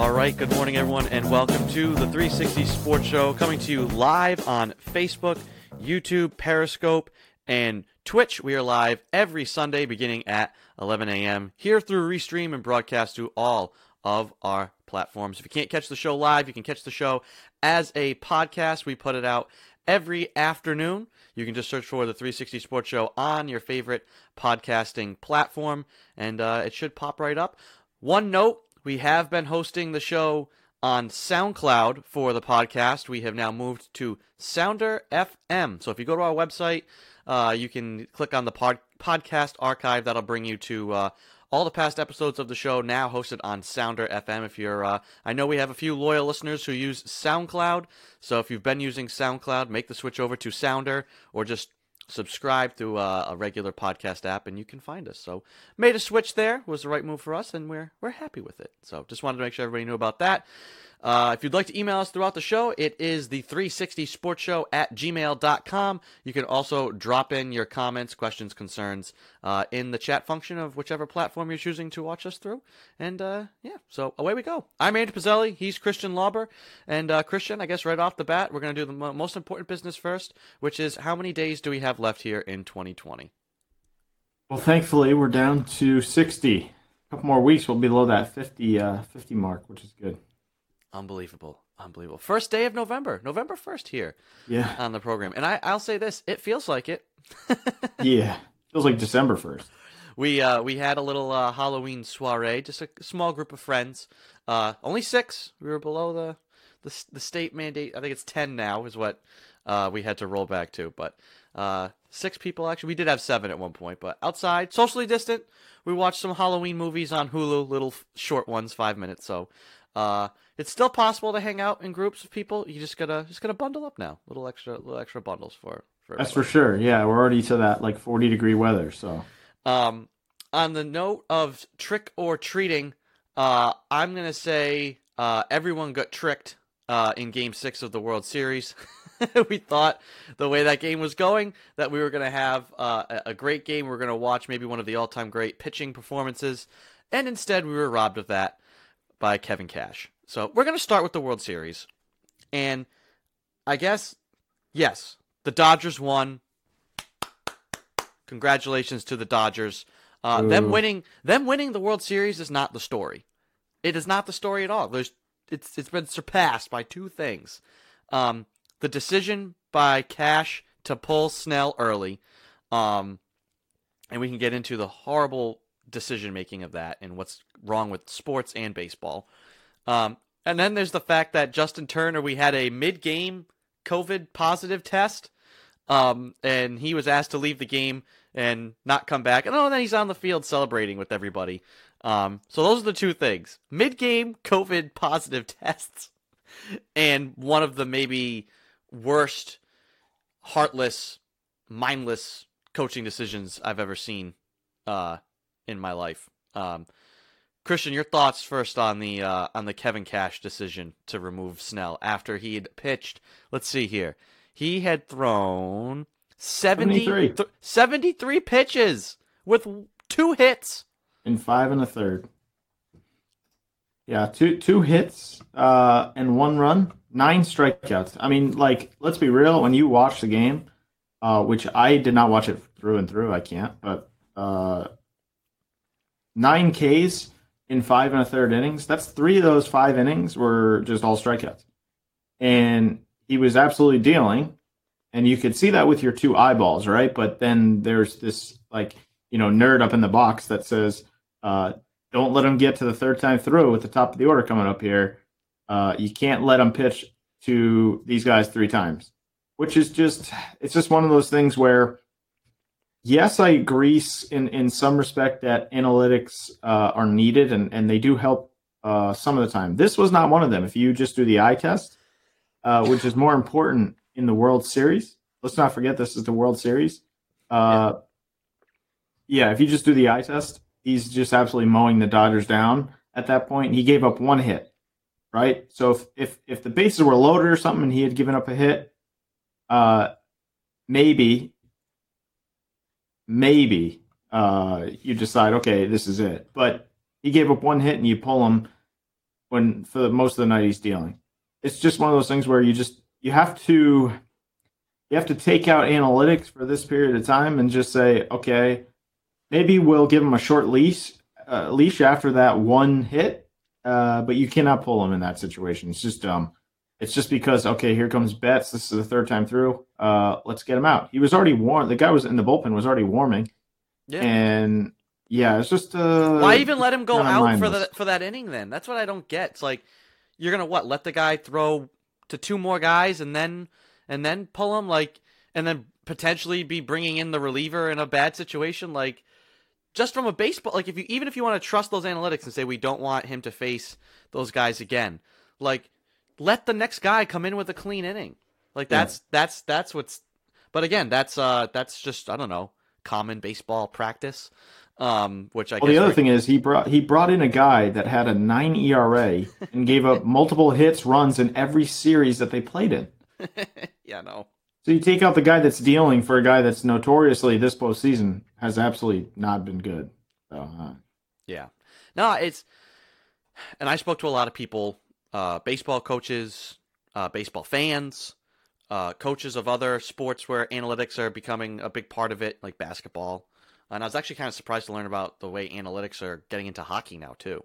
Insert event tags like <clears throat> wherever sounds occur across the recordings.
All right, good morning, everyone, and welcome to the 360 Sports Show, coming to you live on Facebook, YouTube, Periscope, and Twitch. We are live every Sunday beginning at 11 a.m. here through Restream and broadcast to all of our platforms. If you can't catch the show live, you can catch the show as a podcast. We put it out every afternoon. You can just search for the 360 Sports Show on your favorite podcasting platform, and uh, it should pop right up. One note we have been hosting the show on SoundCloud for the podcast. We have now moved to Sounder FM. So if you go to our website, uh, you can click on the pod- podcast archive. That'll bring you to uh, all the past episodes of the show now hosted on Sounder FM. If you're, uh, I know we have a few loyal listeners who use SoundCloud. So if you've been using SoundCloud, make the switch over to Sounder or just subscribe through a, a, regular podcast app and you can find us. So made a switch there was the right move for us and we're we're happy with it. So just wanted to make sure everybody knew about that. Uh, if you'd like to email us throughout the show, it is the 360 Sports Show at gmail.com. You can also drop in your comments, questions, concerns uh, in the chat function of whichever platform you're choosing to watch us through. And uh, yeah, so away we go. I'm Andrew Pizzelli. He's Christian Lauber. And uh, Christian, I guess right off the bat, we're going to do the mo- most important business first, which is how many days do we have left here in 2020? Well, thankfully, we're down to 60. A couple more weeks, we'll be below that 50, uh, 50 mark, which is good. Unbelievable. Unbelievable. First day of November. November 1st here. Yeah. On the program. And I, I'll say this, it feels like it. <laughs> yeah. Feels like December 1st. We uh, we had a little uh, Halloween soiree, just a small group of friends. Uh, only six. We were below the, the the state mandate. I think it's ten now is what uh, we had to roll back to. But uh, six people actually. We did have seven at one point, but outside, socially distant. We watched some Halloween movies on Hulu, little short ones, five minutes. So uh, it's still possible to hang out in groups of people. You just gotta just gotta bundle up now. Little extra little extra bundles for for. That's for sure. Yeah, we're already to that like forty degree weather. So. Um, on the note of trick or treating, uh, I'm gonna say uh, everyone got tricked uh, in Game Six of the World Series. <laughs> we thought the way that game was going that we were gonna have uh, a great game. We are gonna watch maybe one of the all-time great pitching performances, and instead we were robbed of that by Kevin Cash. So we're gonna start with the World Series, and I guess yes, the Dodgers won. Congratulations to the Dodgers. Uh, them winning, them winning the World Series is not the story. It is not the story at all. There's, it's it's been surpassed by two things: um, the decision by Cash to pull Snell early, um, and we can get into the horrible decision making of that and what's wrong with sports and baseball. Um, and then there's the fact that Justin Turner, we had a mid game COVID positive test, um, and he was asked to leave the game and not come back. And oh, then he's on the field celebrating with everybody. Um, so those are the two things: mid-game COVID positive <laughs> tests, and one of the maybe worst, heartless, mindless coaching decisions I've ever seen uh, in my life. Um, Christian, your thoughts first on the uh, on the Kevin Cash decision to remove Snell after he had pitched. Let's see here. He had thrown 70, 73. Th- 73 pitches with two hits in five and a third. Yeah, two two hits uh, and one run, nine strikeouts. I mean, like, let's be real. When you watch the game, uh, which I did not watch it through and through, I can't. But uh, nine Ks in five and a third innings. That's three of those five innings were just all strikeouts, and he was absolutely dealing and you could see that with your two eyeballs, right? But then there's this like you know nerd up in the box that says, uh, "Don't let him get to the third time through with the top of the order coming up here. Uh, you can't let him pitch to these guys three times." Which is just it's just one of those things where, yes, I agree in in some respect that analytics uh, are needed and and they do help uh, some of the time. This was not one of them. If you just do the eye test, uh, <laughs> which is more important in the World Series. Let's not forget this is the World Series. Uh, yeah. yeah, if you just do the eye test, he's just absolutely mowing the Dodgers down at that point. He gave up one hit, right? So if if, if the bases were loaded or something and he had given up a hit, uh, maybe, maybe uh, you decide, okay, this is it. But he gave up one hit and you pull him when for most of the night he's dealing. It's just one of those things where you just you have to you have to take out analytics for this period of time and just say, okay, maybe we'll give him a short leash uh, leash after that one hit, uh, but you cannot pull him in that situation. It's just dumb. It's just because okay, here comes Betts. This is the third time through. Uh, let's get him out. He was already warm. The guy was in the bullpen was already warming, Yeah. and yeah, it's just uh, Why even let him go out for mindless. the for that inning then? That's what I don't get. It's like you're gonna what? Let the guy throw to two more guys and then and then pull him like and then potentially be bringing in the reliever in a bad situation like just from a baseball like if you even if you want to trust those analytics and say we don't want him to face those guys again like let the next guy come in with a clean inning like Yeah. that's that's that's what's but again that's uh that's just i don't know common baseball practice um which i Well, guess the other we're- thing is he brought he brought in a guy that had a nine ERA <laughs> and gave up multiple hits, runs in every series that they played in. <laughs> yeah, no. So you take out the guy that's dealing for a guy that's notoriously this postseason has absolutely not been good. So uh, Yeah. No, it's and I spoke to a lot of people, uh, baseball coaches, uh, baseball fans, uh, coaches of other sports where analytics are becoming a big part of it, like basketball. And I was actually kind of surprised to learn about the way analytics are getting into hockey now too.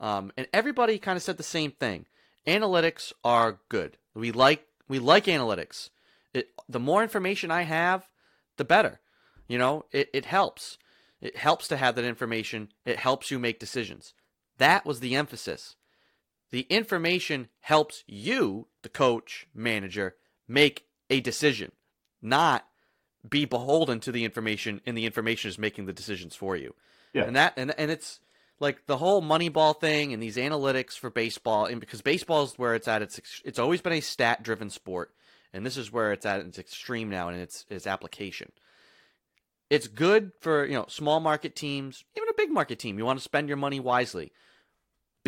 Um, and everybody kind of said the same thing. Analytics are good. We like we like analytics. It, the more information I have, the better. You know, it, it helps. It helps to have that information. It helps you make decisions. That was the emphasis. The information helps you, the coach, manager, make a decision, not be beholden to the information and the information is making the decisions for you. Yeah. And that and and it's like the whole Moneyball thing and these analytics for baseball and because baseball is where it's at it's it's always been a stat driven sport and this is where it's at its extreme now in its its application. It's good for, you know, small market teams, even a big market team. You want to spend your money wisely.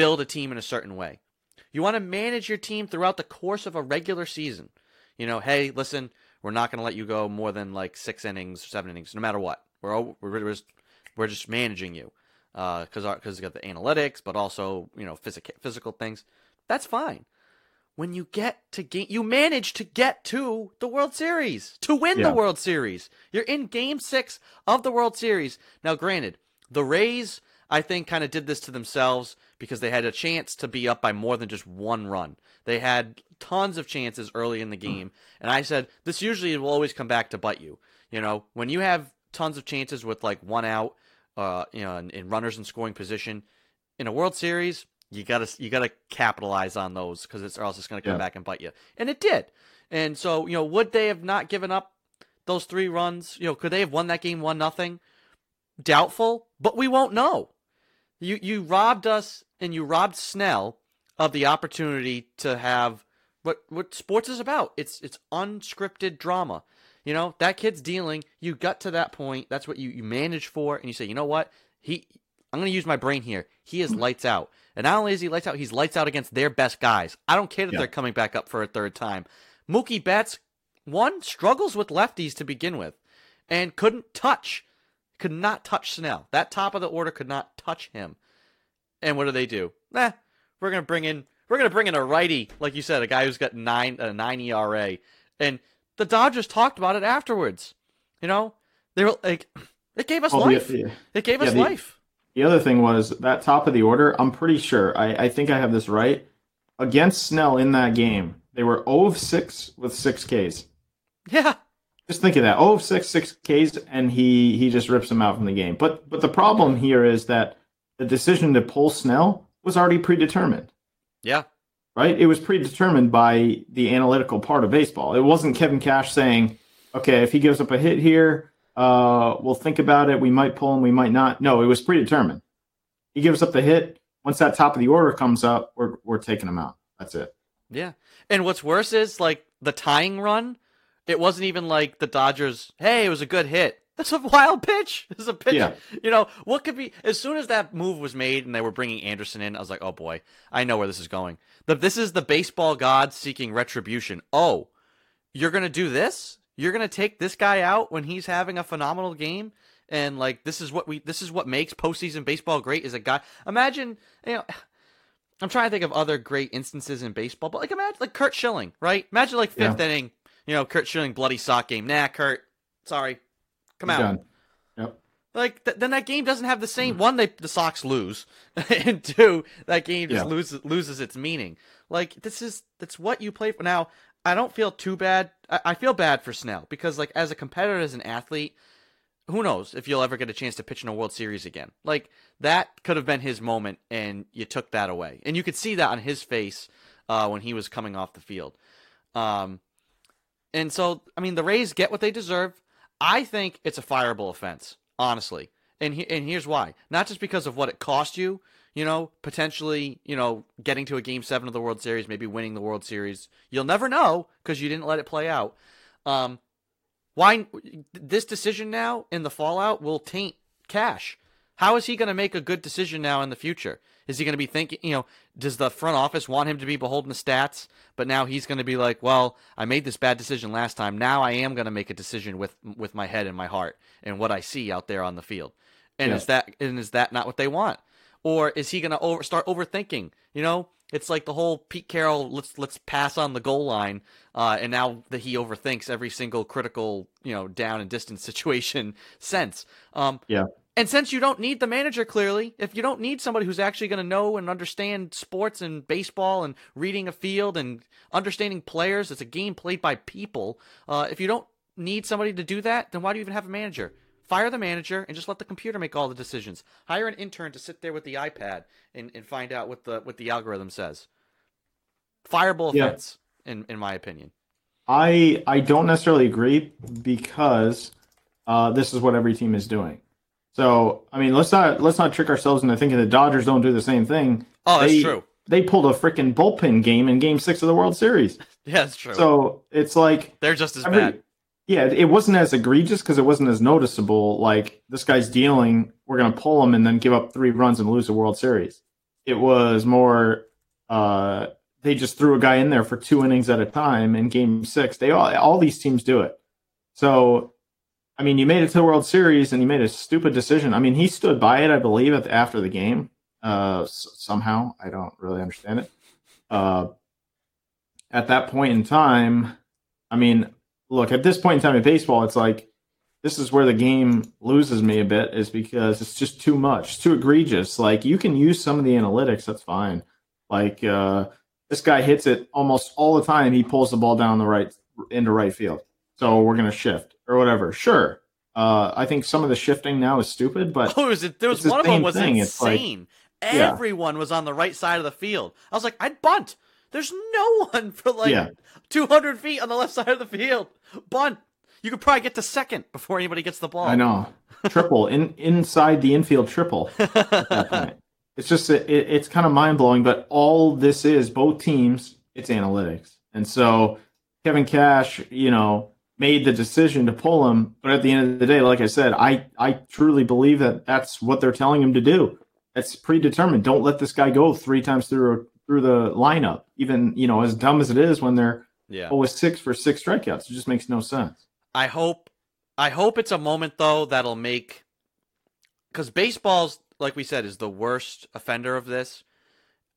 Build a team in a certain way. You want to manage your team throughout the course of a regular season. You know, hey, listen, we're not going to let you go more than like six innings, seven innings, no matter what. We're all, we're just, we're just managing you because uh, because we got the analytics, but also you know physical physical things. That's fine. When you get to game, you manage to get to the World Series to win Yeah. the World Series. You're in Game Six of the World Series. Now, granted, the Rays, I think, kind of did this to themselves because they had a chance to be up by more than just one run. They had tons of chances early in the game, and I said this usually will always come back to bite you. You know, when you have tons of chances with like one out, uh, you know, in, in runners in scoring position in a World Series, you gotta you gotta capitalize on those because it's or else it's gonna come Yeah. back and bite you. And it did. And so you know, would they have not given up those three runs? You know, could they have won that game one nothing? Doubtful, but we won't know. You you robbed us and you robbed Snell of the opportunity to have what what sports is about. It's it's unscripted drama. You know, that kid's dealing, you got to that point, that's what you, you manage for, and you say, you know what? He I'm gonna use my brain here. He is <laughs> lights out. And not only is he lights out, he's lights out against their best guys. I don't care that Yeah. they're coming back up for a third time. Mookie Betts, one, struggles with lefties to begin with, and couldn't touch, could not touch Snell. That top of the order could not touch him. And what do they do? Nah, we're gonna bring in we're gonna bring in a righty, like you said, a guy who's got nine a nine ERA. And the Dodgers talked about it afterwards. You know, they were like, it gave us oh, the- life. the- it gave yeah, us the- life. The other thing was that top of the order, I'm pretty sure, I, I think I have this right. Against Snell in that game, they were 0 of 6 with 6 Ks. Yeah, Just think of that. 0 of 6, 6 Ks, and he, he just rips them out from the game. But but the problem here is that the decision to pull Snell was already predetermined, yeah, right? It was predetermined by the analytical part of baseball. It wasn't Kevin Cash saying, okay, if he gives up a hit here, uh, we'll think about it. We might pull him, we might not. No, it was predetermined. He gives up the hit. Once that top of the order comes up, we're, we're taking him out. That's it. yeah. And what's worse is like the tying run. It wasn't even like the Dodgers. Hey, it was a good hit. That's a wild pitch. <laughs> It's a pitch. Yeah. You know what could be? As soon as that move was made and they were bringing Anderson in, I was like, oh boy, I know where this is going. The, this is the baseball god seeking retribution. Oh, you're gonna do this? You're gonna take this guy out when he's having a phenomenal game? And like this is what we this is what makes postseason baseball great is a guy. Imagine you know. I'm trying to think of other great instances in baseball, but like imagine like Curt Schilling, right? Imagine like fifth Yeah. inning, you know, Curt Schilling bloody sock game. Nah, Curt, sorry, come He's out. done. Yep. Like th- then that game doesn't have the same one. They the Sox lose, <laughs> and two that game just Yeah. loses loses its meaning. Like this is that's what you play for. Now I don't feel too bad. I, I feel bad for Snell because like as a competitor, as an athlete, who knows if you'll ever get a chance to pitch in a World Series again. Like that could have been his moment, and you took that away, and you could see that on his face uh, when he was coming off the field. Um, and so I mean the Rays get what they deserve. I think it's a fireable offense, honestly. And he, and here's why. Not just because of what it cost you, you know, potentially, you know, getting to a game 7 of the World Series, maybe winning the World Series. You'll never know because you didn't let it play out. Um why this decision now in the fallout will taint Cash. How is he going to make a good decision now in the future? Is he going to be thinking, you know, does the front office want him to be beholden to stats? But now he's going to be like, well, I made this bad decision last time. Now I am going to make a decision with with my head and my heart and what I see out there on the field. And Yeah. is that and is that not what they want? Or is he going to over, start overthinking? You know, it's like the whole Pete Carroll. Let's let's pass on the goal line, uh, and now that he overthinks every single critical, you know, down and distance <laughs> situation sense. Um, Yeah. And since you don't need the manager clearly, if you don't need somebody who's actually going to know and understand sports and baseball and reading a field and understanding players, it's a game played by people. Uh, if you don't need somebody to do that, then why do you even have a manager? Fire the manager and just let the computer make all the decisions. Hire an intern to sit there with the iPad and, and find out what the what the algorithm says. Yeah. offense, in in my opinion. I I don't necessarily agree because uh, this is what every team is doing. So I mean, let's not let's not trick ourselves into thinking the Dodgers don't do the same thing. Oh, that's They- true. They pulled a freaking bullpen game in Game Six of the World Series. <laughs> Yeah, that's true. So it's like They're just as every- bad. yeah, it wasn't as egregious because it wasn't as noticeable. Like this guy's dealing, we're gonna pull him and then give up three runs and lose the World Series. It was more. Uh, they just threw a guy in there for two innings at a time in Game Six. They all all these teams do it. So, I mean, you made it to the World Series and you made a stupid decision. I mean, he stood by it, I believe, at after the game. Uh, somehow I don't really understand it. Uh, at that point in time, I mean, look, at this point in time in baseball, it's like this is where the game loses me a bit, is because it's just too much, it's too egregious. Like you can use some of the analytics, that's fine. Like uh, this guy hits it almost all the time. He pulls the ball down the right into right field, so we're gonna shift or whatever. Sure, uh, I think some of the shifting now is stupid, but Oh, it there was one of them was thing. It's like- insane. Yeah. Everyone was on the right side of the field. I was like, I'd bunt. There's no <laughs> one for like Yeah. 200 feet on the left side of the field. Bunt. You could probably get to second before anybody gets the ball. I know triple in inside the infield triple. at that point. <laughs> It's just it, it's kind of mind blowing, but all this is both teams. It's analytics, and so Kevin Cash, you know, made the decision to pull him. But at the end of the day, like I said, I I truly believe that that's what they're telling him to do. It's predetermined. Don't let this guy go three times through through the lineup. Even you know, as dumb as it is, when they're yeah. Oh, always six for six strikeouts, it just makes no sense. I hope I hope it's a moment though that'll make cuz baseball's like we said is the worst offender of this.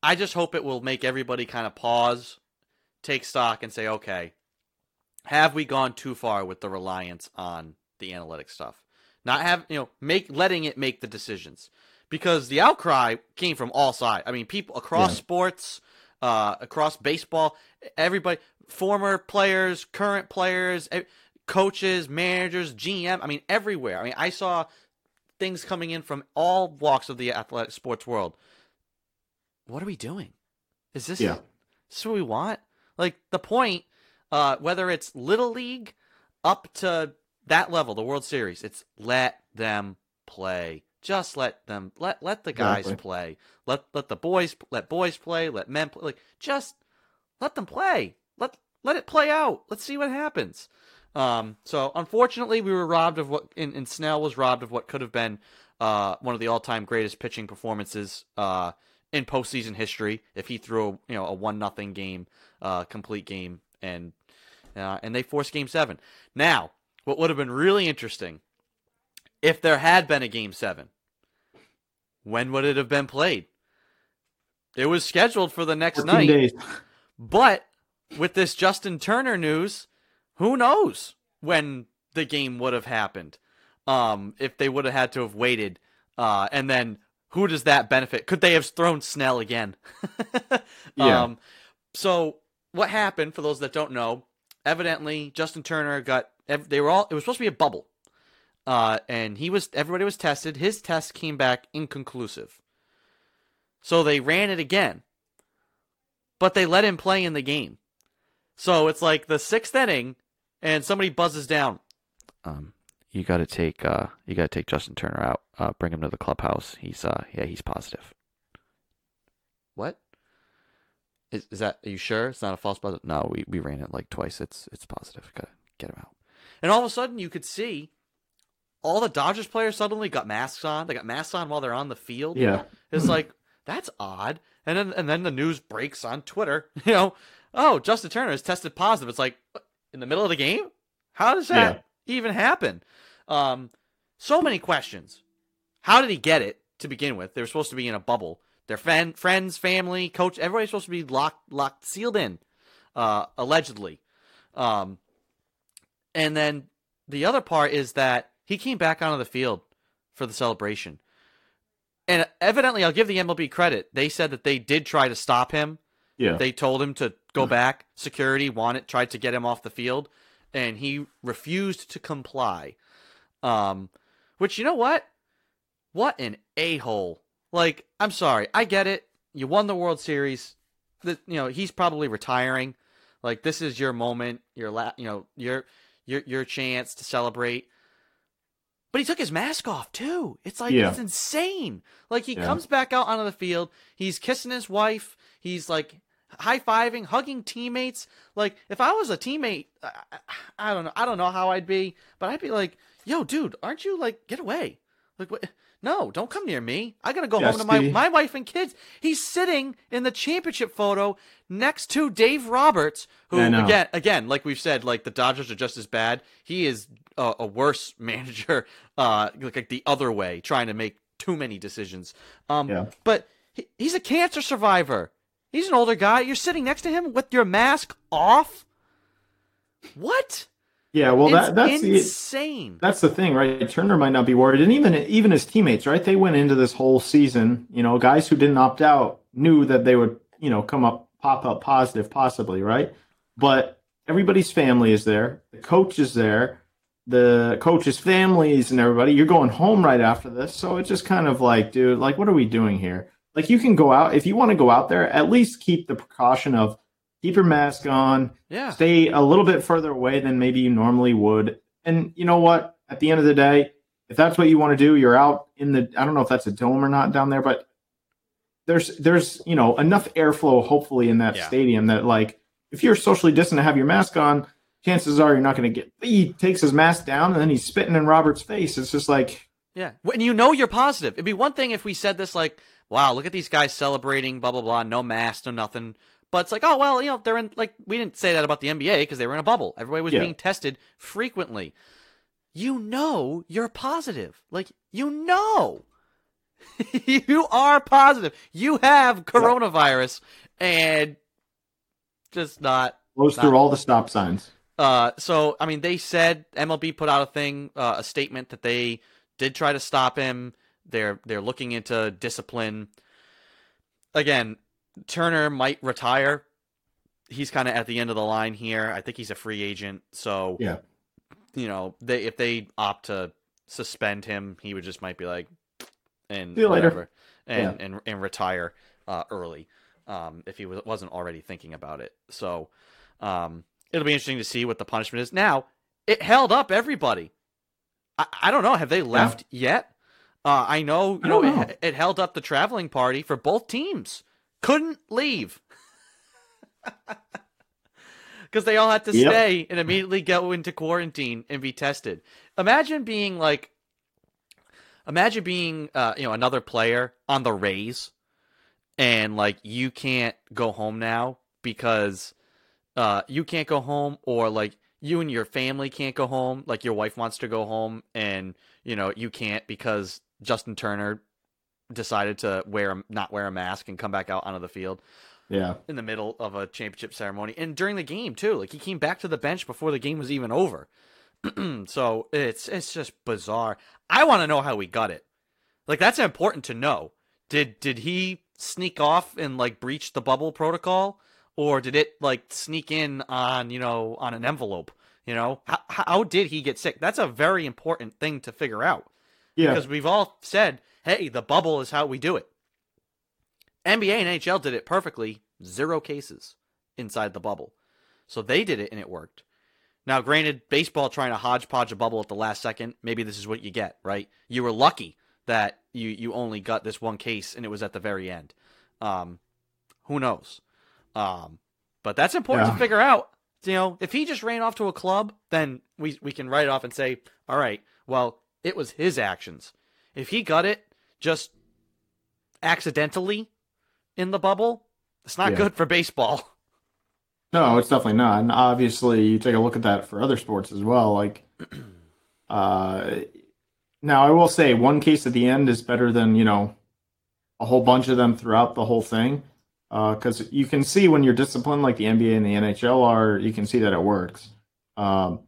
I just hope it will make everybody kind of pause, take stock and say, "Okay, have we gone too far with the reliance on the analytic stuff? Not have, you know, make letting it make the decisions." Because the outcry came from all sides. I mean, people across Yeah. sports, uh, across baseball, everybody, former players, current players, coaches, managers, GM. I mean, everywhere. I mean, I saw things coming in from all walks of the athletic sports world. What are we doing? Is this, Yeah. is this what we want? Like the point, uh, whether it's little league up to that level, the World Series, it's let them play. Just let them let let the guys Exactly. play. Let let the boys let boys play. Let men play. Like just let them play. Let let it play out. Let's see what happens. Um, so unfortunately, we were robbed of what, and, and Snell was robbed of what could have been uh, one of the all-time greatest pitching performances uh, in postseason history. If he threw, you know, a one nothing game, uh, complete game, and uh, and they forced Game Seven. Now, what would have been really interesting if there had been a Game Seven? When would it have been played? It was scheduled for the next night. days. But with this Justin Turner news, who knows when the game would have happened? Um, if they would have had to have waited, uh, and then who does that benefit? Could they have thrown Snell again? <laughs> Yeah. Um, so what happened? For those that don't know, evidently Justin Turner got, they were all. It was supposed to be a bubble, uh, and he was. Everybody was tested. His test came back inconclusive. So they ran it again but they let him play in the game. So it's like the sixth inning, and somebody buzzes down. Um, you got to take uh, you got to take Justin Turner out. Uh, bring him to the clubhouse. He's uh, yeah, he's positive. What? Is is that? Are you sure it's not a false positive? No, we, we ran it like twice. It's it's positive. Got to get him out. And all of a sudden, you could see all the Dodgers players suddenly got masks on. They got masks on while they're on the field. Yeah. It's like that's odd. And then and then the news breaks on Twitter. <laughs> You know, oh, Justin Turner has tested positive. It's like in the middle of the game. How does that even happen? Um, so many questions. How did he get it to begin with? They were supposed to be in a bubble. Their fan, friends, family, coach, everybody's supposed to be locked, locked, sealed in, uh, allegedly. Um, and then the other part is that he came back onto the field for the celebration. And evidently, I'll give the MLB credit. They said that they did try to stop him. Yeah. They told him to go back. Security wanted tried to get him off the field, and he refused to comply. Um, which you know what? What an a hole! Like, I'm sorry, I get it. You won the World Series. The, you know he's probably retiring. Like this is your moment, your la- you know your your your chance to celebrate. But he took his mask off too. It's like Yeah. it's insane. Like he Yeah. comes back out onto the field. He's kissing his wife. He's like high fiving, hugging teammates. Like if I was a teammate, I, I- I don't know. I don't know how I'd be, but I'd be like, "Yo, dude, aren't you like get away? Like what? No, don't come near me. I gotta go home to my my wife and kids." He's sitting in the championship photo next to Dave Roberts, who again, again, like we've said, like the Dodgers are just as bad. He is a, a worse <laughs> manager, uh, like, like the other way, trying to make too many decisions. Um, Yeah. but he, he's a cancer survivor. He's an older guy. You're sitting next to him with your mask off. What? Yeah. Well, it's that that's the insane. that's the thing, right? Turner might not be worried, and even even his teammates, right? They went into this whole season, you know, guys who didn't opt out knew that they would, you know, come up pop up positive, possibly, right? But everybody's family is there, the coach is there, the coach's families and everybody. You're going home right after this, so it's just kind of like, dude, like, what are we doing here? Like, you can go out if you want to go out there, at least keep the precaution of keep your mask on, yeah. stay a little bit further away than maybe you normally would. And you know what? At the end of the day, if that's what you want to do, you're out in the I don't know if that's a dome or not down there, but there's there's you know enough airflow hopefully in that Yeah. stadium that like if you're socially distant and have your mask on, chances are you're not going to get. He takes his mask down and then he's spitting in Roberts' face. It's just like Yeah. When you know you're positive. It'd be one thing if we said this like, wow, look at these guys celebrating, blah, blah, blah, no mask, no nothing. But it's like, oh, well, you know, they're in, like, we didn't say that about the NBA because they were in a bubble. Everybody was Yeah. being tested frequently. You know you're positive. Like, you know. <laughs> you are positive. You have coronavirus and just not blows through all the stop signs. uh, so I mean, they said MLB put out a thing, uh, a statement that they did try to stop him. They're they're looking into discipline. Again, Turner might retire. He's kind of at the end of the line here. I think he's a free agent, so Yeah. you know, they if they opt to suspend him, he would just might be like, and See you later. whatever, and and and retire uh, early, um, if he was, wasn't already thinking about it. So, um, it'll be interesting to see what the punishment is. Now, it held up everybody. I, I don't know. Have they left yet? Uh, I know, you I know, know. It, it held up the traveling party for both teams. Couldn't leave. <laughs> Because they all had to Yep. stay and immediately go into quarantine and be tested. Imagine being like, imagine being, uh, you know, another player on the Rays, and like you can't go home now because uh, you can't go home, or like you and your family can't go home. Like your wife wants to go home, and you know you can't because Justin Turner decided to wear a, not wear a mask and come back out onto the field Yeah. in the middle of a championship ceremony and during the game too. Like he came back to the bench before the game was even over. <clears throat> so it's it's just bizarre. I want to know how he got it. Like that's important to know. Did did he sneak off and like breach the bubble protocol, or did it like sneak in on you know on an envelope? You know how how did he get sick? That's a very important thing to figure out Yeah. because we've all said, hey, the bubble is how we do it. NBA and NHL did it perfectly, zero cases inside the bubble. So they did it and it worked. Now, granted, baseball trying to hodgepodge a bubble at the last second, maybe this is what you get, right? You were lucky that you, you only got this one case and it was at the very end. Um, who knows? Um, but that's important Yeah. to figure out. You know, if he just ran off to a club, then we, we can write it off and say, all right, well, it was his actions. If he got it just accidentally in the bubble, it's not Yeah. good for baseball. No, it's definitely not. And obviously, you take a look at that for other sports as well. Like, <clears throat> uh, now I will say one case at the end is better than you know a whole bunch of them throughout the whole thing, because you can see when you're disciplined, like the NBA and the NHL are, you can see that it works. Um,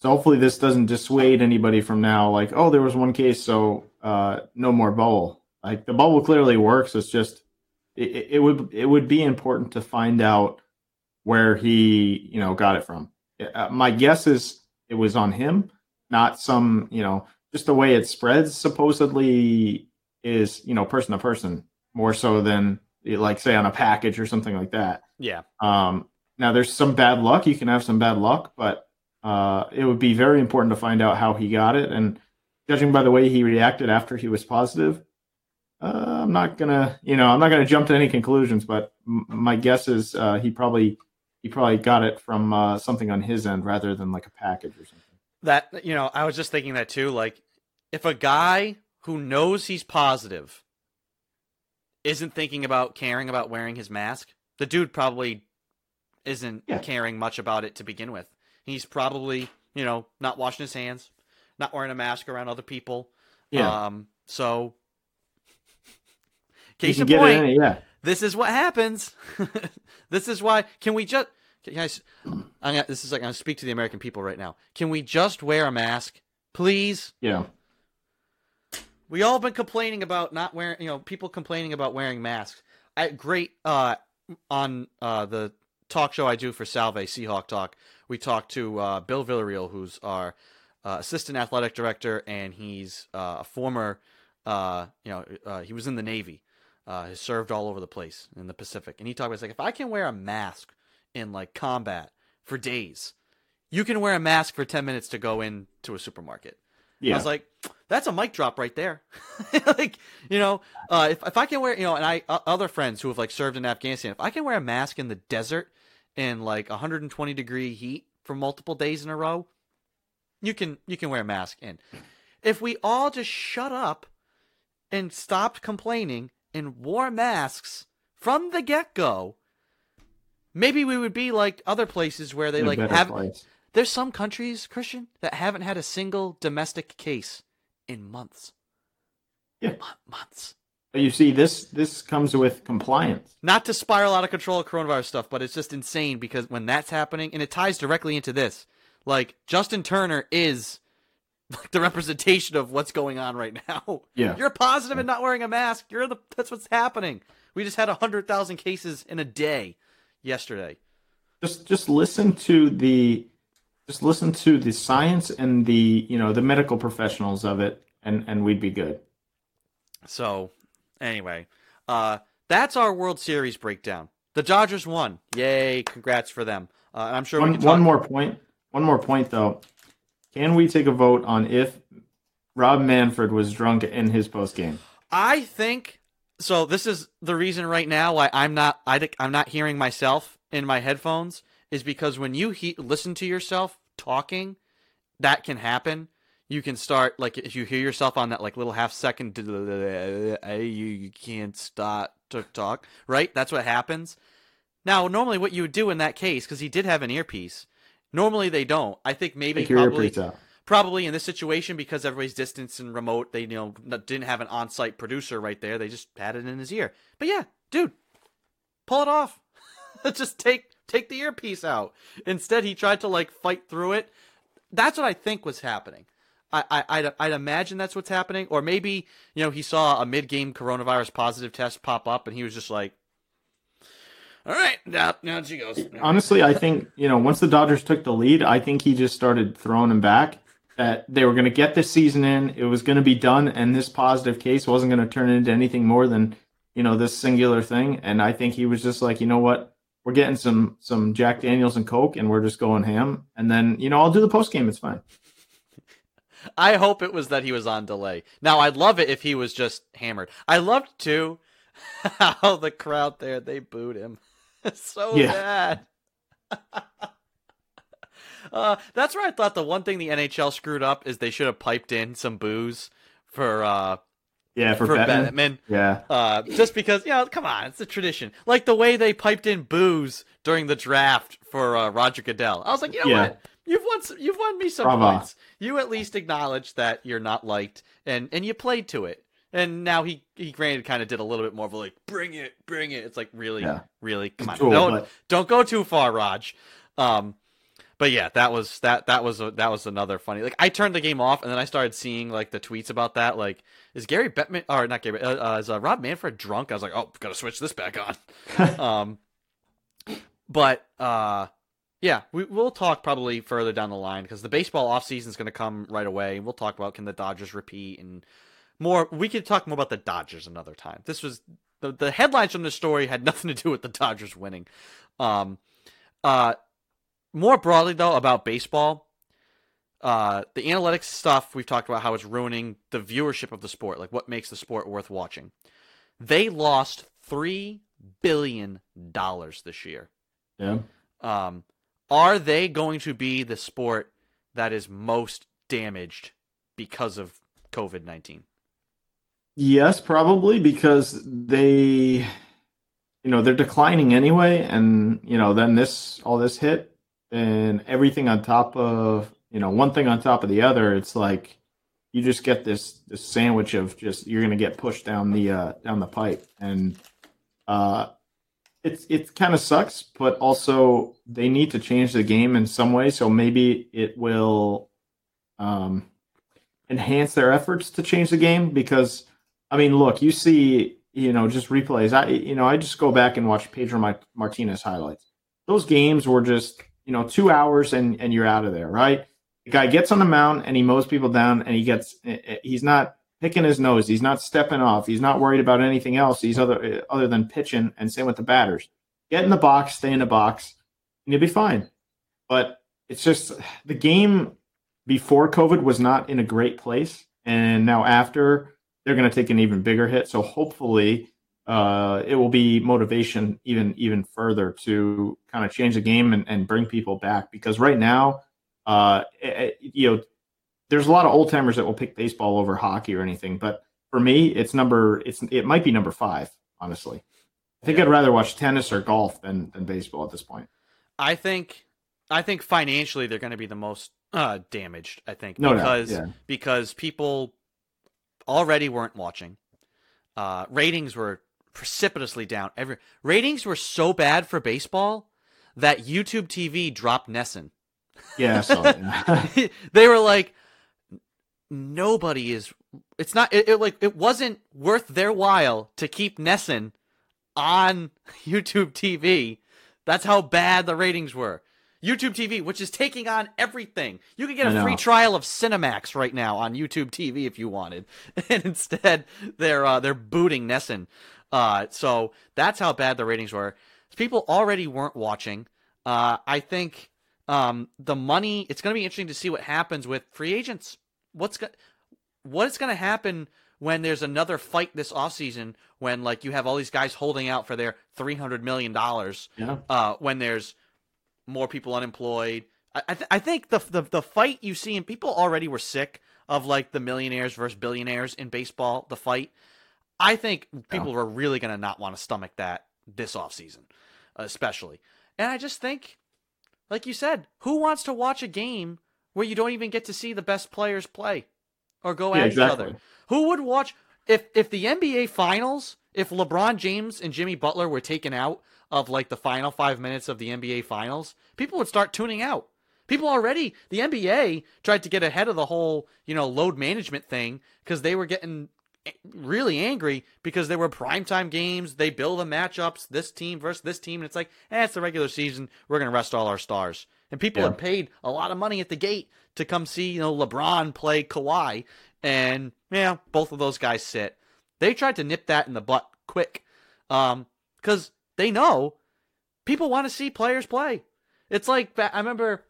so hopefully, this doesn't dissuade anybody from now. Like, oh, there was one case, so uh, no more bubble. Like the bubble clearly works. It's just it, it would it would be important to find out where he you know got it from. Uh, my guess is it was on him, not some you know just the way it spreads. Supposedly is you know person to person more so than like say on a package or something like that. Yeah. Um, now there's some bad luck. You can have some bad luck, but uh, it would be very important to find out how he got it. And judging by the way he reacted after he was positive, uh, I'm not gonna, you know, I'm not gonna jump to any conclusions. But m- my guess is uh, he probably he probably got it from uh, something on his end rather than like a package or something. That you know, I was just thinking that too. Like, if a guy who knows he's positive isn't thinking about caring about wearing his mask, the dude probably isn't Yeah. caring much about it to begin with. He's probably, you know, not washing his hands, not wearing a mask around other people. Yeah, Um. So, case in point. Yeah, this is what happens. <laughs> this is why. Can we just? Can guys, I'm gonna, this is like I'm gonna speak to the American people right now. Can we just wear a mask, please? yeah, We all been complaining about not wearing. You know, people complaining about wearing masks. I great uh on uh the talk show I do for Salve Seahawk Talk. We talked to uh, Bill Villarreal, who's our uh, assistant athletic director, and he's uh, a former. Uh, you know, uh, he was in the Navy. Uh, has served all over the place in the Pacific, and he talked about like if I can wear a mask in like combat for days, you can wear a mask for ten minutes to go into a supermarket. yeah. I was like, that's a mic drop right there. <laughs> like, you know, uh, if if I can wear, you know, and I uh, other friends who have like served in Afghanistan, if I can wear a mask in the desert in like 120 degree heat for multiple days in a row, you can you can wear a mask in. If we all just shut up and stopped complaining and wore masks from the get go, maybe we would be like other places where they In like have place. there's some countries, Christian, that haven't had a single domestic case in months. Yeah. Mon- months. But you see, this this comes with compliance. Not to spiral out of control of coronavirus stuff, but it's just insane because when that's happening, and it ties directly into this, like Justin Turner is like the representation of what's going on right now. Yeah. You're positive and not wearing a mask. You're the that's what's happening. We just had hundred thousand cases in a day yesterday. just just listen to the just listen to the science and the you know the medical professionals of it and and we'd be good So, anyway, uh, that's our World Series breakdown. The Dodgers won. Yay! Congrats for them. Uh, I'm sure we one, can talk. one more point one more point though can we take a vote on if rob manfred was drunk in his post game I think so. This is the reason right now why I'm not. I, think I'm not hearing myself in my headphones is because when you he- listen to yourself talking, that can happen. You can start like if you hear yourself on that like little half second, you you can't stop to talk. Right, that's what happens. Now, normally, what you would do in that case, because he did have an earpiece. Normally, they don't. I think maybe probably probably in this situation because everybody's distance and remote, they you know didn't have an on-site producer right there. They just had it in his ear. But yeah, dude, pull it off. <laughs> just take take the earpiece out. Instead, he tried to like fight through it. That's what I think was happening. I, I I'd, I'd imagine that's what's happening, or maybe you know he saw a mid-game coronavirus positive test pop up, and he was just like, "All right, now now she goes." Honestly, I think you know once the Dodgers took the lead, I think he just started throwing him back. That they were going to get this season in, it was going to be done, and this positive case wasn't going to turn into anything more than you know this singular thing. And I think he was just like, you know what, we're getting some some Jack Daniels and Coke, and we're just going ham. And then you know I'll do the post game. It's fine. I hope it was that he was on delay. Now I'd love it if he was just hammered. I loved too <laughs> how the crowd there they booed him <laughs> so yeah. bad. <laughs> uh, that's where I thought the one thing the NHL screwed up is they should have piped in some boos for uh yeah for, for Bettman. Bettman. Yeah, uh, just because you know, come on, it's a tradition. Like the way they piped in boos during the draft for uh, Roger Goodell. I was like, you know yeah. what? You've won. Some, you've won me some Bravo. points. You at least acknowledge that you're not liked, and and you played to it. And now he he granted kind of did a little bit more of a like bring it, bring it. It's like really, yeah. really come on, cool, don't but... don't go too far, Raj. Um, but yeah, that was that that was a, that was another funny. Like I turned the game off, and then I started seeing like the tweets about that. Like, is Gary Bettman or not Gary? Uh, uh, is uh, Rob Manfred drunk? I was like, oh, gotta switch this back on. <laughs> um, but uh, yeah, we, will talk probably further down the line because the baseball offseason is going to come right away. And we'll talk about can the Dodgers repeat and more. We could talk more about the Dodgers another time. This was the, the headlines from the story had nothing to do with the Dodgers winning. Um, uh, more broadly though about baseball, uh, the analytics stuff we've talked about how it's ruining the viewership of the sport, like what makes the sport worth watching. They lost three billion dollars this year. Yeah. Um, are they going to be the sport that is most damaged because of COVID 19? Yes, probably because they, you know, they're declining anyway. And, you know, then this, all this hit and everything on top of, you know, one thing on top of the other. It's like, you just get this this sandwich of just you're gonna get pushed down the uh, down the pipe, and uh, it's it kind of sucks, but also they need to change the game in some way. So maybe it will um, enhance their efforts to change the game. Because I mean, look, you see, you know, just replays. I you know, I just go back and watch Pedro Martinez highlights. Those games were just you know two hours and and you're out of there, right? The guy gets on the mound and he mows people down, and he gets eh, eh, he's not picking his nose. He's not stepping off. He's not worried about anything else. He's other eh, other than pitching and same with the batters. Get in the box, stay in the box, and you'll be fine. But it's just the game before COVID was not in a great place, and now after they're going to take an even bigger hit. So hopefully, uh, it will be motivation even even further to kind of change the game and, and bring people back. Because right now, uh, it, you know, there's a lot of old timers that will pick baseball over hockey or anything, but for me, it's number it's it might be number five, honestly. I think. I'd rather watch tennis or golf than than baseball at this point. I think I think financially they're going to be the most uh, damaged. I think no because yeah. because people already weren't watching. Uh, ratings were precipitously down. Every ratings were so bad for baseball that YouTube TV dropped NESN. Yeah, <laughs> they were like, nobody is it's not it, it, like it wasn't worth their while to keep NESN on <laughs> YouTube TV. That's how bad the ratings were. YouTube TV, which is taking on everything. You could get a free trial of Cinemax right now on YouTube TV if you wanted, <laughs> and instead they're uh, they're booting NESN. Uh, so that's how bad the ratings were. People already weren't watching. Uh, I think um, the money. It's going to be interesting to see what happens with free agents what's going what's going to happen when there's another fight this offseason when like you have all these guys holding out for their 300 million dollars yeah. uh, when there's more people unemployed I, th- I think the, the the fight you see and people already were sick of like the millionaires versus billionaires in baseball the fight i think people yeah. were really going to not want to stomach that this offseason especially and i just think like you said who wants to watch a game where you don't even get to see the best players play or go at Yeah, each other. Who would watch if if the NBA finals, if LeBron James and Jimmy Butler were taken out of like the final 5 minutes of the NBA finals, people would start tuning out. People already, the NBA tried to get ahead of the whole, you know, load management thing because they were getting really angry because they were primetime games. They build the matchups, this team versus this team, and it's like, eh, it's the regular season. We're gonna rest all our stars. And people Yeah. had paid a lot of money at the gate to come see, you know, LeBron play Kawhi, and yeah, both of those guys sit. They tried to nip that in the butt quick, um, because they know people want to see players play. It's like I remember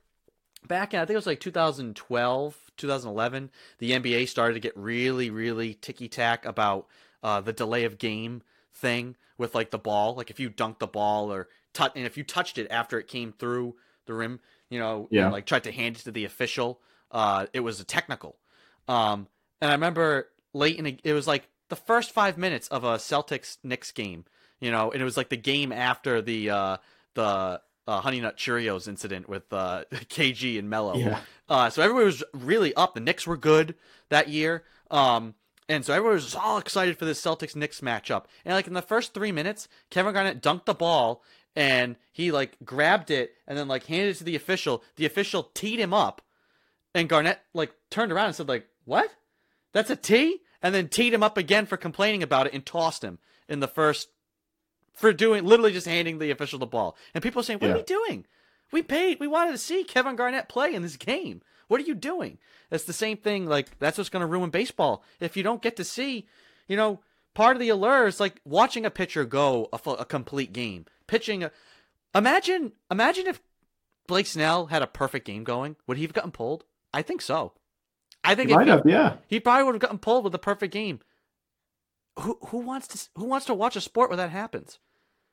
back in I think it was like 2012, 2011, the NBA started to get really, really ticky tack about uh, the delay of game thing with like the ball. Like if you dunked the ball or touch, and if you touched it after it came through the rim, you know, Yeah. and like tried to hand it to the official, uh, it was a technical. Um, and I remember late in a, it was like the first five minutes of a Celtics Knicks game, you know, and it was like the game after the uh, the uh, Honey Nut Cheerios incident with uh, <laughs> KG and Melo. Yeah. Uh, so everybody was really up. The Knicks were good that year. Um, and so everybody was all excited for this Celtics Knicks matchup. And like in the first three minutes, Kevin Garnett dunked the ball and he like grabbed it and then like handed it to the official. The official teed him up, and Garnett like turned around and said like, "What? That's a tee?" And then teed him up again for complaining about it and tossed him in the first for doing literally just handing the official the ball. And people are saying, "What are Yeah. we doing? We paid. We wanted to see Kevin Garnett play in this game. What are you doing?" It's the same thing. Like that's what's going to ruin baseball if you don't get to see, you know, part of the allure is like watching a pitcher go a, a complete game, pitching. A, imagine, imagine if Blake Snell had a perfect game going. Would he have gotten pulled? I think so. I think He might he- have, yeah. he probably would have gotten pulled with a perfect game. Who who wants to who wants to watch a sport where that happens?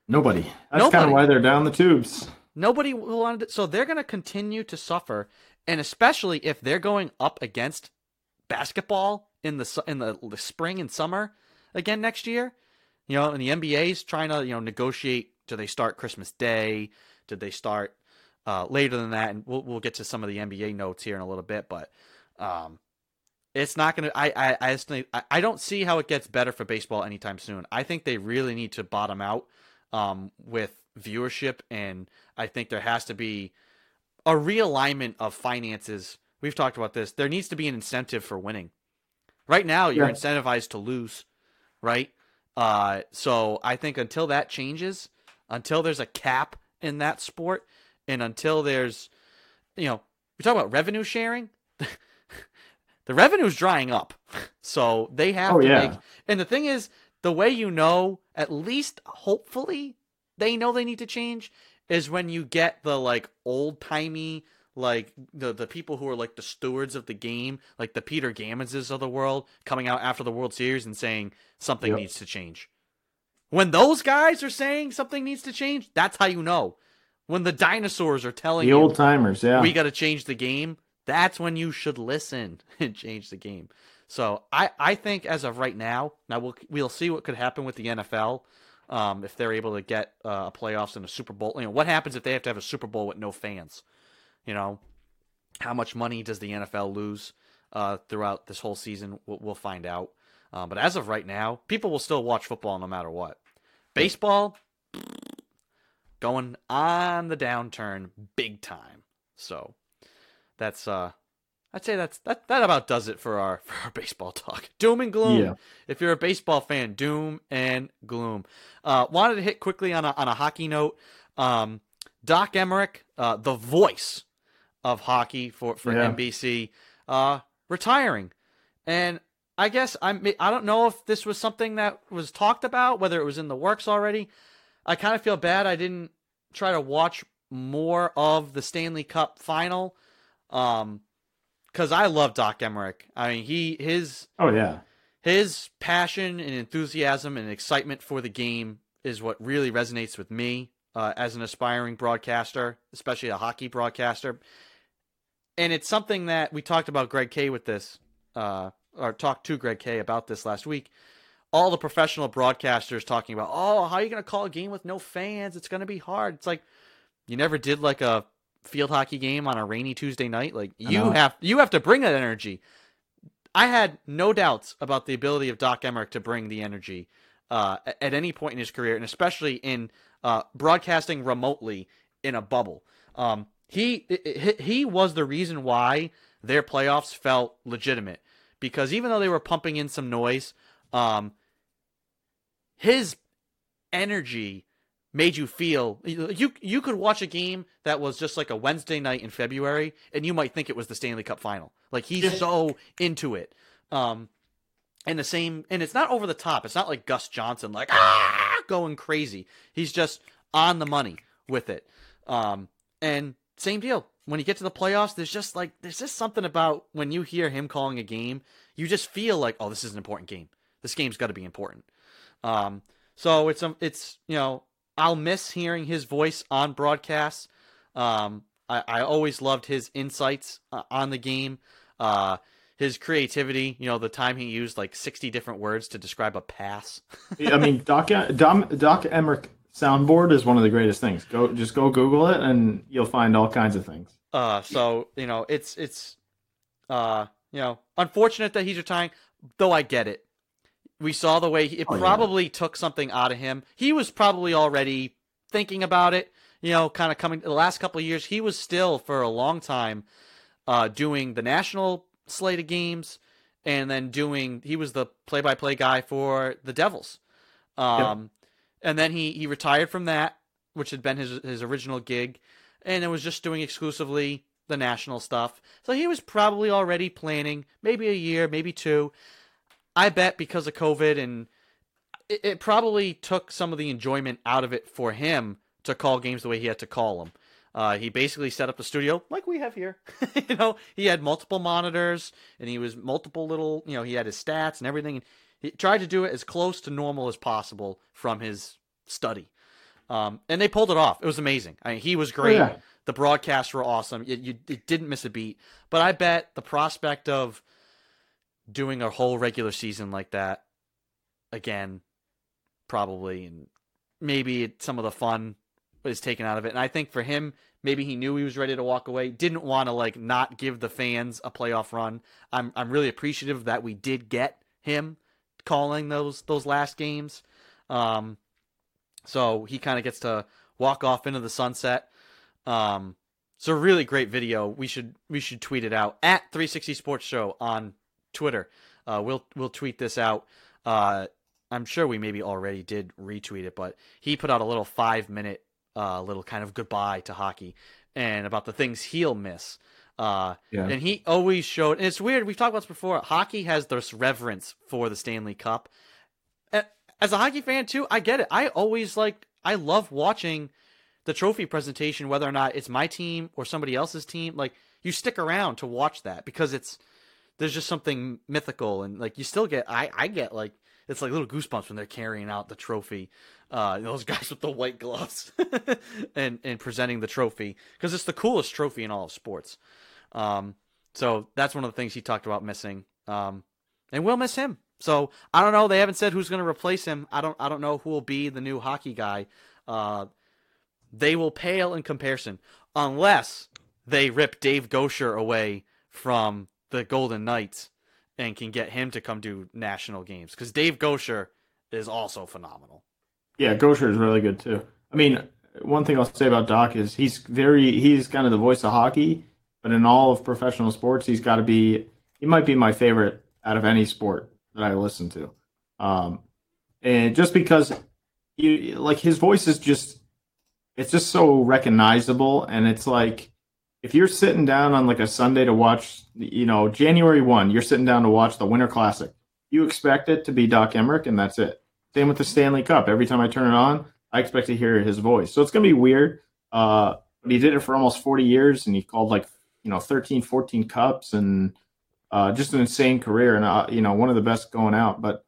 Nobody. That's kind of why they're down the tubes. Nobody wanted. To, so they're going to continue to suffer, and especially if they're going up against basketball in the in the, the spring and summer again next year. You know, and the NBA's trying to you know negotiate. Do they start Christmas Day? Did they start uh, later than that? And we'll we'll get to some of the NBA notes here in a little bit, but um, it's not going to. I I I, just think, I I don't see how it gets better for baseball anytime soon. I think they really need to bottom out um, with viewership, and I think there has to be a realignment of finances. We've talked about this. There needs to be an incentive for winning. Right now, you're Yeah. incentivized to lose, right? Uh, so I think until that changes, until there's a cap in that sport, and until there's, you know, we talk about revenue sharing. <laughs> the revenue's drying up, <laughs> so they have Oh, to yeah. make. And the thing is, the way you know, at least hopefully, they know they need to change is when you get the like old timey like the the people who are like the stewards of the game, like the Peter Gammonses of the world, coming out after the World Series and saying something Yep. needs to change. When those guys are saying something needs to change, that's how you know. When the dinosaurs are telling The old timers, yeah. we got to change the game, that's when you should listen <laughs> and change the game. So I, I think as of right now, now we'll we'll see what could happen with the NFL um, if they're able to get uh, playoffs and a Super Bowl. You know, what happens if they have to have a Super Bowl with no fans? You know, how much money does the NFL lose uh, throughout this whole season? We'll, we'll find out. Um, but as of right now, people will still watch football no matter what. Baseball <sniffs> going on the downturn big time. So that's uh I'd say that's that that about does it for our <laughs> for our baseball talk. Doom and gloom. Yeah. If you're a baseball fan, doom and gloom. Uh wanted to hit quickly on a on a hockey note. Um Doc Emrick, uh the voice of hockey for for Yeah. NBC, uh retiring. And I guess I'm I don't know if this was something that was talked about, whether it was in the works already. I kind of feel bad I didn't try to watch more of the Stanley Cup final. Um cuz I love Doc Emrick. I mean, he his oh yeah. his passion and enthusiasm and excitement for the game is what really resonates with me uh, as an aspiring broadcaster, especially a hockey broadcaster. And it's something that we talked about Greg K with this, uh, or talked to Greg K about this last week. All the professional broadcasters talking about, oh, how are you going to call a game with no fans? It's going to be hard. It's like you never did like a field hockey game on a rainy Tuesday night. Like you have you have to bring that energy. I had no doubts about the ability of Doc Emrick to bring the energy uh, at any point in his career, and especially in uh, broadcasting remotely in a bubble. Um, he he was the reason why their playoffs felt legitimate because even though they were pumping in some noise, um, his energy made you feel you you could watch a game that was just like a Wednesday night in February and you might think it was the Stanley Cup final. Like he's so into it. Um and the same and it's not over the top. It's not like Gus Johnson like ah going crazy. He's just on the money with it. Um and same deal. When you get to the playoffs, there's just like there's just something about when you hear him calling a game, you just feel like, oh, this is an important game. This game's got to be important. Um, so it's um, it's you know, I'll miss hearing his voice on broadcasts. Um, I, I always loved his insights uh, on the game. Uh, his creativity, you know, the time he used like 60 different words to describe a pass. I mean, Doc, Dom, Doc Emrick soundboard is one of the greatest things. Go, just go Google it and you'll find all kinds of things. Uh, so, you know, it's, it's, uh, you know, unfortunate that he's retiring, though I get it. We saw the way he, it oh, probably yeah. took something out of him. He was probably already thinking about it, you know, kind of coming the last couple of years. He was still for a long time uh, doing the national slate of games and then doing, he was the play by play guy for the Devils. Um. And then he, he retired from that, which had been his, his original gig, and it was just doing exclusively the national stuff. So he was probably already planning maybe a year, maybe two. I bet because of COVID and it, it, probably took some of the enjoyment out of it for him to call games the way he had to call them. Uh, he basically set up a studio like we have here. <laughs> you know, he had multiple monitors and he was multiple little, you know, he had his stats and everything. And he tried to do it as close to normal as possible from his study. Um, and they pulled it off. It was amazing. I mean, he was great. Oh, yeah. The broadcasts were awesome. It, you, it didn't miss a beat. But I bet the prospect of doing a whole regular season like that again, probably, and maybe some of the fun is taken out of it. And I think for him, maybe he knew he was ready to walk away. Didn't want to like not give the fans a playoff run. I'm I'm really appreciative that we did get him calling those those last games. Um, so he kind of gets to walk off into the sunset. Um, a really great video. We should we should tweet it out at 360 Sports Show on Twitter. Uh, we'll we'll tweet this out. Uh, I'm sure we maybe already did retweet it, but he put out a little five minute uh, little kind of goodbye to hockey and about the things he'll miss. Uh, yeah. And he always showed, and it's weird. We've talked about this before. Hockey has this reverence for the Stanley Cup. As a hockey fan too, I get it. I always like, I love watching the trophy presentation, whether or not it's my team or somebody else's team. Like you stick around to watch that because it's there's just something mythical and like you still get I I get like it's like little goosebumps when they're carrying out the trophy. Uh, <laughs> those guys with the white gloves <laughs> and and presenting the trophy because it's the coolest trophy in all of sports. Um, so that's one of the things he talked about missing. Um, and we'll miss him. So I don't know. They haven't said who's going to replace him. I don't. I don't know who will be the new hockey guy. Uh, they will pale in comparison unless they rip Dave Goucher away from the Golden Knights and can get him to come do national games because Dave Goucher is also phenomenal. Yeah, Goucher is really good too. I mean, one thing I'll say about Doc is he's very he's kind of the voice of hockey, but in all of professional sports, he's got to be he might be my favorite out of any sport that I listen to. Um, and just because you like his voice is just it's just so recognizable and it's like if you're sitting down on like a Sunday to watch, you know, January 1, you're sitting down to watch the Winter Classic. You expect it to be Doc Emrick, and that's it. Same with the Stanley Cup. Every time I turn it on, I expect to hear his voice. So it's going to be weird. Uh, but he did it for almost 40 years, and he called like, you know, 13, 14 cups, and uh, just an insane career, and, uh, you know, one of the best going out. But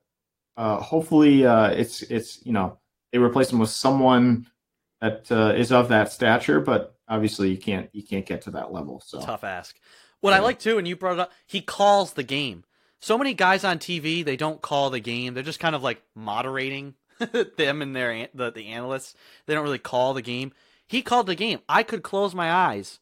uh, hopefully uh, it's, it's, you know, they replace him with someone that uh, is of that stature, but obviously you can't you can't get to that level. So tough ask. What yeah. I like too, and you brought it up, he calls the game. So many guys on TV, they don't call the game. They're just kind of like moderating <laughs> them and their the, the analysts. They don't really call the game. He called the game. I could close my eyes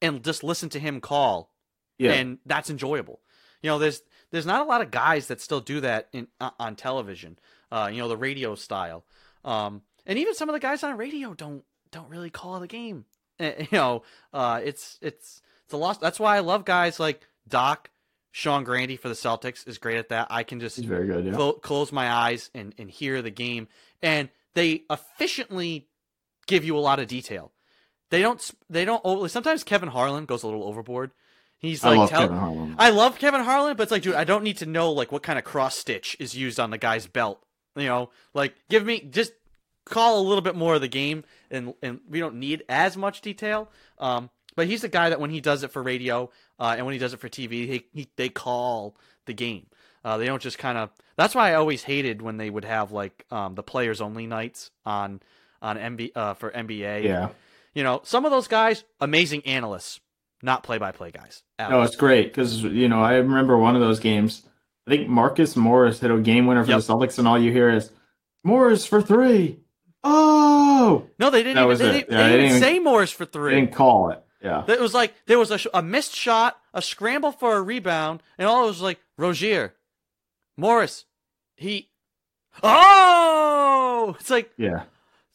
and just listen to him call, Yeah. and that's enjoyable. You know, there's there's not a lot of guys that still do that in uh, on television. Uh, you know, the radio style. Um, and even some of the guys on radio don't don't really call the game. <laughs> Eh, You know, uh, it's it's it's a loss. That's why I love guys like Doc, Sean Grande for the Celtics is great at that. I can just very good. Yeah. clo- close my eyes and, and hear the game and they efficiently give you a lot of detail they don't they don't over, sometimes kevin harlan goes a little overboard he's I like love tell- Kevin Harlan. i love kevin harlan but it's like dude i don't need to know like what kind of cross stitch is used on the guy's belt you know like give me just call a little bit more of the game and and we don't need as much detail um but he's the guy that when he does it for radio uh, and when he does it for tv he, he they call the game uh, they don't just kind of. That's why I always hated when they would have like um, the players only nights on on MB uh, for NBA. yeah. You know, some of those guys, amazing analysts, not play by play guys. at No, it's great because you know I remember one of those games. I think Marcus Morris hit a game winner for Yep. the Celtics, and all you hear is Morris for three. Oh, no, they didn't even. was They, didn't, Yeah, they they didn't didn't even even- say Morris for three. they didn't call it. Yeah, It was like there was a, a missed shot, a scramble for a rebound, and all it was like Rozier, Morris, he. Oh, it's like yeah,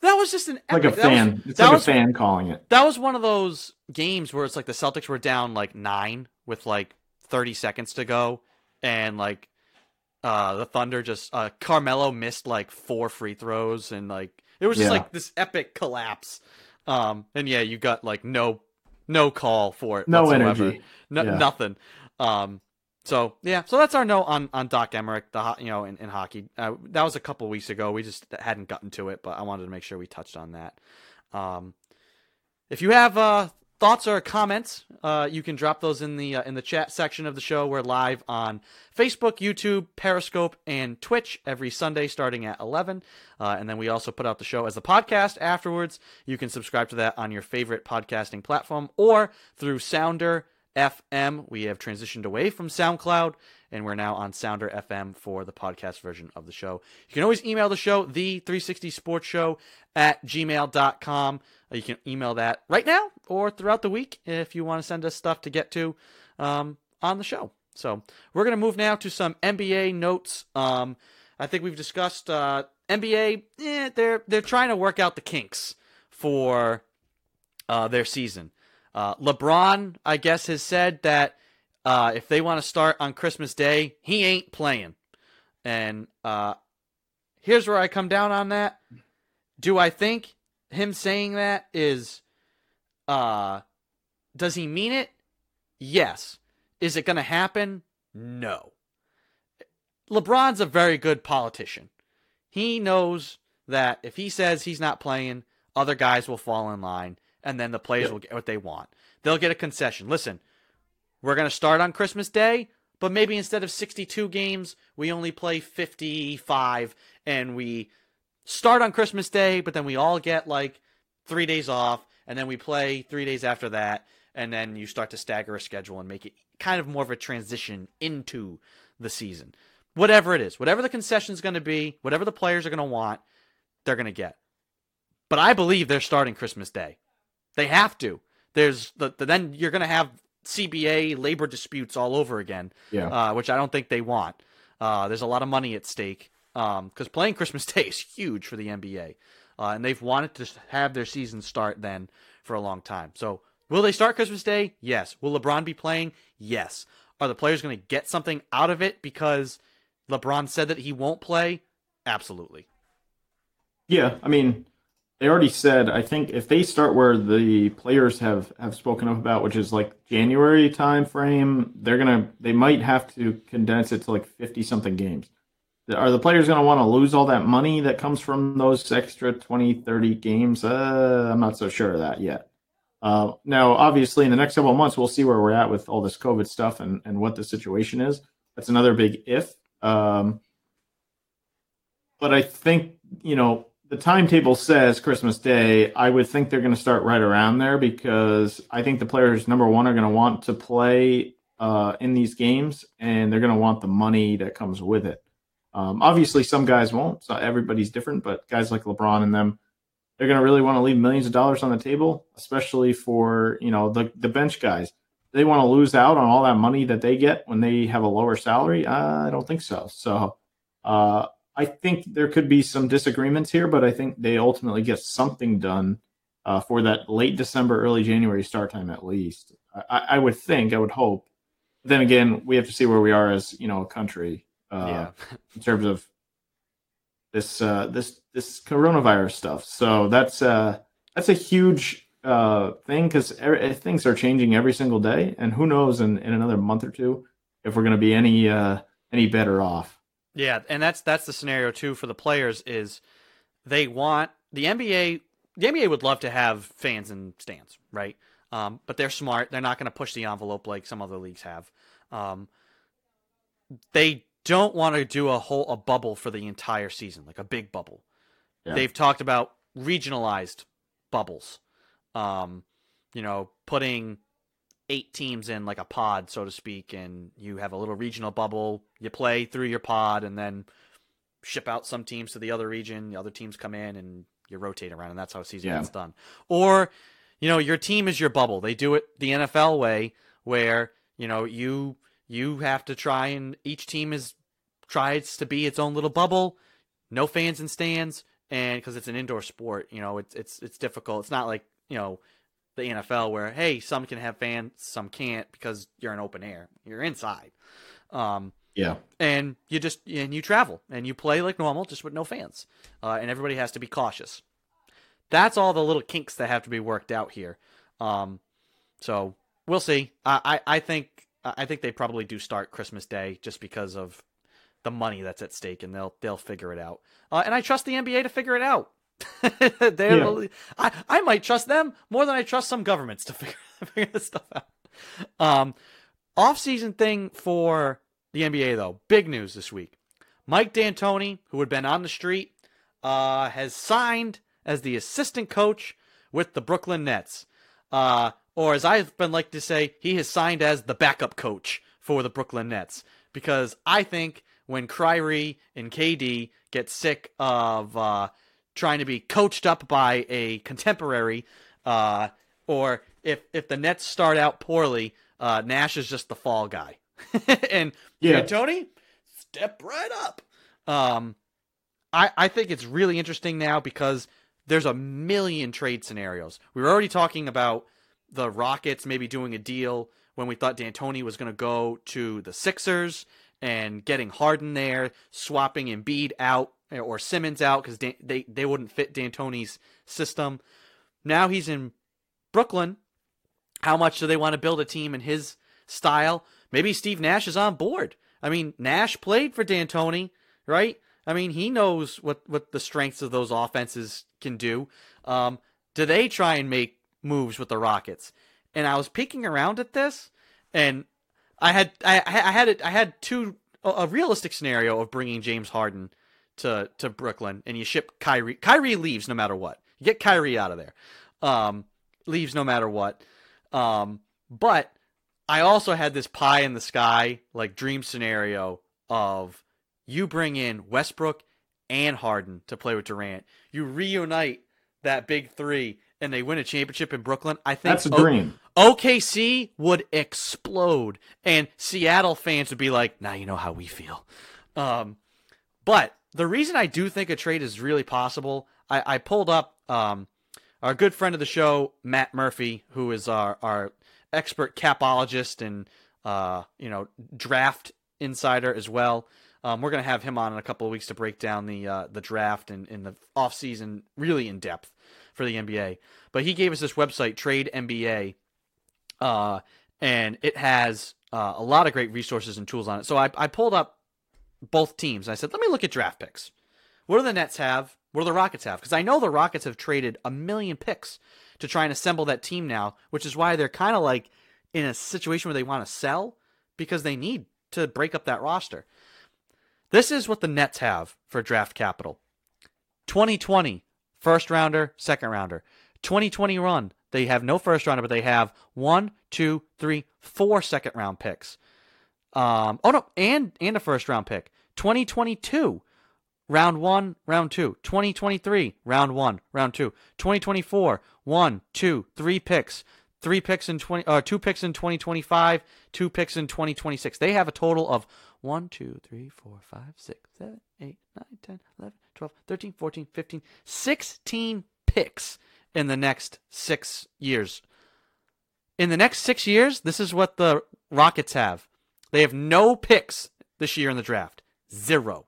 that was just an like a epic- that was- fan. it's that like was a fan calling it. that was one of those games where it's like the Celtics were down like nine with like 30 seconds to go, and like uh the Thunder just uh Carmelo missed like four free throws, and like it was just Yeah. like this epic collapse. Um, and yeah, you got like no no call for it. No whatsoever. energy. No, Yeah. nothing. Um, so yeah, so that's our note on on Doc Emrick, the you know in, in hockey. Uh, that was a couple weeks ago. We just hadn't gotten to it, but I wanted to make sure we touched on that. Um, if you have uh, thoughts or comments, uh, you can drop those in the uh, in the chat section of the show. We're live on Facebook, YouTube, Periscope, and Twitch every Sunday starting at 11. Uh, and then we also put out the show as a podcast afterwards. You can subscribe to that on your favorite podcasting platform or through Sounder FM. We have transitioned away from SoundCloud and we're now on Sounder FM for the podcast version of the show. You can always email the show, the 360 Sports Show at gmail.com. Uh, You can email that right now or throughout the week if you want to send us stuff to get to um, on the show. So we're going to move now to some NBA notes. Um, I think we've discussed uh, NBA. Eh, they're they're trying to work out the kinks for uh, their season. Uh, LeBron, I guess, has said that uh, if they want to start on Christmas Day, he ain't playing. And uh, here's where I come down on that. Do I think him saying that is, uh, does he mean it? Yes. Is it going to happen? No. LeBron's a very good politician. He knows that if he says he's not playing, other guys will fall in line, and then the players Yep. will get what they want. They'll get a concession. Listen, we're going to start on Christmas Day, but maybe instead of 62 games, we only play 55, and we start on Christmas Day, but then we all get like three days off, and then we play three days after that, and then you start to stagger a schedule and make it kind of more of a transition into the season. Whatever it is, whatever the concession is going to be, whatever the players are going to want, they're going to get. But I believe they're starting Christmas Day. They have to. There's the, the then you're going to have CBA labor disputes all over again, Yeah, uh, which I don't think they want. Uh, there's a lot of money at stake because playing Christmas <laughs> Day is huge for the NBA, uh, and they've wanted to have their season start then for a long time. So, will they start Christmas Day? Yes. Will LeBron be playing? Yes. Are the players going to get something out of it because LeBron said that he won't play? Absolutely. yeah. I mean, they already said. I think if they start where the players have have spoken up about, which is like January time frame, they're gonna they might have to condense it to like fifty something games. Are the players to want to lose all that money that comes from those extra 20, 30 games? Uh, I'm not so sure of that yet. Uh, now, obviously, in the next couple months, we'll see where we're at with all this COVID stuff and, and what the situation is. That's another big if. Um, but I think, you know, the timetable says Christmas Day. I would think they're going to start right around there because I think the players, number one, are going to want to play uh, in these games and they're going to want the money that comes with it. Um, obviously, some guys won't. So everybody's different, but guys like LeBron and them, they're going to really want to leave millions of dollars on the table, especially for you know the the bench guys. They want to lose out on all that money that they get when they have a lower salary. I don't think so. So uh, I think there could be some disagreements here, but I think they ultimately get something done uh, for that late December, early January start time at least. I, I, would think, I would hope. then again, we have to see where we are as you know a country uh, yeah. in terms of this uh, this this coronavirus stuff. So that's uh, that's a huge uh, thing because things are changing every single day, and who knows in, in another month or two if we're going to be any uh, any better off. Yeah, and that's that's the scenario too for the players is they want the NBA. The NBA would love to have fans and stands, right? Um, but they're smart. They're not going to push the envelope like some other leagues have. Um, they don't want to do a whole a bubble for the entire season, like a big bubble. Yeah. They've talked about regionalized bubbles. Um, you know, putting eight teams in like a pod, so to speak, and you have a little regional bubble. You play through your pod, and then ship out some teams to the other region. The other teams come in, and you rotate around, and that's how season yeah. gets done. Or, you know, your team is your bubble. They do it the NFL way, where you know you you have to try and each team is tries to be its own little bubble, no fans and stands, and because it's an indoor sport, you know, it's it's it's difficult. It's not like you know the NFL where hey, some can have fans, some can't because you're in open air. You're inside. Um, yeah. And you just and you travel and you play like normal, just with no fans, uh, and everybody has to be cautious. That's all the little kinks that have to be worked out here. Um, so we'll see. I, I, I think I think they probably do start Christmas Day just because of the money that's at stake, and they'll they'll figure it out. Uh, and I trust the NBA to figure it out. <laughs> yeah. I I might trust them more than I trust some governments to <laughs> figure figure this stuff out. Um, off season thing for the NBA though, big news this week. Mike D'Antoni, who had been on the street, uh, has signed as the assistant coach with the Brooklyn Nets. Uh, or as I've been like to say, he has signed as the backup coach for the Brooklyn Nets because I think when Kyrie and KD get sick of uh, trying to be coached up by a contemporary, uh, or if if the Nets start out poorly, uh, Nash is just the fall guy, <laughs> and yeah, Tony, step right up. Um, I I think it's really interesting now because there's a million trade scenarios. We were already talking about the Rockets maybe doing a deal when we thought D'Antoni was going to go to the Sixers and getting Harden there, swapping Embiid out or Simmons out because they they wouldn't fit D'Antoni's system. Now he's in Brooklyn. How much do they want to build a team in his style? Maybe Steve Nash is on board. I mean, Nash played for D'Antoni, right? I mean, he knows what what the strengths of those offenses can do. Um, do they try and make moves with the Rockets? And I was peeking around at this, and I had I, I had it I had two a realistic scenario of bringing James Harden to to Brooklyn and you ship Kyrie. Kyrie leaves no matter what. You get Kyrie out of there. Um, leaves no matter what. Um, but I also had this pie in the sky like dream scenario of you bring in Westbrook and Harden to play with Durant. You reunite that big three and they win a championship in Brooklyn. I think that's a dream. OKC would explode, and Seattle fans would be like, "Now you know how we feel." Um, but the reason I do think a trade is really possible, I, I pulled up um, our good friend of the show, Matt Murphy, who is our, our expert capologist and uh, you know draft insider as well. Um, we're going to have him on in a couple of weeks to break down the uh, the draft and in the off season really in depth for the NBA. But he gave us this website, Trade NBA, uh, and it has uh, a lot of great resources and tools on it. So I, I pulled up both teams. I said, let me look at draft picks. What do the Nets have? What do the Rockets have? Because I know the Rockets have traded a million picks to try and assemble that team now, which is why they're kind of like in a situation where they want to sell because they need to break up that roster. This is what the Nets have for draft capital 2020, first rounder, second rounder. 2021, they have no first rounder, but they have one, two, three, four second round picks. Um, oh no, and and a first round pick. 2022, round one, round two. 2023, round one, round two. 2024, one, two, three picks. Three picks in 20, uh, two picks in 2025, two picks in 2026. They have a total of 1, 2, 3, 4, 5, 6, 7, 8, 9, 10, 11, 12, 13, 14, 15, 16 picks in the next six years. In the next six years, this is what the Rockets have. They have no picks this year in the draft. Zero.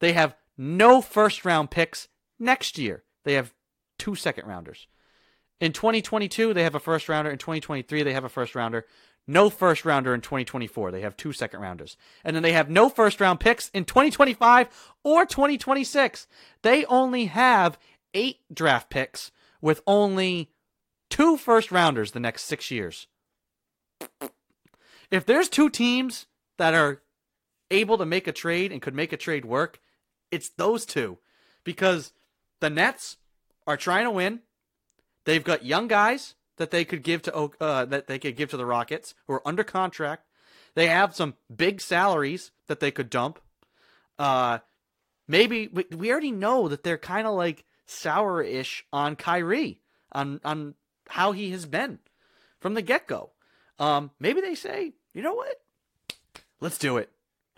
They have no first round picks next year. They have two second rounders. In 2022, they have a first rounder. In 2023, they have a first rounder. No first rounder in 2024. They have two second rounders. And then they have no first round picks in 2025 or 2026. They only have eight draft picks with only two first rounders the next six years. If there's two teams that are able to make a trade and could make a trade work, it's those two. Because the Nets are trying to win. They've got young guys that they could give to uh, that they could give to the Rockets who are under contract. They have some big salaries that they could dump. Uh, maybe we, already know that they're kind of like sour-ish on Kyrie on on how he has been from the get-go. Um, maybe they say, you know what? Let's do it.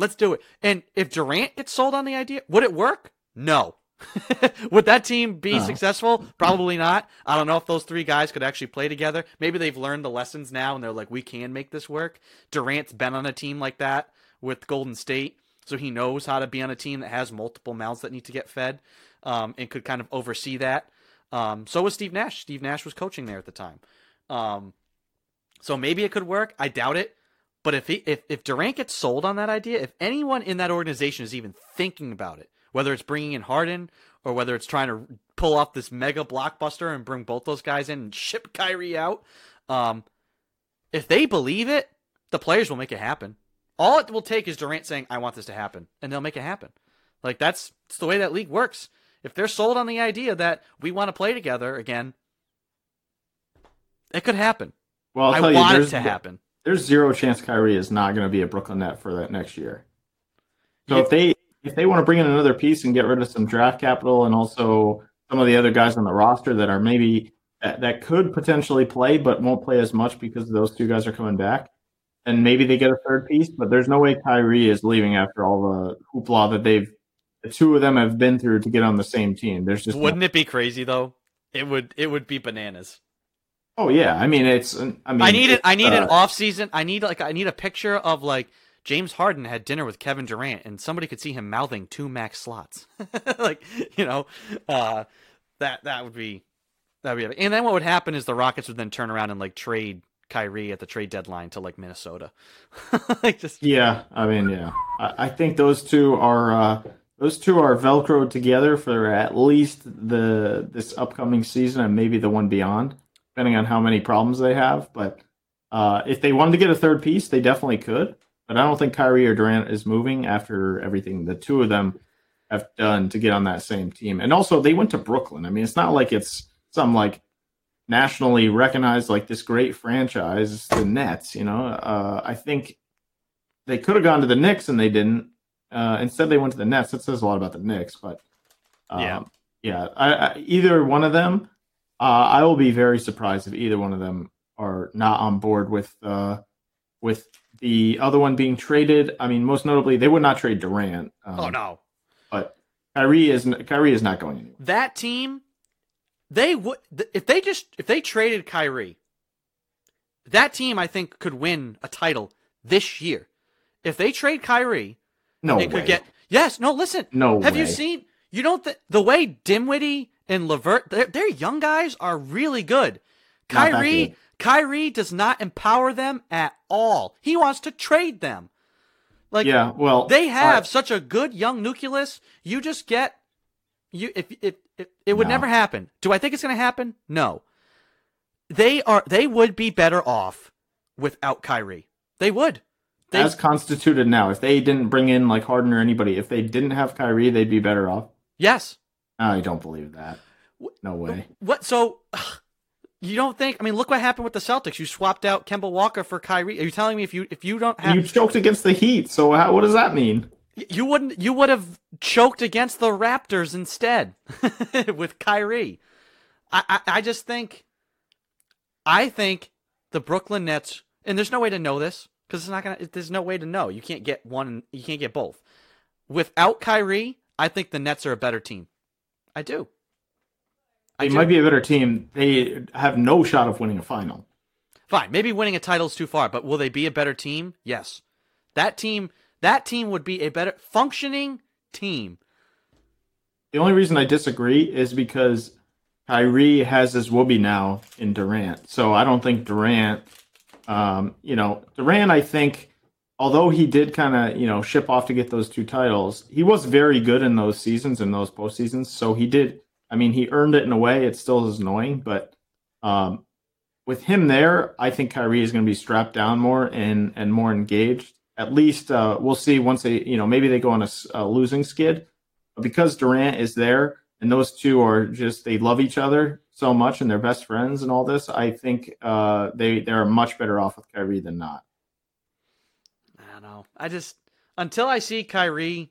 Let's do it. And if Durant gets sold on the idea, would it work? No. <laughs> Would that team be No. successful? Probably not. I don't know if those three guys could actually play together. Maybe they've learned the lessons now and they're like, we can make this work. Durant's been on a team like that with Golden State, so he knows how to be on a team that has multiple mouths that need to get fed um, and could kind of oversee that. Um, so was Steve Nash. Steve Nash was coaching there at the time. Um, so maybe it could work. I doubt it. But if he, if if Durant gets sold on that idea, if anyone in that organization is even thinking about it, whether it's bringing in Harden or whether it's trying to pull off this mega blockbuster and bring both those guys in and <laughs> ship Kyrie out, um, if they believe it, the players will make it happen. All it will take is Durant saying, "I want this to happen," and they'll make it happen. Like that's, that's the way that league works. If they're sold on the idea that we want to play together again, it could happen. Well, I'll I tell you, want it to happen. There's zero chance Kyrie is not going to be a Brooklyn Net for that next year. So You- if they if they want to bring in another piece and get rid of some draft capital and also some of the other guys on the roster that are maybe that, that could potentially play but won't play as much because those two guys are coming back, and maybe they get a third piece. But there's no way Kyrie is leaving after all the hoopla that they've the two of them have been through to get on the same team. There's just Wouldn't it be crazy though? It would. It would be bananas. Oh yeah, I mean it's I mean I need it. I need an uh, off season. I need like I need a picture of like James Harden had dinner with Kevin Durant, and somebody could see him mouthing two max slots. <laughs> like you know, uh, that that would be that would be. And then what would happen is the Rockets would then turn around and like trade Kyrie at the trade deadline to like Minnesota. <laughs> like just Yeah, I mean, yeah, I, I think those two are uh, those two are velcroed together for at least the this upcoming season and maybe the one beyond, depending on how many problems they have. But uh, if they wanted to get a third piece, they definitely could. But I don't think Kyrie or Durant is moving after everything the two of them have done to get on that same team. And also, they went to Brooklyn. I mean, it's not like it's some like nationally recognized like this great franchise, the Nets. You know, uh, I think they could have gone to the Knicks and they didn't. Uh, instead, they went to the Nets. That says a lot about the Knicks. But um, Yeah. yeah, I, I, either one of them, uh, I will be very surprised if either one of them are not on board with uh, with the other one being traded. I mean, most notably, they would not trade Durant. Um, oh no, But Kyrie is Kyrie is not going anywhere. that team, they would if they just if they traded Kyrie, that team I think could win a title this year. If they trade Kyrie, No they way. could get yes. No, listen. no Have you seen? You don't th- the way Dinwiddie and Levert, their, their young guys are really good. Not Kyrie. Kyrie does not empower them at all. He wants to trade them. Like yeah, well, they have such a good young nucleus. You just get you if if, if it would No. never happen. Do I think it's going to happen? No. They are they would be better off without Kyrie. They would. They, as constituted now. If they didn't bring in like Harden or anybody, if they didn't have Kyrie, they'd be better off. yes. I don't believe that. No way. What? So <sighs> you don't think? I mean, look what happened with the Celtics. You swapped out Kemba Walker for Kyrie. Are you telling me if you if you don't have You choked against the Heat, so how, what does that mean? You wouldn't. You would have choked against the Raptors instead <laughs> with Kyrie. I, I, I just think. I think the Brooklyn Nets, and there's no way to know this because it's not gonna. There's no way to know. You can't get one. You can't get both. Without Kyrie, I think the Nets are a better team. I do. They might be a better team. They have no shot of winning a final. Fine, maybe winning a title is too far, but will they be a better team? Yes. That team, that team would be a better functioning team. The only reason I disagree is because Kyrie has his whoopee now in Durant. So I don't think Durant, um, you know, Durant, I think, although he did kind of, you know, ship off to get those two titles, he was very good in those seasons and those postseasons. So he did, I mean, he earned it in a way. It still is annoying, but um, with him there, I think Kyrie is going to be strapped down more and and more engaged. At least uh, we'll see once they, you know, maybe they go on a, a losing skid. But because Durant is there and those two are just they love each other so much and they're best friends and all this, I think uh, they they're much better off with Kyrie than not. I know. I just until I see Kyrie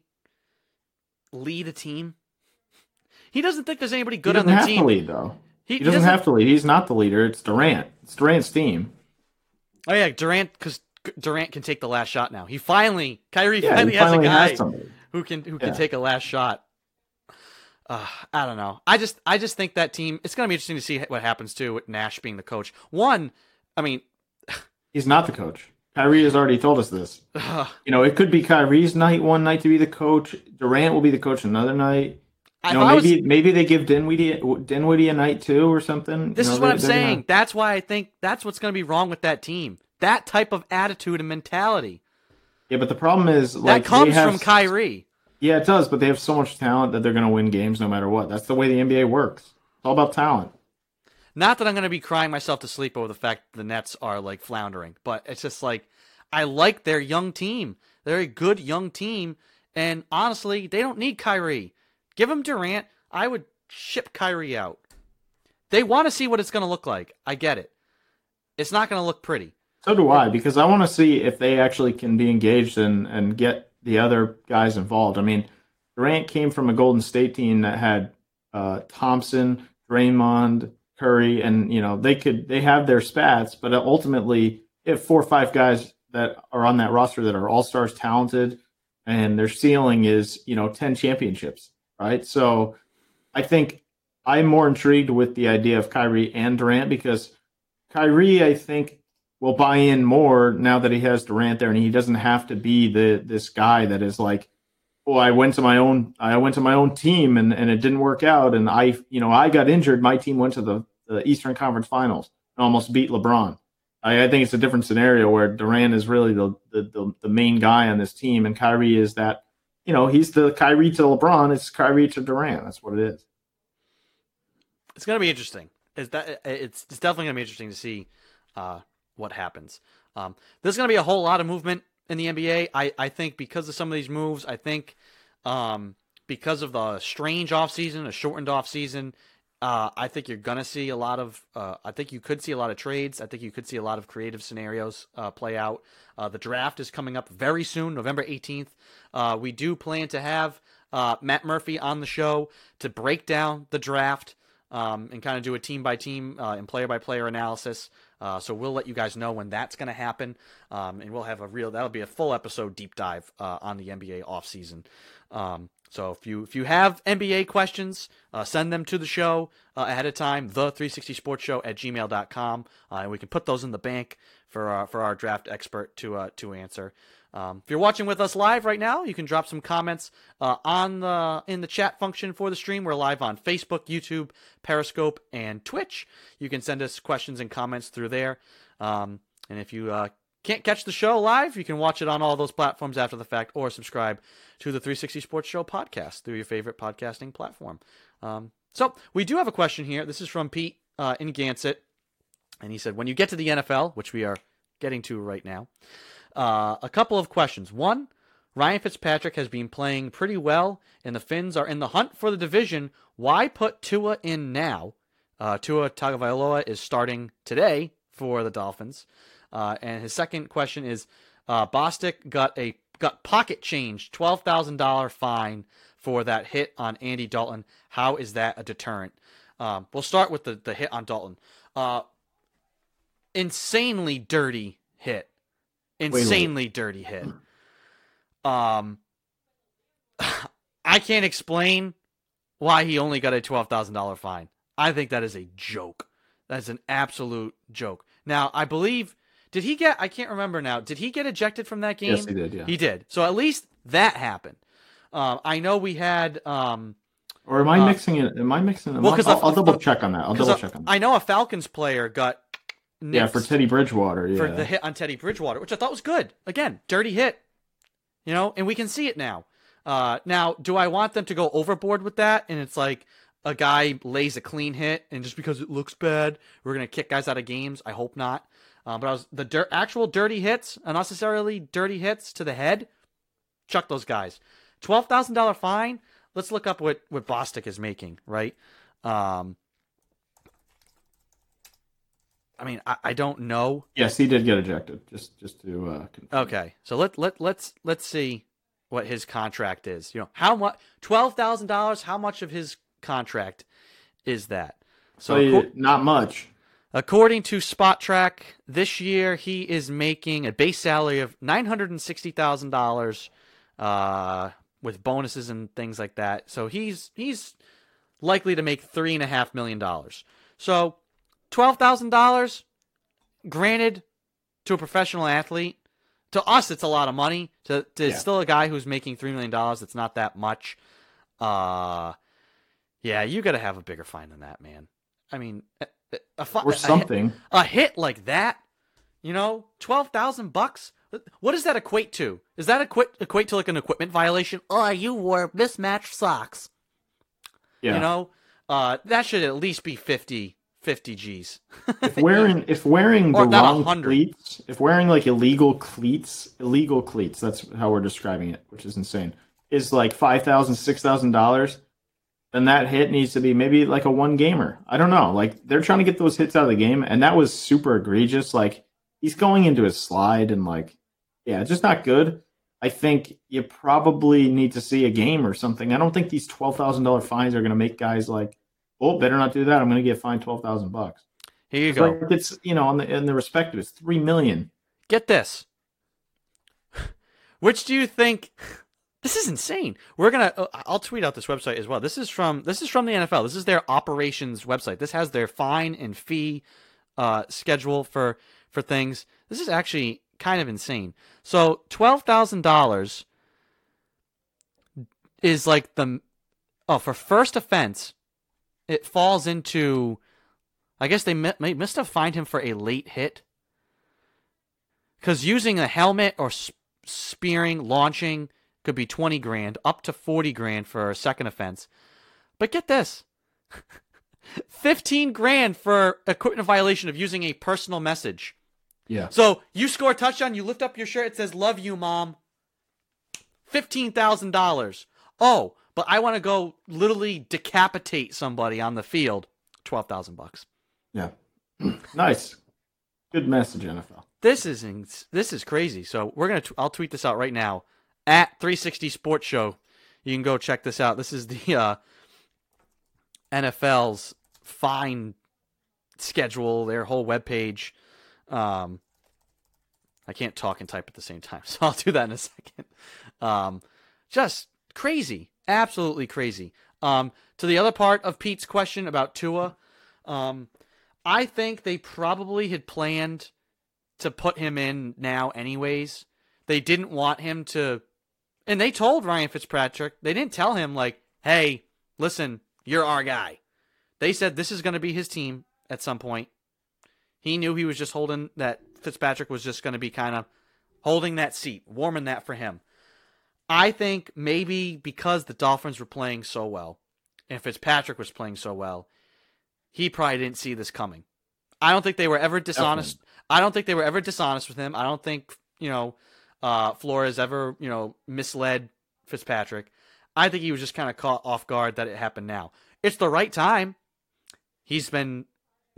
lead a team, he doesn't think there's anybody good on the have team. To lead though. He, he doesn't, doesn't have to lead. He's not the leader. It's Durant. It's Durant's team. Oh yeah, Durant because Durant can take the last shot now. He finally Kyrie yeah, finally, finally has a guy has who can who yeah. can take a last shot. Uh, I don't know. I just I just think that team. It's going to be interesting to see what happens too with Nash being the coach. One, I mean, he's not the coach. Kyrie has already told us this. <laughs> you know, it could be Kyrie's night one night to be the coach. Durant will be the coach another night. You know, maybe was, maybe they give Dinwiddie Dinwiddie a night too or something. This you know, is what I'm saying. That's why I think that's what's going to be wrong with that team. That type of attitude and mentality. Yeah, but the problem is like that comes have, from Kyrie. Yeah, it does, but they have so much talent that they're going to win games no matter what. That's the way the NBA works. It's all about talent. Not that I'm going to be crying myself to sleep over the fact the Nets are like floundering, but it's just like I like their young team. They're a good young team, and honestly, they don't need Kyrie. Give him Durant. I would ship Kyrie out. They want to see what it's going to look like. I get it. It's not going to look pretty. So do I, because I want to see if they actually can be engaged and, and get the other guys involved. I mean, Durant came from a Golden State team that had uh, Thompson, Draymond, Curry, and you know they could they have their spats, but ultimately, if four or five guys that are on that roster that are all stars, talented, and their ceiling is you know ten championships, right? So, I think I'm more intrigued with the idea of Kyrie and Durant because Kyrie, I think, will buy in more now that he has Durant there, and he doesn't have to be the this guy that is like, oh, I went to my own, I went to my own team, and and it didn't work out, and I, you know, I got injured. My team went to the, the Eastern Conference Finals and almost beat LeBron. I, I think it's a different scenario where Durant is really the, the the the main guy on this team, and Kyrie is that, you know, he's the Kyrie to LeBron. It's Kyrie to Durant. That's what it is. It's gonna be interesting. Is that it's, it's definitely gonna be interesting to see uh, what happens. Um, there's going to be a whole lot of movement in the NBA. I, I think because of some of these moves, I think um, because of the strange offseason, a shortened offseason, uh, I think you're to see a lot of, uh, I think you could see a lot of trades. I think you could see a lot of creative scenarios uh, play out. Uh, the draft is coming up very soon, November 18th. Uh, we do plan to have uh, Matt Murphy on the show to break down the draft um, and kind of do a team by team and player by player analysis. So we'll let you guys know when that's going to happen, um, and we'll have a real that'll be a full episode deep dive on the NBA offseason. Um, so if you if you have NBA questions, uh, send them to the show uh, ahead of time, the 360 Sports Show at gmail.com, uh, and we can put those in the bank for our, for our draft expert to uh, to answer. Um, if you're watching with us live right now, you can drop some comments uh, on the in the chat function for the stream. We're live on Facebook, YouTube, Periscope, and Twitch. You can send us questions and comments through there. Um, and if you uh, can't catch the show live, you can watch it on all those platforms after the fact, or subscribe to the 360 Sports Show podcast through your favorite podcasting platform. Um, so we do have a question here. This is from Pete uh, in Gansett, and he said, "When you get to the NFL, which we are getting to right now." Uh, a couple of questions. One, Ryan Fitzpatrick has been playing pretty well, and the Fins are in the hunt for the division. Why put Tua in now? Uh, Tua Tagovailoa is starting today for the Dolphins. Uh, and his second question is, uh, Bostic got a got pocket change, twelve thousand dollar fine for that hit on Andy Dalton. How is that a deterrent? Um, we'll start with the the hit on Dalton. Uh, insanely dirty hit, insanely dirty hit. Um, <sighs> I can't explain why he only got a twelve thousand dollar fine. I think that is a joke. That's an absolute joke. Now, I believe did he get? I can't remember now. Did he get ejected from that game? Yes, he did. Yeah. He did. So at least that happened. Um, I know we had. Um, or am I uh, mixing it? Am I mixing them well, up? I'll, the- I'll double check on that. I'll double check on that. I know a Falcons player got. yeah, for Teddy Bridgewater. Yeah. for the hit on Teddy Bridgewater, which I thought was good. Again, dirty hit. You know, and we can see it now. Uh, now, do I want them to go overboard with that? And it's like a guy lays a clean hit, and just because it looks bad, we're gonna kick guys out of games. I hope not. Uh, but I was the dir- actual dirty hits, unnecessarily dirty hits to the head. Chuck those guys. Twelve thousand dollar fine. Let's look up what what Bostic is making. Right. Um, I mean, I, I don't know. yes, he did get ejected. Just just to uh, confirm. Okay, so let let let's let's see what his contract is. You know, how much? Twelve thousand dollars. How much of his contract is that? So, So acco- not much. According to Spotrac, this year he is making a base salary of nine hundred and sixty thousand dollars, uh, with bonuses and things like that. So he's he's likely to make three and a half million dollars. So twelve thousand dollars, granted, to a professional athlete, to us it's a lot of money. To, to Yeah. still a guy who's making three million dollars, it's not that much. Uh, yeah, you got to have a bigger fine than that, man. I mean, a, a, a, fi- Or something. a hit like that, you know, twelve thousand bucks. What does that equate to? Is that equate equate to like an equipment violation? Oh, you wore mismatched socks. Yeah. You know, uh, that should at least be 50, 50 G's. if wearing <laughs> if wearing the wrong 100. cleats, if wearing like illegal cleats, illegal cleats, that's how we're describing it, which is insane. Is like five thousand, six thousand dollars, then that hit needs to be maybe like a one gamer. I don't know. Like they're trying to get those hits out of the game, and that was super egregious. Like he's going into his slide and like, yeah, just not good. I think you probably need to see a game or something. I don't think these twelve thousand dollar fines are going to make guys like, oh, better not do that. I'm going to get fined twelve thousand bucks. Here you go. like it's you know on the in the respective it's three million. Get this. <laughs> Which do you think? This is insane. We're gonna. uh, I'll tweet out this website as well. This is from. This is from the NFL. This is their operations website. This has their fine and fee uh, schedule for for things. This is actually kind of insane. So twelve thousand dollars is like the oh for first offense, it falls into. I guess they may must have fined him for a late hit because using a helmet or sp- spearing, launching could be 20 grand, up to 40 grand for a second offense. But get this <laughs> 15 grand for equipment violation of using a personal message. Yeah. So you score a touchdown, you lift up your shirt, it says, Love you, mom. $15,000. Oh, but I want to go literally decapitate somebody on the field. 12,000 bucks. Yeah. <clears throat> nice. Good message, NFL. This is ins- this is crazy. So we're gonna. T- I'll tweet this out right now at 360 Sports Show. You can go check this out. This is the uh, NFL's fine schedule, their whole webpage. Um, I can't talk and type at the same time, <laughs> so I'll do that in a second. Um, just crazy, absolutely crazy. Um, to the other part of Pete's question about Tua, um, I think they probably had planned to put him in now anyways. They didn't want him to and they told Ryan Fitzpatrick, they didn't tell him like, "Hey, listen, you're our guy." They said this is going to be his team at some point. He knew he was just holding that Fitzpatrick was just going to be kind of holding that seat, warming that for him. I think maybe because the Dolphins were playing so well and Fitzpatrick was playing so well, he probably didn't see this coming. I don't think they were ever dishonest. I don't think they were ever dishonest with him. I don't think, you know, uh, Flores ever, you know, misled Fitzpatrick. I think he was just kind of caught off guard that it happened now. It's the right time. He's been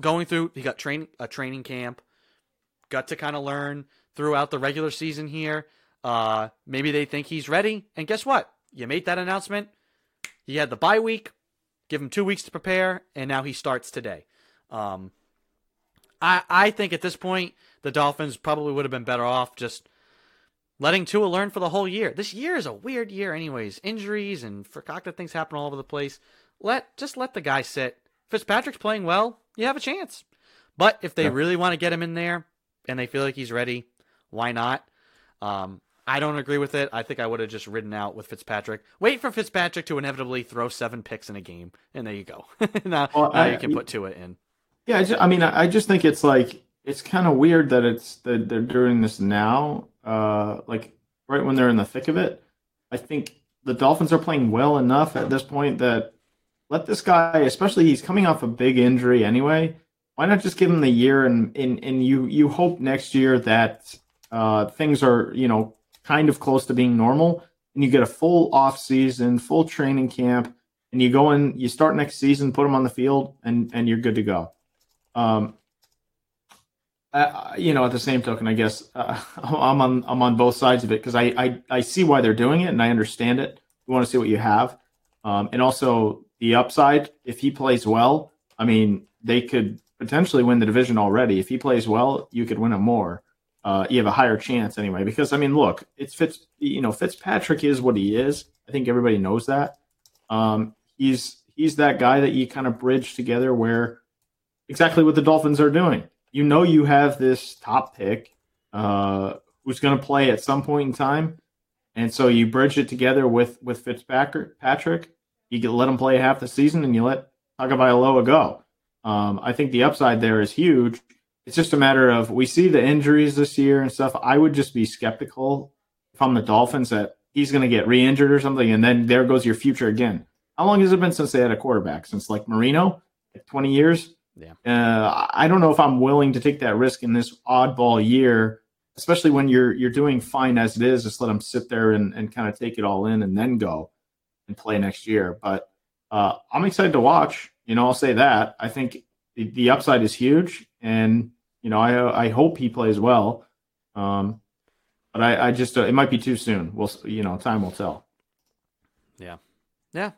going through, he got train, a training camp, got to kind of learn throughout the regular season here. Uh, maybe they think he's ready. And guess what? You made that announcement. He had the bye week. Give him two weeks to prepare, and now he starts today. Um, I I think at this point the Dolphins probably would have been better off just letting Tua learn for the whole year. This year is a weird year, anyways. Injuries and fakakta things happen all over the place. Let just let the guy sit. Fitzpatrick's playing well. You have a chance. But if they yeah. really want to get him in there and they feel like he's ready, why not? Um, I don't agree with it. I think I would have just ridden out with Fitzpatrick. Wait for Fitzpatrick to inevitably throw seven picks in a game, and there you go. <laughs> now, well, now I, you can put Tua in. Yeah, I, just, I mean, I just think it's like it's kind of weird that it's that they're doing this now, uh, like right when they're in the thick of it. I think the Dolphins are playing well enough at this point that let this guy, especially he's coming off a big injury anyway. Why not just give him the year and and, and you you hope next year that uh, things are you know kind of close to being normal, and you get a full off season, full training camp, and you go in, you start next season, put them on the field, and and you're good to go. Um, uh, you know, at the same token, I guess uh, <laughs> I'm on I'm on both sides of it because I, I I see why they're doing it and I understand it. You want to see what you have, um, and also the upside. If he plays well, I mean, they could potentially win the division already. If he plays well, you could win him more uh, you have a higher chance anyway. Because I mean, look, it's Fitz. You know, Fitzpatrick is what he is. I think everybody knows that. Um, he's he's that guy that you kind of bridge together where exactly what the Dolphins are doing. You know, you have this top pick uh, who's going to play at some point in time, and so you bridge it together with with Fitzpatrick. Patrick, you let him play half the season, and you let Tagovailoa go. Um, I think the upside there is huge it's just a matter of we see the injuries this year and stuff. I would just be skeptical if I'm the Dolphins that he's going to get re-injured or something, and then there goes your future again. How long has it been since they had a quarterback? Since like Marino, like 20 years. Yeah. Uh, I don't know if I'm willing to take that risk in this oddball year, especially when you're you're doing fine as it is. Just let them sit there and, and kind of take it all in and then go and play next year. But uh, I'm excited to watch. You know, I'll say that. I think the, the upside is huge, and you know, I I hope he plays well. Um, but I, I just uh, it might be too soon. We'll you know, time will tell. Yeah, yeah.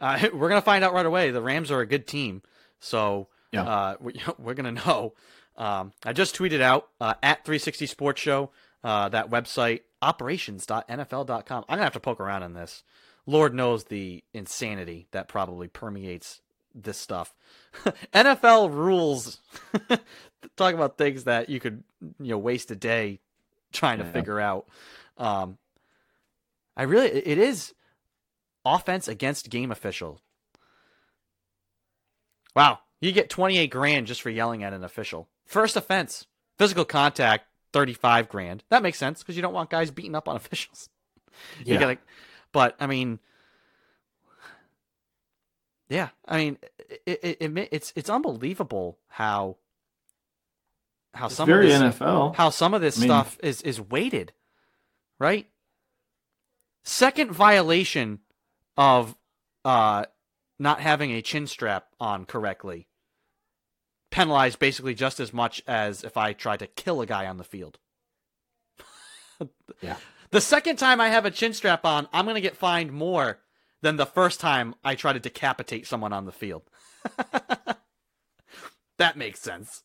Uh, <laughs> we're gonna find out right away. The Rams are a good team, so yeah, uh, we, <laughs> are gonna know. Um, I just tweeted out uh, at 360 Sports Show uh, that website operations.nfl.com. I'm gonna have to poke around in this. Lord knows the insanity that probably permeates this stuff. <laughs> NFL rules <laughs> talk about things that you could you know waste a day trying to figure out. Um, I really it is offense against game official. Wow, you get 28 grand just for yelling at an official. First offense, physical contact, 35 grand. That makes sense because you don't want guys beating up on <laughs> officials. Yeah. You gotta, but I mean, yeah, I mean, it, it, it, it's it's unbelievable how how it's some very of this, NFL. how some of this I mean, stuff is is weighted, right? Second violation of uh, not having a chin strap on correctly penalized basically just as much as if I tried to kill a guy on the field. yeah. The second time I have a chin strap on, I'm going to get fined more than the first time I try to decapitate someone on the field. <laughs> that makes sense.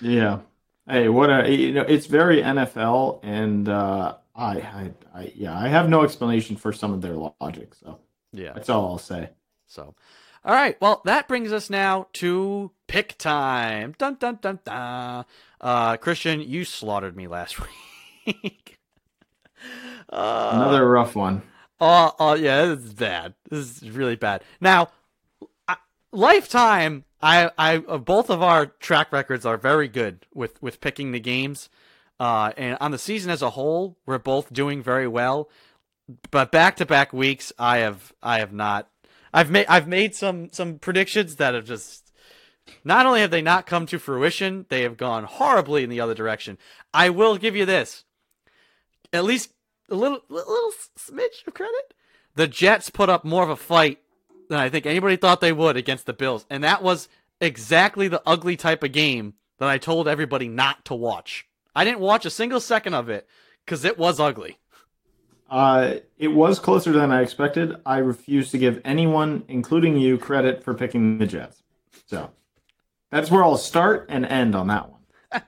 Yeah. Hey, what a you know, it's very NFL, and uh, I, I, I, yeah, I have no explanation for some of their logic. So yeah, that's all I'll say. So, all right, well, that brings us now to pick time. Dun dun dun dun. Uh, Christian, you slaughtered me last <laughs> week. uh, Another rough one. Oh, oh yeah, this is bad. This is really bad. Now, I, lifetime, I, I, uh, both of our track records are very good with with picking the games, uh, and on the season as a whole, we're both doing very well. But back to back weeks, I have, I have not. I've made, I've made some some predictions that have just. Not only have they not come to fruition, they have gone horribly in the other direction. I will give you this. At least a little little smidge of credit. The Jets put up more of a fight than I think anybody thought they would against the Bills, and that was exactly the ugly type of game that I told everybody not to watch. I didn't watch a single second of it because it was ugly. Uh, it was closer than I expected. I refuse to give anyone, including you, credit for picking the Jets. So that's where I'll start and end on that one.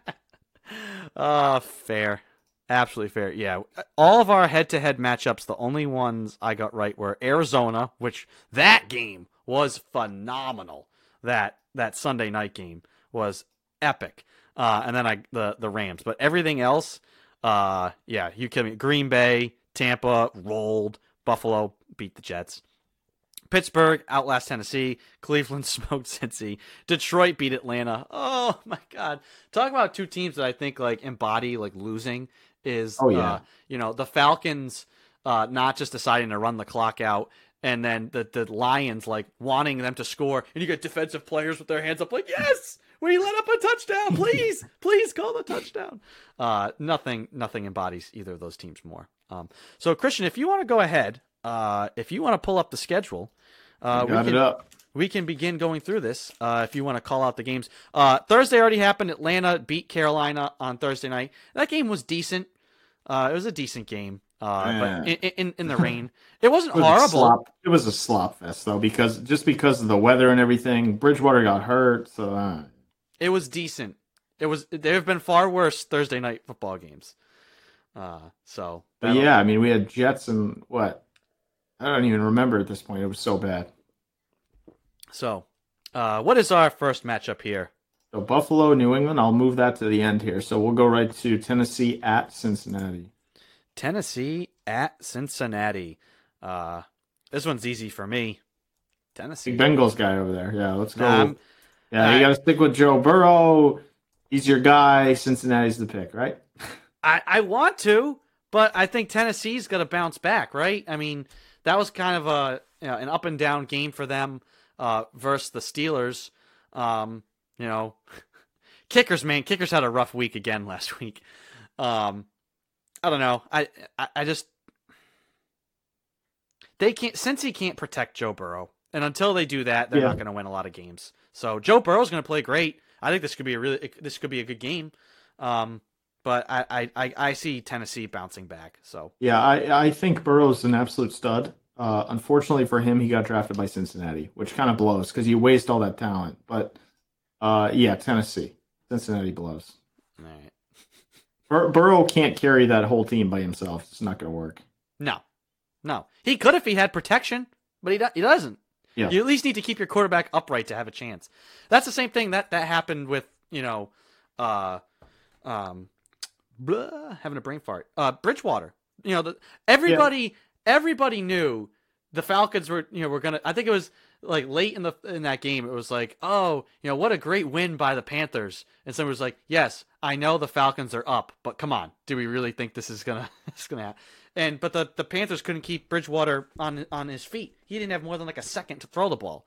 uh, <laughs> fair. Absolutely fair. Yeah. All of our head to head matchups, the only ones I got right were Arizona, which that game was phenomenal. That that Sunday night game was epic. Uh, and then I the the Rams. But everything else, uh, yeah, you kidding me. Green Bay, Tampa rolled. Buffalo beat the Jets. Pittsburgh outlast Tennessee. Cleveland <laughs> smoked Cincy. Detroit beat Atlanta. Oh my God! Talk about two teams that I think like embody like losing is. Oh, yeah. uh, you know the Falcons uh, not just deciding to run the clock out, and then the the Lions like wanting them to score, and you get defensive players with their hands up like yes. We let up a touchdown, please, <laughs> please call the touchdown. Uh, nothing, nothing embodies either of those teams more. Um, so Christian, if you want to go ahead, uh, if you want to pull up the schedule, uh, we can, we can begin going through this. Uh, if you want to call out the games, uh, Thursday already happened. Atlanta beat Carolina on Thursday night. That game was decent. Uh, it was a decent game. Uh, but in, in in the <laughs> rain, it wasn't It was horrible. slop- It was a slop fest though, because just because of the weather and everything, Bridgewater got hurt. So uh, It was decent. It was. There have been far worse Thursday night football games. Uh, so but yeah, I mean, we had Jets and what? I don't even remember at this point. It was so bad. So, uh, what is our first matchup here? So Buffalo, New England. I'll move that to the end here. So we'll go right to Tennessee at Cincinnati. Tennessee at Cincinnati. Uh, this one's easy for me. Tennessee. Big Bengals guy over there. Yeah, let's go. I'm- yeah, you got to stick with Joe Burrow. He's your guy. Cincinnati's the pick, right? I, I want to, but I think Tennessee's going to bounce back, right? I mean, that was kind of a you know, an up and down game for them uh, versus the Steelers. Um, you know, <laughs> kickers, man, kickers had a rough week again <laughs> last week. Um, I don't know. I, I I just they can't since he can't protect Joe Burrow, and until they do that, they're Yeah. not going to win a lot of games. So Joe Burrow's going to play great. I think this could be a really this could be a good game. Um, but I, I, I, see Tennessee bouncing back. So Yeah, I, I think Burrow's an absolute stud. Uh, unfortunately for him, he got drafted by Cincinnati, which kind of blows because you waste all that talent. But uh, yeah, Tennessee, Cincinnati blows. all right. Bur- Burrow can't carry that whole team by himself. It's not going to work. no, no, he could if he had protection, but he do, he doesn't. Yeah. You at least need to keep your quarterback upright to have a chance. That's the same thing that that happened with you know, uh, um, blah, having a brain fart. Uh, Bridgewater. You know, the, everybody everybody knew the Falcons were you know were gonna. I think it was like late in the in that game. It was like, oh, you know, what a great win by the Panthers. And someone was like, yes, I know the Falcons are up, but come on, do we really think this is gonna <laughs> is gonna happen? And but the the Panthers couldn't keep Bridgewater on on his feet. He didn't have more than like a second to throw the ball.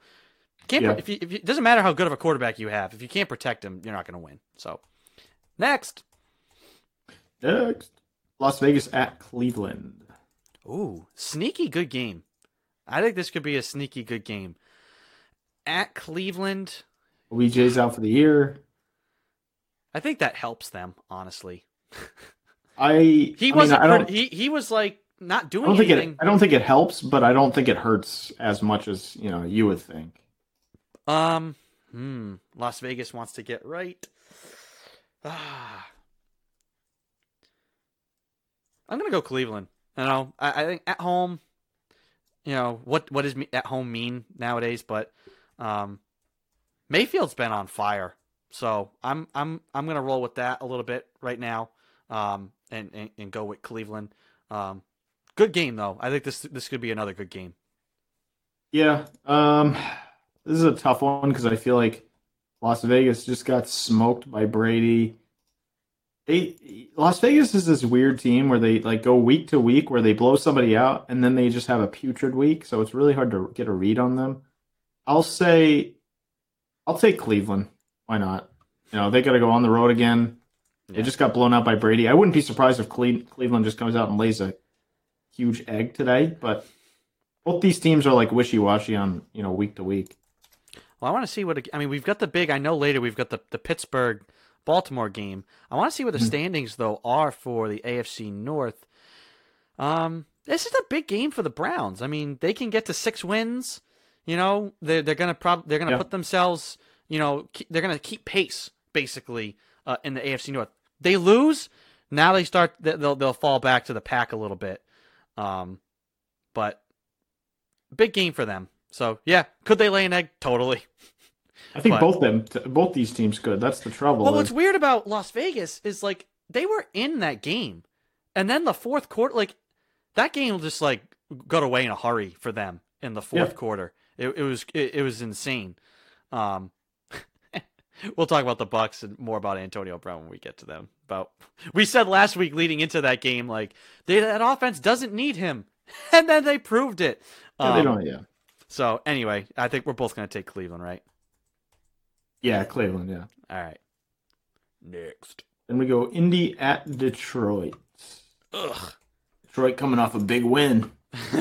Can't Yeah. if you, if you, it doesn't matter how good of a quarterback you have. If you can't protect him, you're not going to win. So next, Next, Las Vegas at Cleveland. ooh, sneaky good game. I think this could be a sneaky good game. At Cleveland, OBJ's out for the year. I think that helps them honestly. <laughs> I He I wasn't. I don't. he he was like not I doing don't think anything. it. I don't think it helps, but I don't think it hurts as much as you know you would think. Um, hmm. Las Vegas wants to get right. Ah. I'm gonna go Cleveland. You know, I, I think at home. You know what? What does at home mean nowadays? But um, Mayfield's been on fire, so I'm I'm I'm gonna roll with that a little bit right now. Um, and and, and go with Cleveland. Um, good game though. I think this this could be another good game. Yeah. Um, this is a tough one because I feel like Las Vegas just got smoked by Brady. They Las Vegas is this weird team where they like go week to week where they blow somebody out and then they just have a putrid week, so it's really hard to get a read on them. I'll say I'll take Cleveland. Why not? You know, they got to go on the road again. They just got blown out by Brady. I wouldn't be surprised if Cle- Cleveland just comes out and lays a huge egg today, but both these teams are like wishy-washy on, you know, week to week. Well, I want to see what I mean. We've got the big. I know later we've got the the Pittsburgh Baltimore game. I want to see what the Mhm. standings though are for the AFC North. Um, this is a big game for the Browns. I mean, they can get to six wins. You know, they're they're gonna prob they're gonna Yeah. put themselves. You know, they're gonna keep pace basically uh, in the AFC North. They lose, now they start they- they'll they'll fall back to the pack a little bit. Um, but big game for them. So yeah, could they lay an egg? Totally. <laughs> I think But- both them, both these teams could. That's the trouble. Well, what's weird about Las Vegas is like they were in that game, and then the fourth quarter, like that game just like got away in a hurry for them in the fourth Yeah. quarter. It, it was it, it was insane. Um, <laughs> we'll talk about the Bucks and more about Antonio Brown when we get to them. About we said last week leading into that game, like they, that offense doesn't need him, <laughs> and then they proved it. Yeah, they Um, don't. Yeah, So anyway, I think we're both going to take Cleveland, right? Yeah, Cleveland. Yeah. All right. Next. Then we go Indy at Detroit. Ugh. Detroit coming off a big win. <laughs>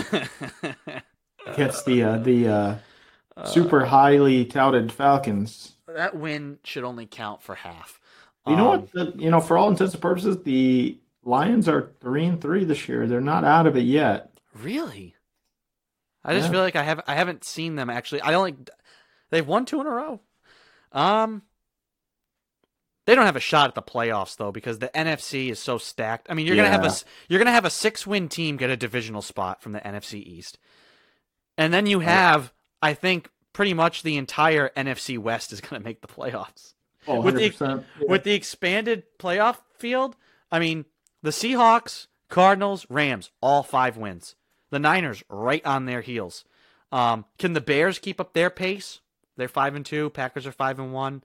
Gets the uh, the uh, super highly touted Falcons. that win should only count for half. You know Um, what? The, you know, for all intents and purposes, the Lions are three and three this year. They're not out of it yet. Really? I just Yeah. feel like I have I haven't seen them actually. I don't they've won two in a row. Um they don't have a shot at the playoffs though because the NFC is so stacked. I mean, you're gonna have a you're gonna have a six win team get a divisional spot from the NFC East, and then you have I think pretty much the entire NFC West is gonna make the playoffs. Oh, With the- Yeah. with the expanded playoff field, I mean, the Seahawks, Cardinals, Rams, all five wins. The Niners right on their heels. Um, can the Bears keep up their pace? They're five and two. Packers are five and one.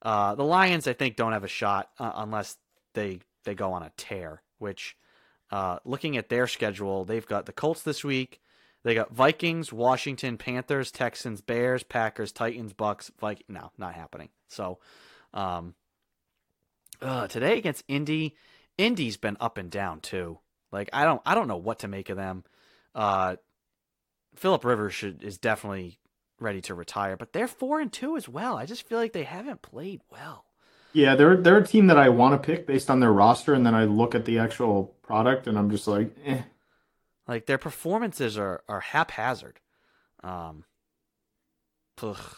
Uh, the Lions, I think, don't have a shot uh, unless they they go on a tear. Which, uh, looking at their schedule, they've got the Colts this week. They got Vikings, Washington, Panthers, Texans, Bears, Packers, Titans, Bucks. Viking. No, not happening. So, um, uh, today against Indy, Indy's been up and down too. Like I don't I don't know what to make of them. Uh, Philip Rivers should is definitely ready to retire, but they're four and two as well. I just feel like they haven't played well. Yeah, they're they're a team that I want to pick based on their roster, and then I look at the actual product, and I'm just like, eh. Like their performances are are haphazard. Um, ugh.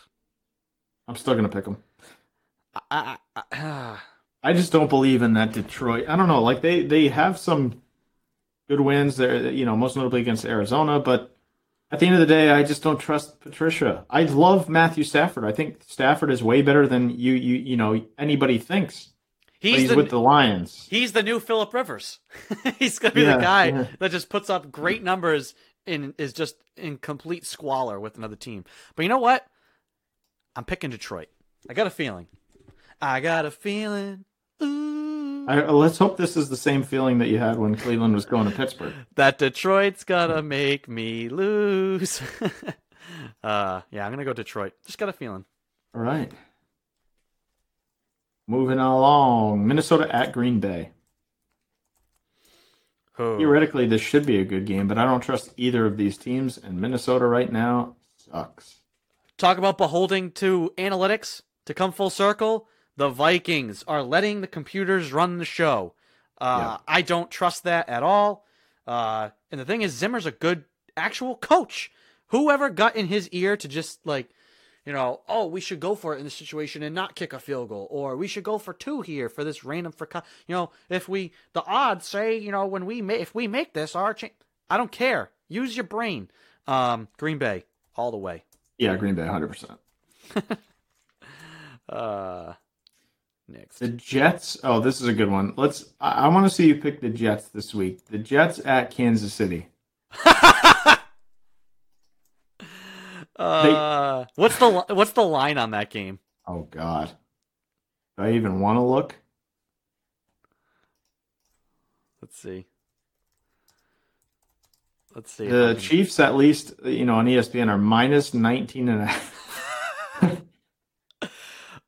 I'm still gonna pick them. I, I, I, I just don't believe in that Detroit. I don't know. Like they they have some good wins there, you know, most notably against Arizona, but at the end of the day, I just don't trust Patricia. I love Matthew Stafford. I think Stafford is way better than you you you know anybody thinks. He's, he's the with the Lions. he's the new Philip Rivers. <laughs> he's gonna be Yeah, the guy yeah. that just puts up great numbers and is just in complete squalor with another team. But you know what? I'm picking Detroit. I got a feeling. I got a feeling. Ooh, I, let's hope this is the same feeling that you had when Cleveland was going to Pittsburgh. <laughs> that Detroit's gonna make me lose. <laughs> uh, yeah, I'm gonna go Detroit. Just got a feeling. All right. Moving along, Minnesota at Green Bay. Oh. Theoretically, this should be a good game, but I don't trust either of these teams, and Minnesota right now sucks. Talk about beholding to analytics to come full circle. The Vikings are letting the computers run the show. Uh, I don't trust that at all. Uh, and the thing is, Zimmer's a good actual coach. Whoever got in his ear to just like, you know, oh, we should go for it in this situation and not kick a field goal, or we should go for two here for this random for, you know, if we the odds say, you know, when we ma- if we make this our cha- I don't care. Use your brain. Um, Green Bay all the way. Yeah, Green Bay, 100%. <laughs> Uh, next. The Jets. Oh, this is a good one. Let's. I, I want to see you pick the Jets this week. The Jets at Kansas City. <laughs> uh, what's the what's the line on that game? Oh God. Do I even want to look? Let's see. Let's see. The Chiefs, at least, you know, on ESPN, are minus 19 and a half. <laughs>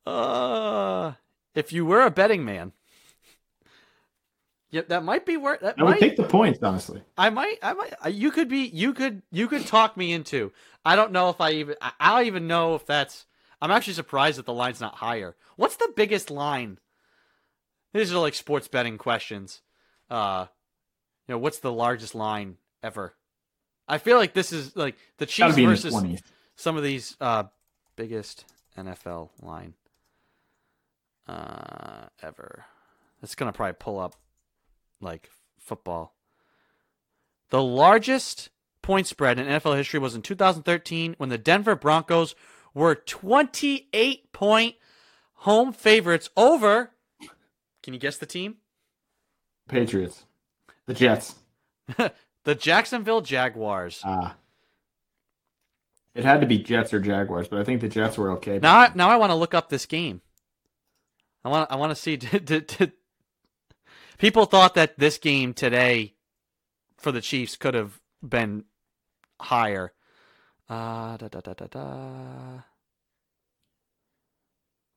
Uh, if you were a betting man, yeah, that might be worth. that I would take the points, honestly. I might. I might. You could be. You could. You could talk me into. I don't know if I even. I, don't even know if that's. I'm actually surprised that the line's not higher. What's the biggest line? These are like sports betting questions. Uh, you know, what's the largest line ever. I feel like this is like the Chiefs in the versus some of these uh biggest NFL line uh ever. It's gonna probably pull up like football. The largest point spread in NFL history was in 2013 when the Denver Broncos were 28 point home favorites over. Can you guess the team? Patriots, the Jets. <laughs> the Jacksonville Jaguars. Ah, it had to be Jets or Jaguars, but I think the Jets were okay. Now, I, now I want to look up this game. I want I want to see. Did, did, did, people thought that this game today for the Chiefs could have been higher. Uh, da, da, da, da, da.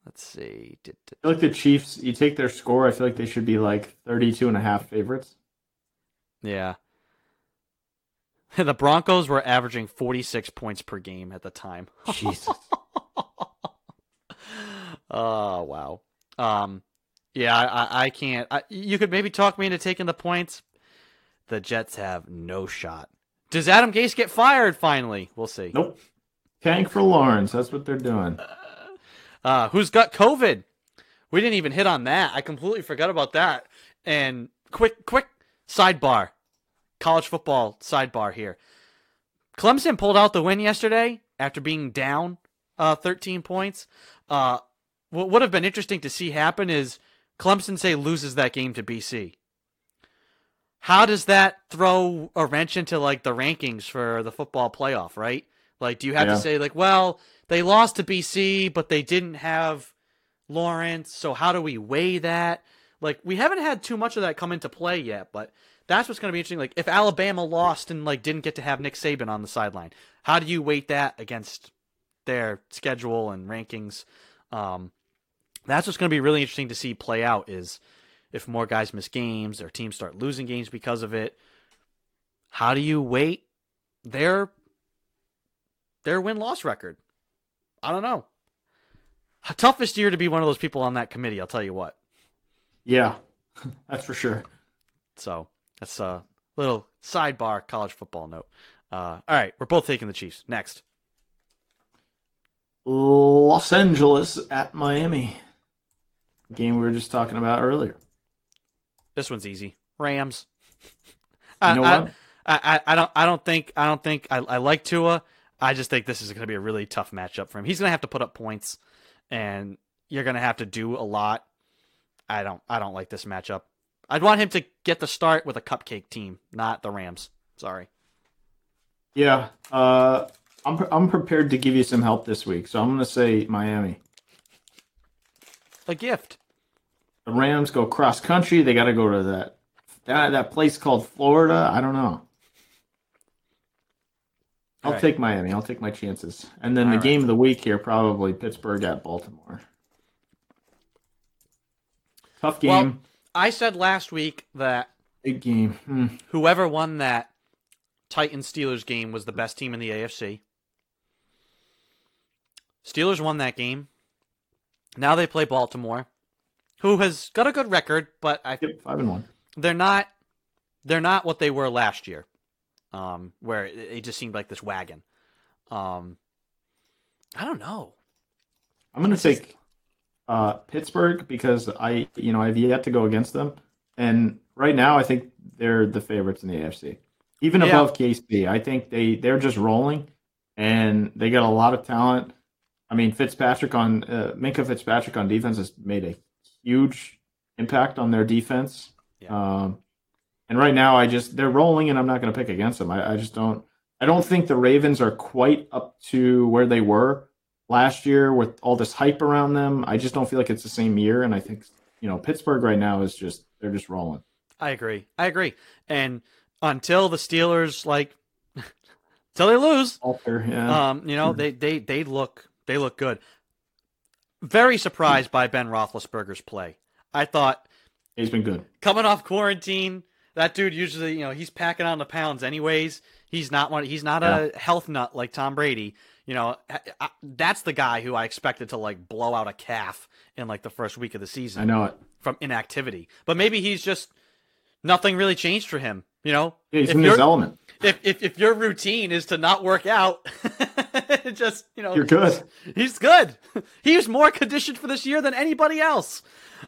Let's see. I feel like the Chiefs. You take their score. I feel like they should be like 32 and a half favorites. Yeah. <laughs> The Broncos were averaging 46 points per game at the time. Jesus. <laughs> oh wow. Um, yeah, I, I, can't. I, you could maybe talk me into taking the points. The Jets have no shot. Does Adam Gase get fired finally? We'll see. nope. Tank for Lawrence. That's what they're doing. Uh, who's got COVID? We didn't even hit on that. I completely forgot about that. And quick, quick sidebar, college football sidebar here. Clemson pulled out the win yesterday after being down uh, 13 points. Uh, what would have been interesting to see happen is Clemson say loses that game to BC. How does that throw a wrench into like the rankings for the football playoff, right? Like, do you have Yeah. to say like, well, they lost to BC, but they didn't have Lawrence, so how do we weigh that? Like, we haven't had too much of that come into play yet, but that's what's going to be interesting. Like, if Alabama lost and like didn't get to have Nick Saban on the sideline, how do you weight that against their schedule and rankings? Um, that's what's going to be really interesting to see play out. Is if more guys miss games, their teams start losing games because of it. How do you weight their their win loss record? I don't know. Toughest year to be one of those people on that committee. I'll tell you what. Yeah, <laughs> that's for sure. So that's a little sidebar college football note. Uh, all right, we're both taking the Chiefs. Next, Los Angeles at Miami. Game we were just talking about earlier. this one's easy. Rams. You know I, what? I, I, I don't I don't think I don't think I, I like Tua. I just think this is going to be a really tough matchup for him. He's going to have to put up points, and you're going to have to do a lot. I don't I don't like this matchup. I'd want him to get the start with a cupcake team, not the Rams. Sorry. Yeah, uh, I'm pre- I'm prepared to give you some help this week, so I'm going to say Miami. A gift. The Rams go cross country. They got to go to that that that place called Florida. I don't know. I'll Right. take Miami. I'll take my chances. And then All the right. game of the week here probably Pittsburgh at Baltimore. Tough game. Well- I said last week that Big game. Hmm. whoever won that Titans Steelers game was the best team in the AFC. Steelers won that game. Now they play Baltimore, who has got a good record, but I Yep, five and one. they're not they're not what they were last year. Um, where it, it just seemed like this wagon. Um, I don't know. I'm gonna take uh, Pittsburgh because I, you know, I've yet to go against them, and right now I think they're the favorites in the AFC, even Yeah. above KC. I think they they're just rolling, and they got a lot of talent. I mean, Fitzpatrick on uh, Minkah Fitzpatrick on defense has made a huge impact on their defense. Yeah. Um, and right now, I just they're rolling, and I'm not going to pick against them. I, I just don't. I don't think the Ravens are quite up to where they were last year with all this hype around them. I just don't feel like it's the same year, and I think you know Pittsburgh right now is just they're just rolling. I agree. I agree. And until the Steelers like <laughs> until they lose, Alter, yeah. Um, you know, <laughs> they they they look they look good. Very surprised by Ben Roethlisberger's play. I thought He's been good. coming off quarantine, that dude usually you know he's packing on the pounds anyways. He's not one. He's not a health nut like Tom Brady. You know, I, that's the guy who I expected to like blow out a calf in like the first week of the season I know it. from inactivity. But maybe he's just nothing really changed for him. You know, Yeah, he's if in his element. if, if if your routine is to not work out, <laughs> just you know, You're good. He's good. <laughs> He's more conditioned for this year than anybody else.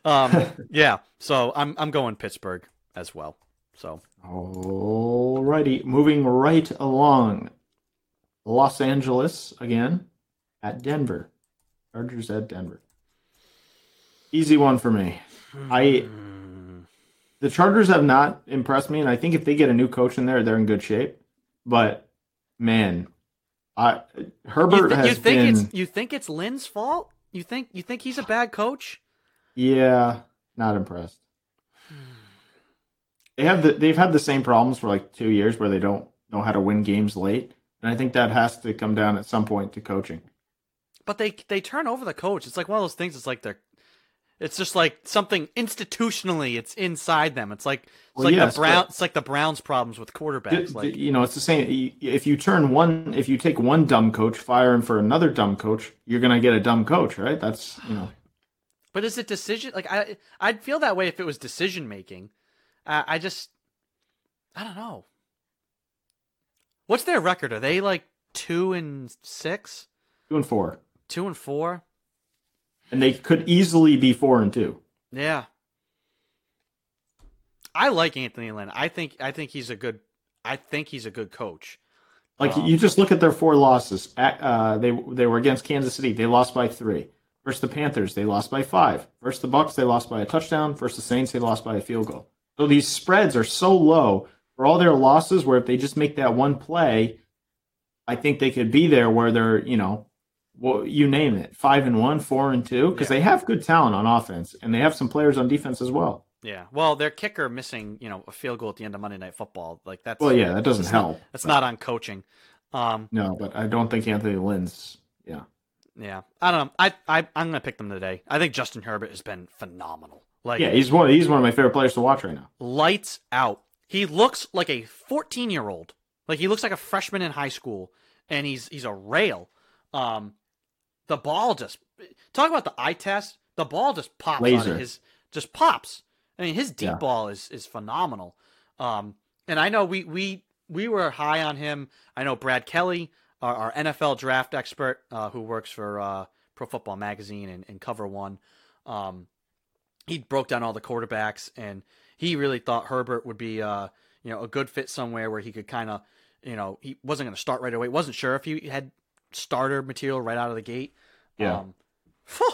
Um, <laughs> yeah. So I'm I'm going Pittsburgh as well. So Alrighty, moving right along. Los Angeles again at Denver. Chargers at Denver. Easy one for me. I the Chargers have not impressed me, and I think if they get a new coach in there, they're in good shape. But man, I you, Herbert has you think been it's you think it's Lynn's fault? You think you think he's a bad coach? yeah, not impressed. They have the they've had the same problems for like two years where they don't know how to win games late, and I think that has to come down at some point to coaching. But they they turn over the coach. It's like one of those things. It's like they're. It's just like something institutionally. It's inside them. It's like it's Well, like yes, the Brown. It's like the Browns' problems with quarterbacks. d- Like you know, it's the same. If you turn one, if you take one dumb coach, fire him for another dumb coach, you're gonna get a dumb coach, right? That's you know. But is it decision? Like I, I'd feel that way if it was decision making. I, I just, I don't know. What's their record? Are they like two and six, Two and four, two and four? And they could easily be four and two. Yeah. I like Anthony Lynn. I think I think he's a good. I think he's a good coach. Like Um, you just look at their four losses. Uh, they they were against Kansas City. They lost by three. Versus the Panthers, they lost by five. Versus the Bucks, they lost by a touchdown. Versus the Saints, they lost by a field goal. So these spreads are so low for all their losses. Where if they just make that one play, I think they could be there where they're you know, well you name it, five and one, four and two, because Yeah. they have good talent on offense and they have some players on defense as well. Yeah. Well, their kicker missing, you know, a field goal at the end of Monday Night Football. Like that's. Well, yeah, that doesn't that's not- help. That's not on coaching. Um. No, but I don't think Anthony Lynn's. Yeah. Yeah. I don't know. I I I'm gonna pick them today. I think Justin Herbert has been phenomenal. Like Yeah, he's one. He's one of my favorite players to watch right now. lights out. He looks like a 14 year old. Like he looks like a freshman in high school, and he's he's a rail. Um, the ball just talk about the eye test. The ball just pops out Laser. of his just pops. I mean, his deep Yeah. ball is is phenomenal. Um, and I know we we we were high on him. I know Brad Kelly, our, our NFL draft expert, uh, who works for uh, Pro Football Magazine and, and Cover One. Um, he broke down all the quarterbacks, and he really thought Herbert would be, uh, you know, a good fit somewhere where he could kind of, you know, he wasn't going to start right away. wasn't sure if he had starter material right out of the gate. Yeah. Um, phew,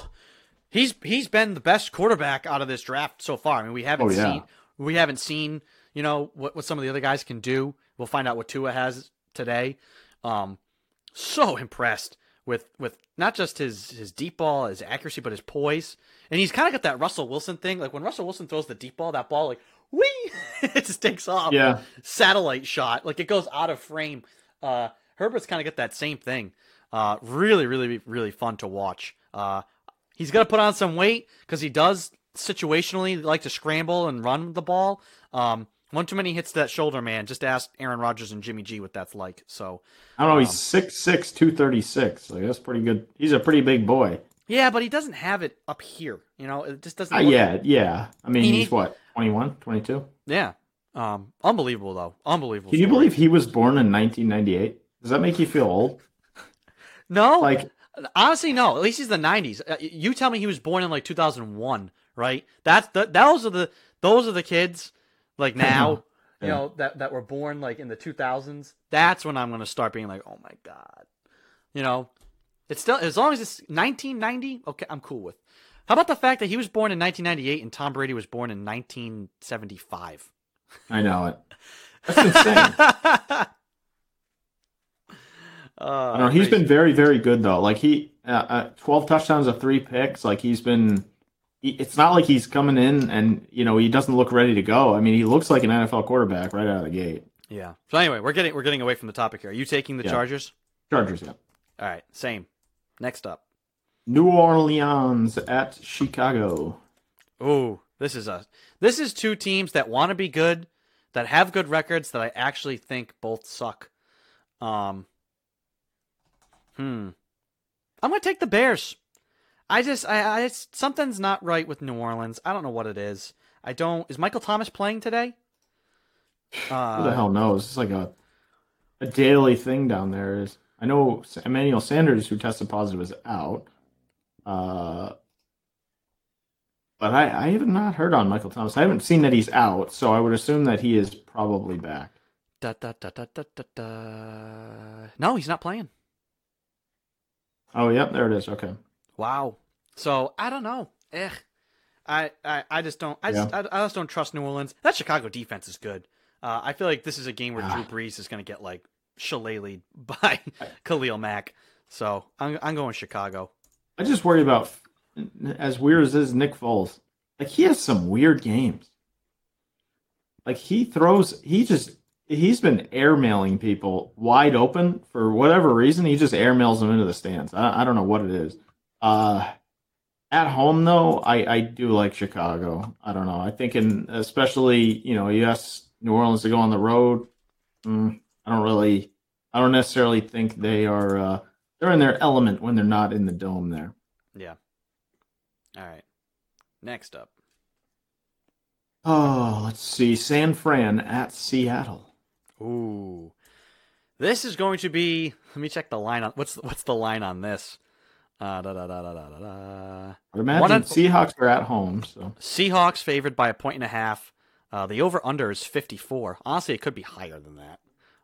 he's he's been the best quarterback out of this draft so far. I mean, we haven't Oh, yeah. seen we haven't seen you know what what some of the other guys can do. We'll find out what Tua has today. Um, so impressed with with not just his his deep ball, his accuracy, but his poise. And he's kind of got that Russell Wilson thing. Like when Russell Wilson throws the deep ball, that ball like whee, <laughs> it just takes off. Yeah. Satellite shot, like it goes out of frame. Uh, Herbert's kind of got that same thing. Uh, really, really, really fun to watch. Uh, he's got to put on some weight because he does situationally like to scramble and run the ball. Um, one too many hits to that shoulder, man. Just ask Aaron Rodgers and Jimmy G what that's like. So I don't know. He's Um, six six, two thirty six. Like that's pretty good. He's a pretty big boy. yeah, but he doesn't have it up here. You know, it just doesn't. Uh, yeah, yeah. I mean, He he's what 21, 22? yeah. Um, unbelievable though. Unbelievable. Can you story. believe he was born in 1998? Does that make you feel old? No, Like, honestly, no. At least he's the '90s. Uh, You tell me he was born in like 2001, right? That's the those are the those are the kids like <laughs> now, you Yeah. know, that that were born like in the 2000s. That's when I'm gonna start being like, oh my god, you know. It's still as long as it's 1990. Okay, I'm cool with. How about the fact that he was born in 1998 and Tom Brady was born in 1975? I know it. <laughs> That's insane. <laughs> Uh, I don't know. He's crazy. been very, very good though. Like he, uh, uh, 12 touchdowns of three picks. Like he's been. He, it's not like he's coming in and you know he doesn't look ready to go. I mean, he looks like an NFL quarterback right out of the gate. yeah. So anyway, we're getting we're getting away from the topic here. Are you taking the Yeah. Chargers? Chargers, yeah. All right, same. Next up. New Orleans at Chicago. Ooh, this is a this is two teams that want to be good, that have good records that I actually think both suck. Um Hmm. I'm going to take the Bears. I just I, I something's not right with New Orleans. I don't know what it is. I don't Is Michael Thomas playing today? Uh, Who the hell knows? It's like a a daily thing down there. Is I know Emmanuel Sanders, who tested positive, is out. Uh, but I, I have not heard on Michael Thomas. I haven't seen that he's out, so I would assume that he is probably back. Da, da, da, da, da, da, da. No, he's not playing. Oh, yep, there it is. Okay. Wow. So I don't know. Eh. I, I, I just don't. I just, I, I just don't trust New Orleans. That Chicago defense is good. Uh, I feel like this is a game where Ah. Drew Brees is going to get like shillelied <laughs> by Khalil Mack. So I'm, I'm going Chicago. I just worry about as weird as is Nick Foles. Like he has some weird games. Like he throws, he just he's been airmailing people wide open for whatever reason. He just airmails them into the stands. I, I don't know what it is. Uh, at home though, I I do like Chicago. I don't know. I think in especially you know you ask New Orleans to go on the road. Mm, I don't really. I don't necessarily think they are. Uh, they're in their element when they're not in the dome there. Yeah. All right. Next up. Oh, let's see. San Fran at Seattle. Ooh. This is going to be. Let me check the line on. What's what's the line on this? Uh, da, da, da, da, da, da. I imagine on- Seahawks are at home, so Seahawks favored by a point and a half. Uh, the over under is 54. Honestly, it could be higher than that.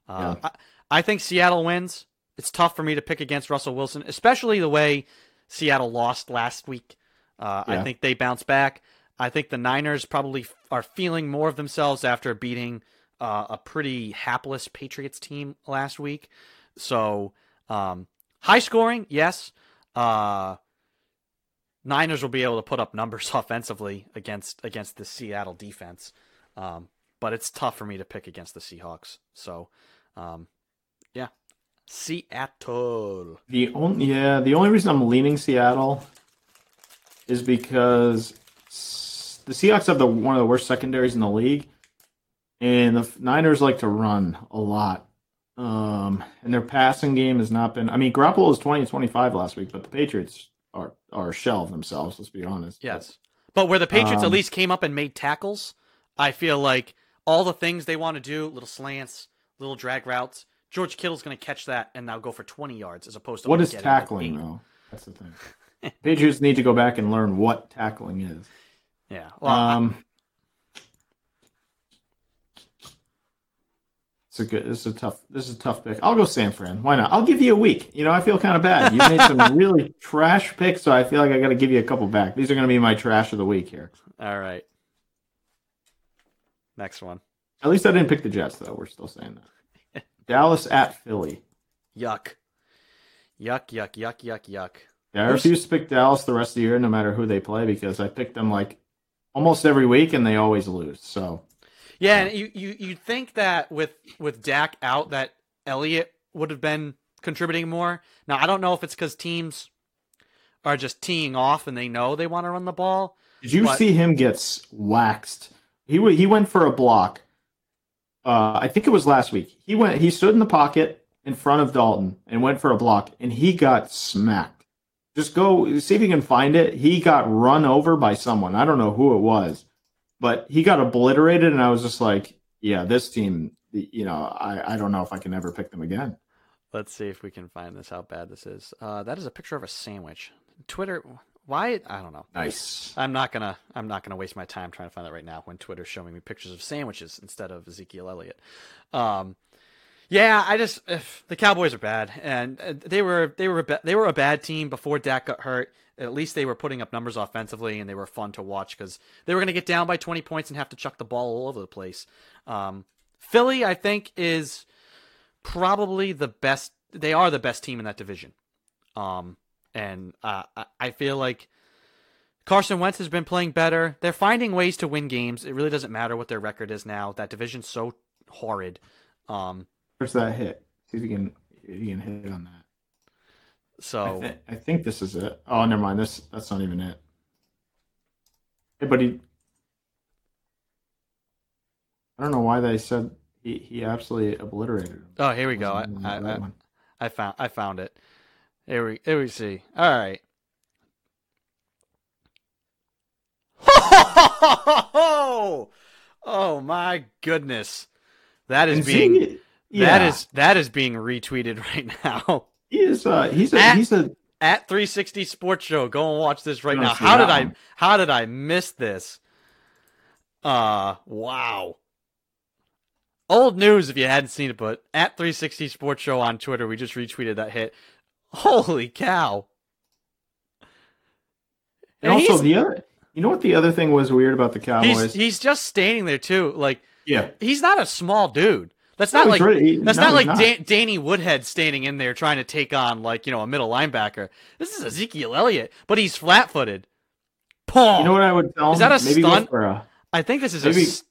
Uh, I, I think Seattle wins. It's tough for me to pick against Russell Wilson, especially the way Seattle lost last week. Uh, I think they bounce back. I think the Niners probably f- are feeling more of themselves after beating uh, a pretty hapless Patriots team last week. So, um, high scoring, yes. Uh, Niners will be able to put up numbers <laughs> offensively against against the Seattle defense, um, but it's tough for me to pick against the Seahawks. So, um, yeah, Seattle. the only yeah the only reason I'm leaning Seattle is because the Seahawks have the one of the worst secondaries in the league, and the Niners like to run a lot. Um, and their passing game has not been. I mean, Garoppolo was 20 25 last week, but the Patriots are are a shell of themselves. Let's be honest. Yes, but where the Patriots at Um, least came up and made tackles, I feel like all the things they want to do, little slants, little drag routes. George Kittle's going to catch that and now go for 20 yards as opposed to what is getting, like, tackling though? That's the thing. <laughs> Patriots need to go back and learn what tackling is. Yeah. Well, um, it's a good. This is a tough. This is a tough pick. I'll go San Fran. Why not? I'll give you a week. You know, I feel kind of bad. You made some <laughs> really trash picks, so I feel like I got to give you a couple back. These are going to be my trash of the week here. all right. Next one. At least I didn't pick the Jets, though. We're still saying that. <laughs> Dallas at Philly. Yuck. Yuck, yuck, yuck, yuck, yuck. Yeah, I refuse to pick Dallas the rest of the year, no matter who they play, because I pick them like almost every week, and they always lose. So Yeah, and you you you'd think that with with Dak out, that Elliott would have been contributing more. Now I don't know if it's because teams are just teeing off and they know they want to run the ball. Did you What? see him get waxed? He w- he went for a block. Uh, I think it was last week. He went. He stood in the pocket in front of Dalton and went for a block, and he got smacked. Just go see if you can find it. He got run over by someone. I don't know who it was, but he got obliterated, and I was just like, "Yeah, this team. You know, I I don't know if I can ever pick them again." Let's see if we can find this. How bad this is. Uh, that is a picture of a sandwich. Twitter. Why? I don't know. Nice. I'm not gonna. I'm not gonna waste my time trying to find that right now when Twitter's showing me pictures of sandwiches instead of Ezekiel Elliott. Um, yeah, I just if the Cowboys are bad, and they were they were they were a bad team before Dak got hurt. At least they were putting up numbers offensively, and they were fun to watch because they were going to get down by 20 points and have to chuck the ball all over the place. Um, Philly, I think, is probably the best. They are the best team in that division. Um, and uh, I- feel like Carson Wentz has been playing better. They're finding ways to win games. It really doesn't matter what their record is now. That division's so horrid. Um, Where's that hit? See if you can if you can hit on that. I, so I think this is it. Oh, never mind. This that's not even it. Hey, but he. I don't know why they said he, he absolutely obliterated him. oh, here we go. I, I, I. I found I found it. Here we here we see. All right. <laughs> Oh my goodness. That is And being that yeah, is that is being retweeted <laughs> right now. He is uh he's a At- he's a At 360 Sports Show. Go and watch this right now. How did I how did I miss this? Uh wow. Old news if you hadn't seen it, but at 360 Sports Show on Twitter, we just retweeted that hit. Holy cow. and And also the other you know what the other thing was weird about the Cowboys? He's he's just standing there too. Like yeah. he's not a small dude. That's not like. That's no, not like Dan- Danny Woodhead standing in there trying to take on like you know a middle linebacker. This is Ezekiel Elliott, but he's flat-footed. Paul, You know what I would tell Is that a Maybe stunt? a- I think this is Maybe- a s-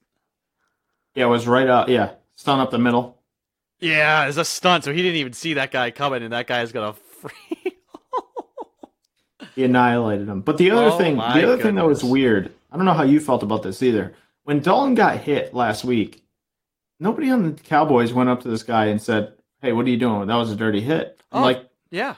yeah, it was right up. Yeah, stun up the middle. yeah, it's a stunt. So he didn't even see that guy coming, and that guy's gonna free. <laughs> He annihilated him. But the other Oh thing, the other thing that was weird. I don't know how you felt about this either. When Dalton got hit last week, nobody on the Cowboys went up to this guy and said, "Hey, what are you doing? That was a dirty hit." Oh. Like, yeah,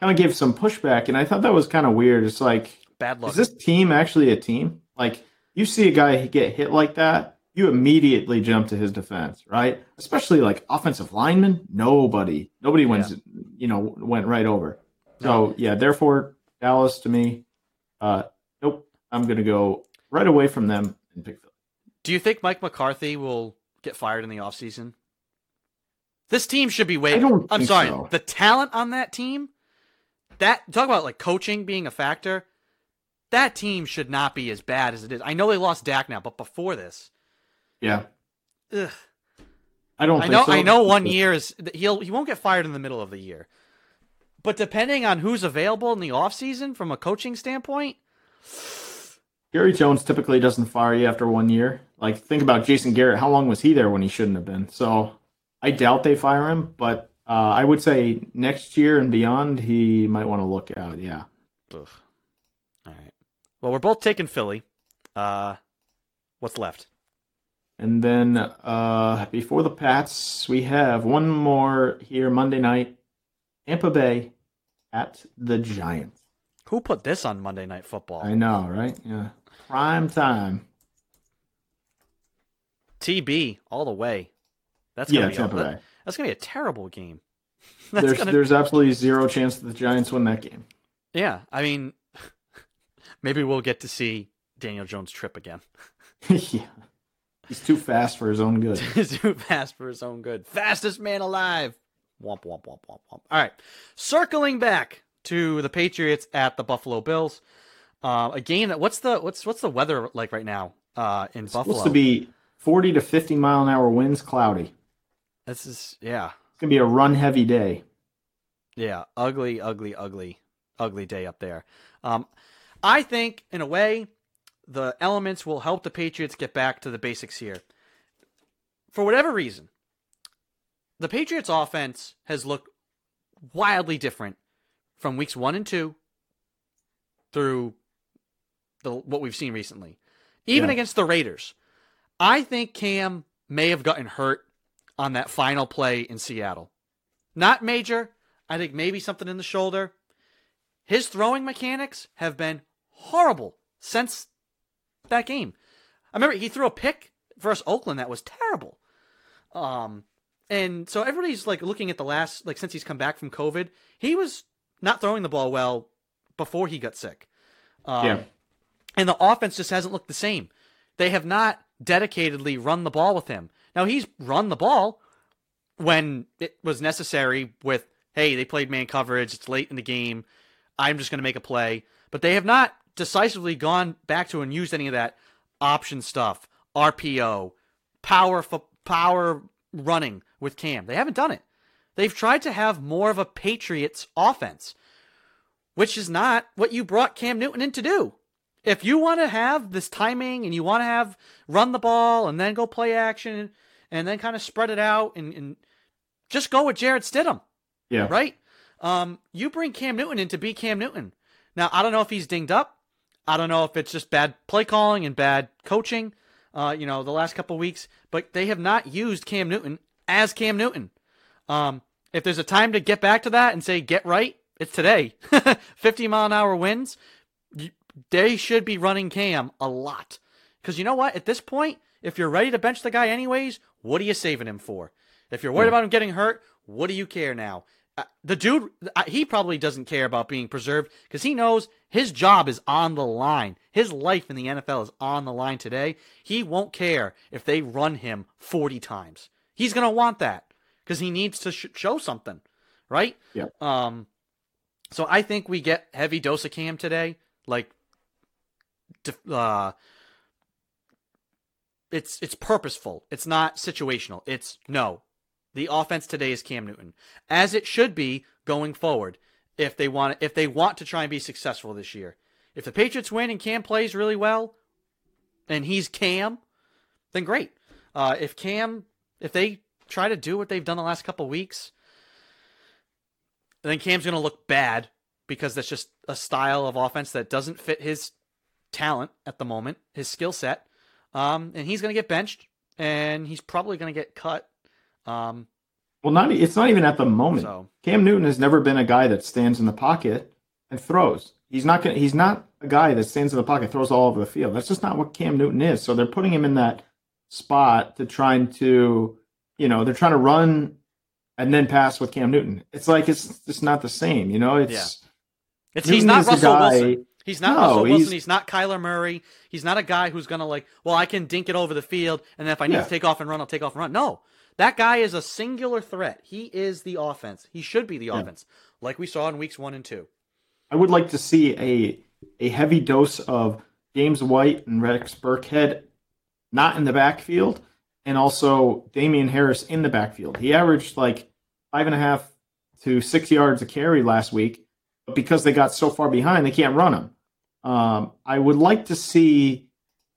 kind of gave some pushback, and I thought that was kind of weird. It's like, bad luck. is this team actually a team? Like, you see a guy get hit like that, you immediately jump to his defense, right? Especially like offensive linemen. Nobody, nobody went, you know, went right over. So yeah, therefore Dallas to me, uh, nope. I'm gonna go right away from them and pick Philly. Do you think Mike McCarthy will get fired in the offseason? This team should be way. I don't I'm sorry. so. The talent on that team, that talk about like coaching being a factor. That team should not be as bad as it is. I know they lost Dak now, but before this, Yeah, ugh, I don't. I think know. so. I know. One year is he'll he won't get fired in the middle of the year, but depending on who's available in the offseason from a coaching standpoint, Jerry Jones typically doesn't fire you after one year. Like think about Jason Garrett. How long was he there when he shouldn't have been? So I doubt they fire him, but uh, I would say next year and beyond, he might want to look out. Yeah. ugh. all right. Well, we're both taking Philly. Uh, what's left? And then uh, before the Pats, we have one more here Monday night. Tampa Bay at the Giants. Who put this on Monday Night Football? I know, right? Yeah. Prime time. TB all the way. That's Yeah, gonna be Tampa that- Bay. that's gonna be a terrible game. <laughs> That's There's gonna, there's absolutely zero chance that the Giants win that game. yeah. I mean, <laughs> maybe we'll get to see Daniel Jones trip again. <laughs> yeah. He's too fast for his own good. He's too fast for his own good. Fastest man alive. Womp womp womp womp womp. All right, circling back to the Patriots at the Buffalo Bills. Uh, a game that what's the what's what's the weather like right now uh, in Buffalo? It's supposed to be 40 to 50 mile an hour winds, cloudy. This is yeah It's gonna be a run heavy day. yeah ugly ugly ugly ugly day up there. Um, I think in a way the elements will help the Patriots get back to the basics here. For whatever reason, the Patriots offense has looked wildly different from weeks 1 and 2 through the what we've seen recently. Even Yeah. against the Raiders. I think Cam may have gotten hurt on that final play in Seattle. Not major. I think maybe something in the shoulder. His throwing mechanics have been horrible since that game. I remember he threw a pick versus Oakland that was terrible. Um, and so everybody's like looking at the last like since he's come back from COVID, he was not throwing the ball well before he got sick. Um, Yeah. And the offense just hasn't looked the same. They have not dedicatedly run the ball with him. Now he's run the ball when it was necessary with hey, they played man coverage, it's late in the game. I'm just going to make a play, but they have not decisively gone back to and used any of that option stuff, RPO, power fo- power running with Cam. They haven't done it. They've tried to have more of a Patriots offense, which is not what you brought Cam Newton in to do. If you want to have this timing and you want to have run the ball and then go play action and then kind of spread it out and, and just go with Jarrett Stidham, Yeah. right? Um, you bring Cam Newton in to be Cam Newton. Now, I don't know if he's dinged up. I don't know if it's just bad play calling and bad coaching, uh, you know, the last couple weeks, but they have not used Cam Newton as Cam Newton. Um, if there's a time to get back to that and say, get right, it's today. <laughs> 50 mile an hour winds, they should be running Cam a lot. Because you know what? At this point, if you're ready to bench the guy anyways, what are you saving him for? If you're worried Yeah. about him getting hurt, what do you care now? Uh, the dude, uh, he probably doesn't care about being preserved because he knows his job is on the line. His life in the NFL is on the line today. He won't care if they run him 40 times. He's going to want that because he needs to sh- show something, right? Yeah. Um, so I think we get heavy dose of Cam today. Like, uh, it's it's purposeful. It's not situational. It's no. The offense today is Cam Newton, as it should be going forward. If they want, if they want to try and be successful this year, if the Patriots win and Cam plays really well, and he's Cam, then great. Uh, if Cam, if they try to do what they've done the last couple weeks, then Cam's going to look bad because that's just a style of offense that doesn't fit his talent at the moment, his skill set. Um, and he's going to get benched, and he's probably going to get cut. Um, Well, not it's not even at the moment. so Cam Newton has never been a guy that stands in the pocket and throws. He's not gonna, he's not a guy that stands in the pocket throws all over the field. That's just not what Cam Newton is. So they're putting him in that spot to trying to, you know, they're trying to run and then pass with Cam Newton. It's like it's just not the same, you know. It's it's Newton he's not the Russell guy- Wilson. He's not No, Russell he's- Wilson. He's not Kyler Murray. He's not a guy who's gonna like, well, I can dink it over the field, and then if I need Yeah. to take off and run, I'll take off and run. No, that guy is a singular threat. He is the offense. He should be the Yeah. offense, like we saw in weeks one and two. I would like to see a a heavy dose of James White and Rex Burkhead not in the backfield, and also Damien Harris in the backfield. He averaged like five and a half to six yards a carry last week, because they got so far behind, they can't run him. Um, I would like to see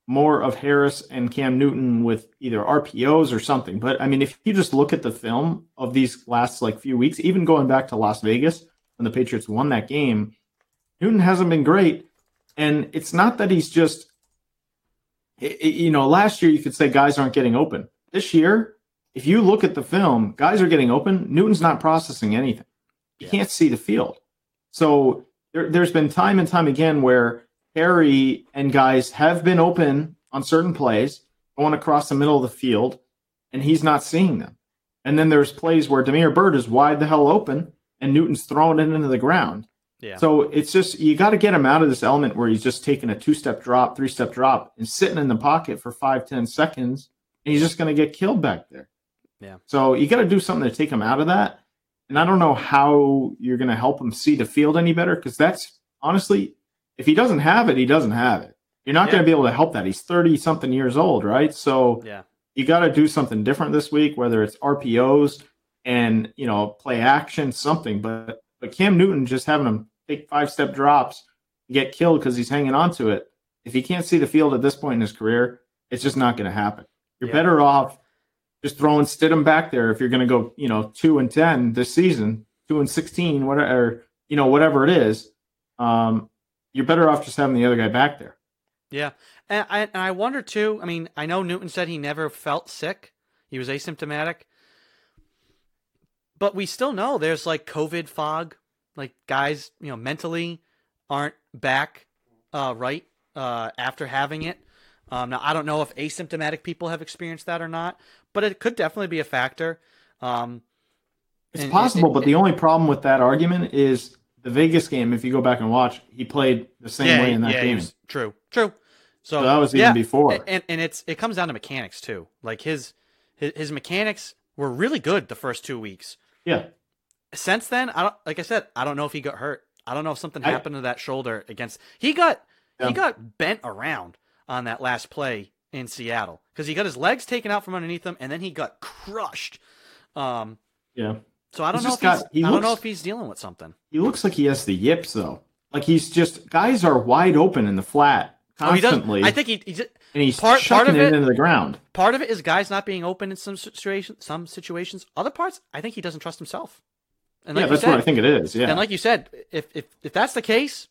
more of Harris and Cam Newton with either RPOs or something. But I mean, if you just look at the film of these last like few weeks, even going back to Las Vegas when the Patriots won that game, Newton hasn't been great. And it's not that he's just, i- i- you know, last year you could say guys aren't getting open. This year, if you look at the film, guys are getting open. Newton's not processing anything. You Yeah. can't see the field. So there, there's been time and time again where Harry and guys have been open on certain plays, going across the middle of the field, and he's not seeing them. And then there's plays where Damiere Byrd is wide the hell open, and Newton's throwing it into the ground. Yeah. So it's just you got to get him out of this element where he's just taking a two-step drop, three-step drop, and sitting in the pocket for five, ten seconds, and he's just going to get killed back there. Yeah. So you got to do something to take him out of that. And I don't know how you're going to help him see the field any better because that's honestly, if he doesn't have it, he doesn't have it. You're not Yeah. going to be able to help that. He's 30 something years old, right? So yeah. you got to do something different this week, whether it's RPOs and you know play action, something. But but Cam Newton just having him take five step drops, get killed because he's hanging on to it. If he can't see the field at this point in his career, it's just not going to happen. You're Yeah. better off just throwing Stidham back there if you're going to go you know two and ten this season, two and sixteen, whatever you know whatever it is. Um, you're better off just having the other guy back there. Yeah, and I and I wonder too. I mean, I know Newton said he never felt sick; he was asymptomatic. But we still know there's like COVID fog. Like guys, you know, mentally aren't back uh, right uh, after having it. Um, now I don't know if asymptomatic people have experienced that or not, but it could definitely be a factor. Um, It's And- possible, and- but the only problem with that argument is the Vegas game. If you go back and watch, he played the same yeah, way in that yeah, game. true, true. So, So that was even yeah, before. and and it's it comes down to mechanics too. Like his his, his mechanics were really good the first two weeks. yeah, Since then, I don't like I said, I don't know if he got hurt. I don't know if something I- happened to that shoulder against. He got Yeah. he got bent around on that last play in Seattle because he got his legs taken out from underneath him and then he got crushed. Um, yeah. so I don't He's know if he's, got- he I don't know if he's dealing with something. He looks like he has the yips though. Like he's just guys are wide open in the flat Oh, constantly, I think he, he just, and he's part- part of it it- into the ground. part of it is guys not being open in some situations. Some situations. Other parts, I think he doesn't trust himself. And like yeah, that's said, what I think it is. Yeah, And like you said, if if if that's the case,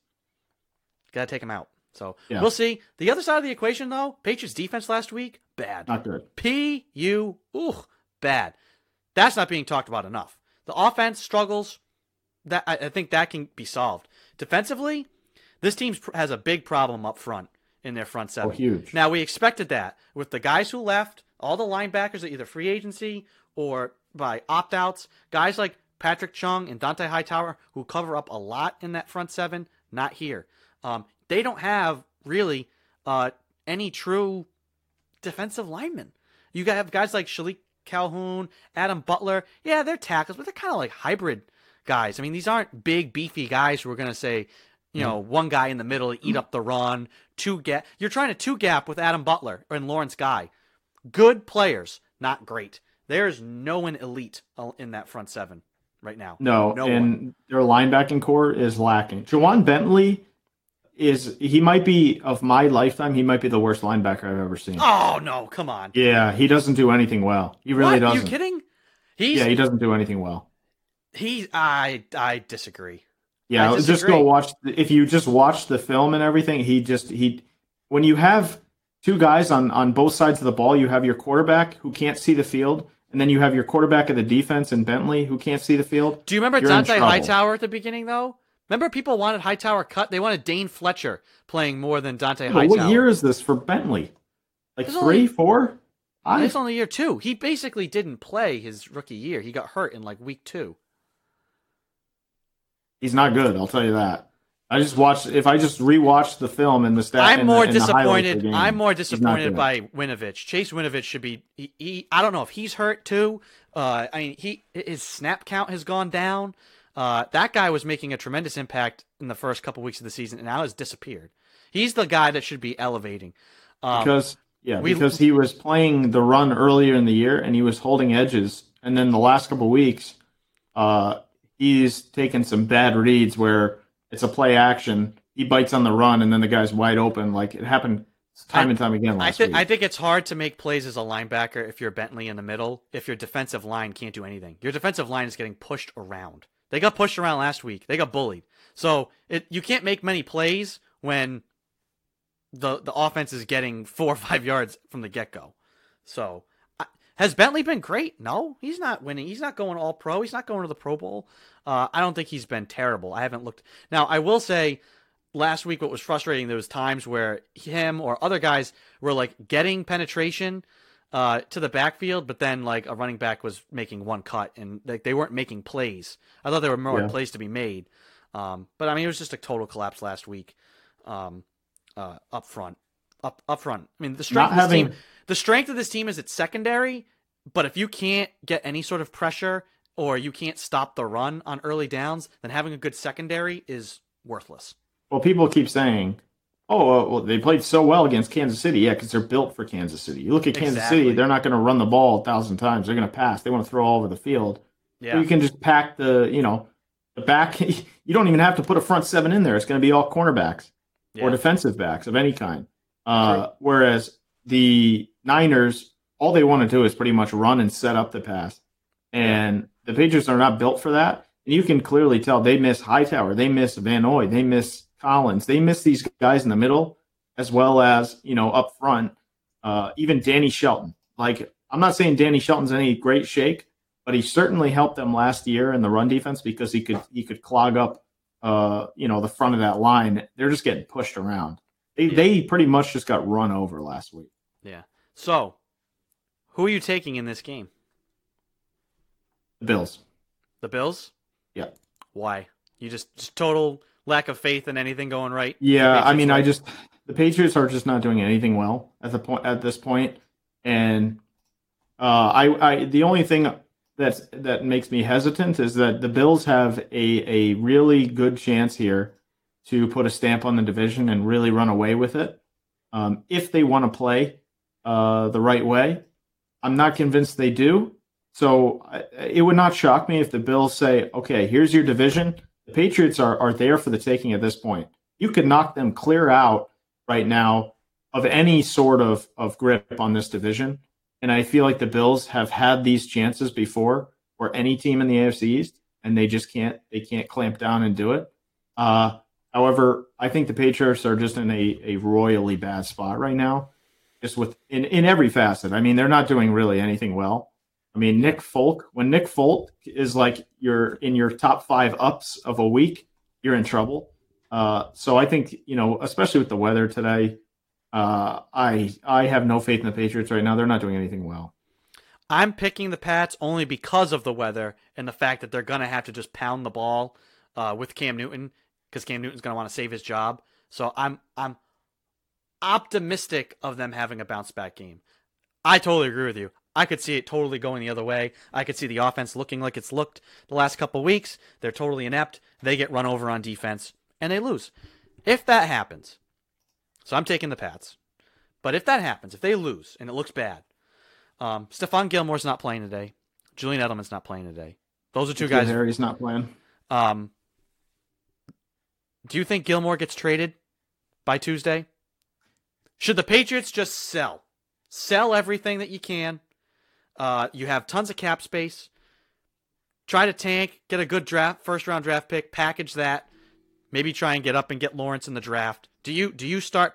gotta take him out. So Yeah. we'll see. The other side of the equation, though, Patriots defense last week, bad. not good. P U ooh bad. That's not being talked about enough. The offense struggles. That I, I think that can be solved defensively. This team has a big problem up front in their front Oh, seven. huge. Now we expected that with the guys who left, all the linebackers are either free agency or by opt outs. Guys like Patrick Chung and Dont'a Hightower who cover up a lot in that front seven, not here. Um, they don't have really uh, any true defensive linemen. You got have guys like Shilique Calhoun, Adam Butler. Yeah, they're tackles, but they're kind of like hybrid guys. I mean, these aren't big beefy guys who are going to say, you know, one guy in the middle eat up the run, two gap. You're trying to two gap with Adam Butler and Lawrence Guy. Good players, not great. There's no one elite uh, in that front seven right now. No, No and their linebacking core is lacking. Ja'Whaun Bentley is he might be of my lifetime. He might be the worst linebacker I've ever seen. Oh no, come on. Yeah, he doesn't do anything well. He really what? Doesn't. Are you kidding? He's Yeah, he doesn't do anything well. he I I disagree. Yeah, I just go watch. If you just watch the film and everything, he just he when you have two guys on on both sides of the ball, you have your quarterback who can't see the field, and then you have your quarterback of the defense and Bentley who can't see the field. Do you remember Dont'a. Hightower at the beginning though? Remember people wanted Hightower cut? They wanted Dane Fletcher playing more than Dont'a Hightower. what year is this for Bentley? Like It's three, only- four? I It's only year two. He basically didn't play his rookie year. He got hurt in like week two. he's not good. I'll tell you that. I just watched. If I just rewatched the film and the stat, I'm more the disappointed. game, I'm more disappointed by Winovich. Chase Winovich should be. He, he, I don't know if he's hurt too. Uh, I mean, he his snap count has gone down. Uh, that guy was making a tremendous impact in the first couple weeks of the season, and now has disappeared. He's the guy that should be elevating. Um, because yeah, we- because he was playing the run earlier in the year and he was holding edges, and then the last couple weeks, uh, he's taken some bad reads where it's a play action, he bites on the run, and then the guy's wide open. Like it happened time and time again I think week. I think it's hard to make plays as a linebacker if you're Bentley in the middle. If your defensive line can't do anything, your defensive line is getting pushed around. They got pushed around last week. They got bullied. So it you can't make many plays when the the offense is getting <laughs> four or five yards from the get go. So has Bentley been great? No, he's not winning. He's not going all pro. He's not going to the Pro Bowl. Uh, I don't think he's been terrible. I haven't looked. Now I will say last week what was frustrating there was times where him or other guys were like getting penetration uh, to the backfield, but then like a running back was making one cut and like they weren't making plays. I thought there were more Yeah. plays to be made, um, but I mean it was just a total collapse last week. Um, uh, up front, up up front. I mean the strength Not of this having team. The strength of this team is its secondary, but if you can't get any sort of pressure or you can't stop the run on early downs, then having a good secondary is worthless. well, people keep saying. Oh well, well, they played so well against Kansas City, yeah, because they're built for Kansas City. You look at Kansas Exactly. City; they're not going to run the ball a thousand times. They're going to pass. They want to throw all over the field. So Yeah. you can just pack the, you know, the back. <laughs> You don't even have to put a front seven in there. It's going to be all cornerbacks or defensive backs of any kind. Uh, whereas the Niners, all they want to do is pretty much run and set up the pass. And the Patriots are not built for that. And you can clearly tell they miss Hightower, they miss Van Noy, they miss Collins, they miss these guys in the middle as well as, you know, up front. Uh, even Danny Shelton. Like, I'm not saying Danny Shelton's any great shake, but he certainly helped them last year in the run defense because he could he could clog up uh, you know, the front of that line. They're just getting pushed around. They Yeah. they pretty much just got run over last week. Yeah. So, who are you taking in this game? The Bills. The Bills? Yeah. Why? You just, just total lack of faith in anything going right? Yeah, I mean, I just the Patriots are just not doing anything well at the point at this point, and uh, I, I the only thing that's that makes me hesitant is that the Bills have a a really good chance here to put a stamp on the division and really run away with it um, if they want to play uh, the right way. I'm not convinced they do. So I, it would not shock me if the Bills say, "Okay, here's your division." The Patriots are are there for the taking at this point you could knock them clear out right now of any sort of, of grip on this division. And I feel like the Bills have had these chances before or any team in the AFC East, and they just can't they can't clamp down and do it. Uh, however, I think the Patriots are just in a, a royally bad spot right now, just with in, in every facet. I mean, they're not doing really anything well. I mean, Nick Folk, when Nick Folk is like you're in your top five ups of a week, you're in trouble. Uh, so I think you know, especially with the weather today, Uh, I I have no faith in the Patriots right now. They're not doing anything well. I'm picking the Pats only because of the weather and the fact that they're going to have to just pound the ball uh, with Cam Newton because Cam Newton's going to want to save his job. So I'm I'm optimistic of them having a bounce back game. I totally agree with you. I could see it totally going the other way. I could see the offense looking like it's looked the last couple weeks. They're totally inept. They get run over on defense and they lose. If that happens, so I'm taking the Pats. But if that happens, if they lose and it looks bad, um, Stephon Gilmore's not playing today. Julian Edelman's not playing today. Those are two guys. Harry's not playing. Um, do you think Gilmore gets traded by Tuesday? Should the Patriots just sell? Sell everything that you can. Uh, you have tons of cap space. Try to tank, get a good draft, first round draft pick, package that. Maybe try and get up and get Lawrence in the draft. Do you do you start?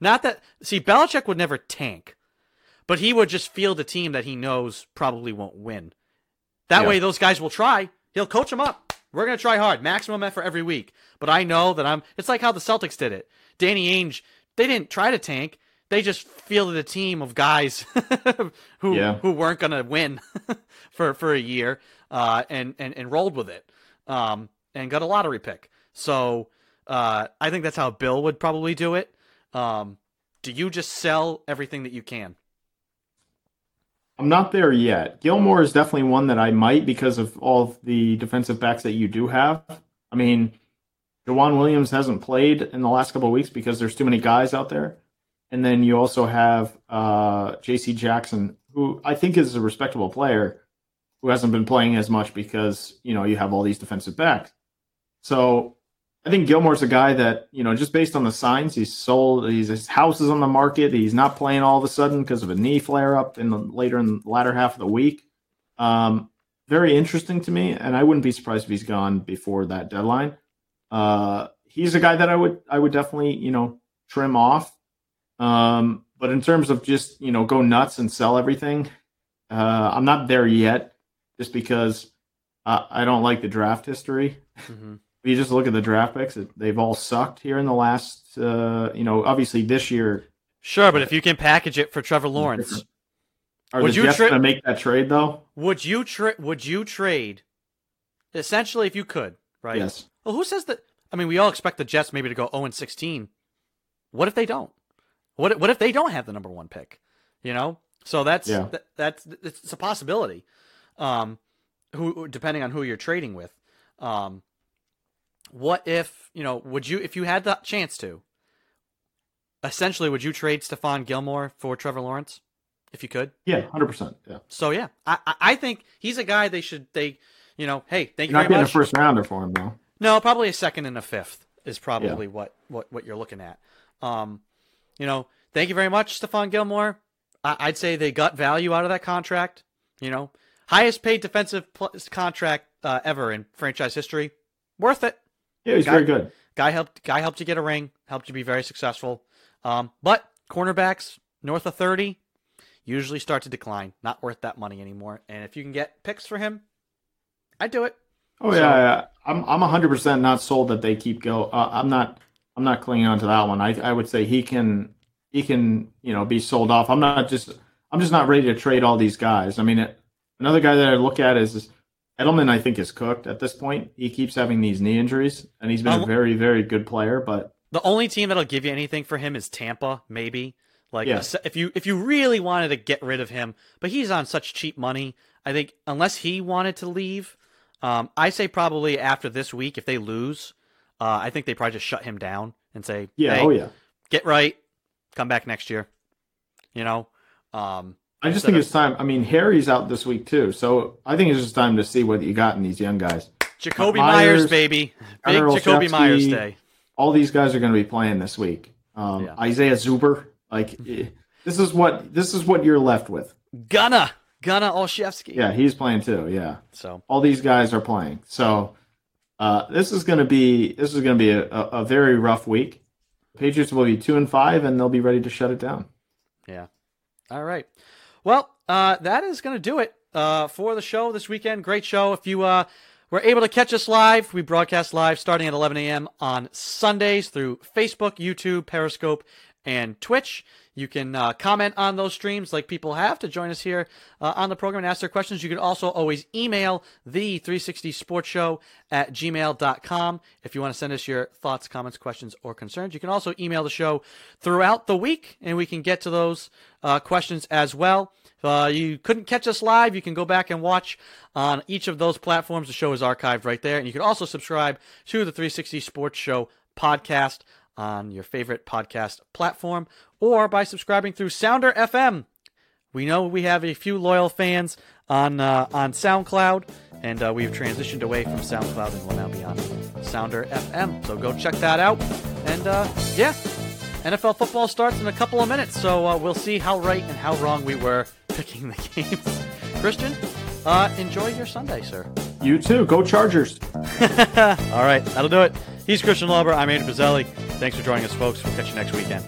Not that see Belichick would never tank, but he would just field a team that he knows probably won't win. That Yeah. way, those guys will try. He'll coach them up. We're gonna try hard, maximum effort every week. But I know that I'm. It's like how the Celtics did it. Danny Ainge, they didn't try to tank. They just fielded a team of guys <laughs> who Yeah. who weren't gonna win <laughs> for for a year, uh, and and and rolled with it, um, and got a lottery pick. So uh, I think that's how Bill would probably do it. Um, do you just sell everything that you can? I'm not there yet. Gilmore is definitely one that I might because of all of the defensive backs that you do have. I mean, Joejuan Williams hasn't played in the last couple of weeks because there's too many guys out there. And then you also have uh, J.C. Jackson, who I think is a respectable player, who hasn't been playing as much because you know you have all these defensive backs. So I think Gilmore's a guy that you know just based on the signs he's sold. He's his house is on the market. He's not playing all of a sudden because of a knee flare up in the later in the latter half of the week. Um, very interesting to me, and I wouldn't be surprised if he's gone before that deadline. Uh, he's a guy that I would I would definitely you know trim off. Um, but in terms of just you know go nuts and sell everything, uh, I'm not there yet, just because uh, I don't like the draft history. Mm-hmm. <laughs> If you just look at the draft picks, they've all sucked here in the last, uh, you know, obviously this year. Sure, but if you can package it for Trevor Lawrence, Are Would the you Jets tra- going to make that trade though? would you trade? would you trade? Essentially, if you could, right? Yes. Well, who says that? I mean, we all expect the Jets maybe to go 0 and 16. What if they don't? What if- what if they don't have the number one pick? You know, so that's Yeah. that, that's it's a possibility. Um, who depending on who you're trading with. Um, what if you know? Would you if you had the chance to? Essentially, would you trade Stephon Gilmore for Trevor Lawrence if you could? Yeah, hundred percent. Yeah. So yeah, I I- think he's a guy they should they you know hey thank You're you not getting much. a first rounder for him though. No, probably a second and a fifth is probably what, what, what you're looking at. Um, you know, thank you very much, Stephon Gilmore. I, I'd say they got value out of that contract. You know, highest paid defensive pl- contract uh, ever in franchise history. Worth it. Yeah, he's Guy- very good. Guy helped. Guy helped you get a ring. Helped you be very successful. Um, but cornerbacks north of thirty usually start to decline. Not worth that money anymore. And if you can get picks for him, I'd do it. Oh So- yeah, yeah. I'm I'm hundred percent not sold that they keep go. Uh, I'm not I'm not clinging on to that one. I I would say he can he can you know be sold off. I'm not just I'm just not ready to trade all these guys. I mean, it, another guy that I look at is, is Edelman. I think is cooked at this point. He keeps having these knee injuries, and he's been a very very good player. But The only team that'll give you anything for him is Tampa, maybe. Like Yeah. if you if you really wanted to get rid of him, but he's on such cheap money. I think unless he wanted to leave, um, I say probably after this week, if they lose, uh, I think they probably just shut him down and say, yeah, hey, oh yeah. get right, come back next year." You know, um, I just think of- it's time. I mean, Harry's out this week too, so I think it's just time to see what you got in these young guys. Jakobi Meyers, Meyers, baby, big Jacoby Olszewski, Meyers day. all these guys are going to be playing this week. Um, Yeah. Isaiah Zuber, like <laughs> eh, this is what this is what you're left with. Gunner, Gunner Olszewski. Yeah, he's playing too. Yeah, So all these guys are playing. So uh, this is going to be this is going to be a, a, very rough week. Patriots will be two and five, and they'll be ready to shut it down. Yeah. All right. Well, uh, that is going to do it uh, for the show this weekend. Great show. If you uh, were able to catch us live, we broadcast live starting at 11 a.m. on Sundays through Facebook, YouTube, Periscope, and Twitch. You can uh, comment on those streams like people have to join us here uh, on the program and ask their questions. You can also always email the 360 Sports Show at gmail.com if you want to send us your thoughts, comments, questions, or concerns. You can also email the show throughout the week, and we can get to those uh, questions as well. If uh, you couldn't catch us live, you can go back and watch on each of those platforms. The show is archived right there. And you can also subscribe to the 360 Sports Show podcast on your favorite podcast platform or by subscribing through Sounder FM. We know we have a few loyal fans on uh, on SoundCloud, and uh, we've transitioned away from SoundCloud and will now be on Sounder FM. So go check that out. And uh, yeah, NFL football starts in a couple of minutes, so uh, we'll see how right and how wrong we were <laughs> picking the games. Christian, uh, enjoy your Sunday, sir. You too. Go Chargers. <laughs> All right, that'll do it. He's Christian Lauber. I'm Andrew Pizzelli. Thanks for joining us, folks. We'll catch you next weekend.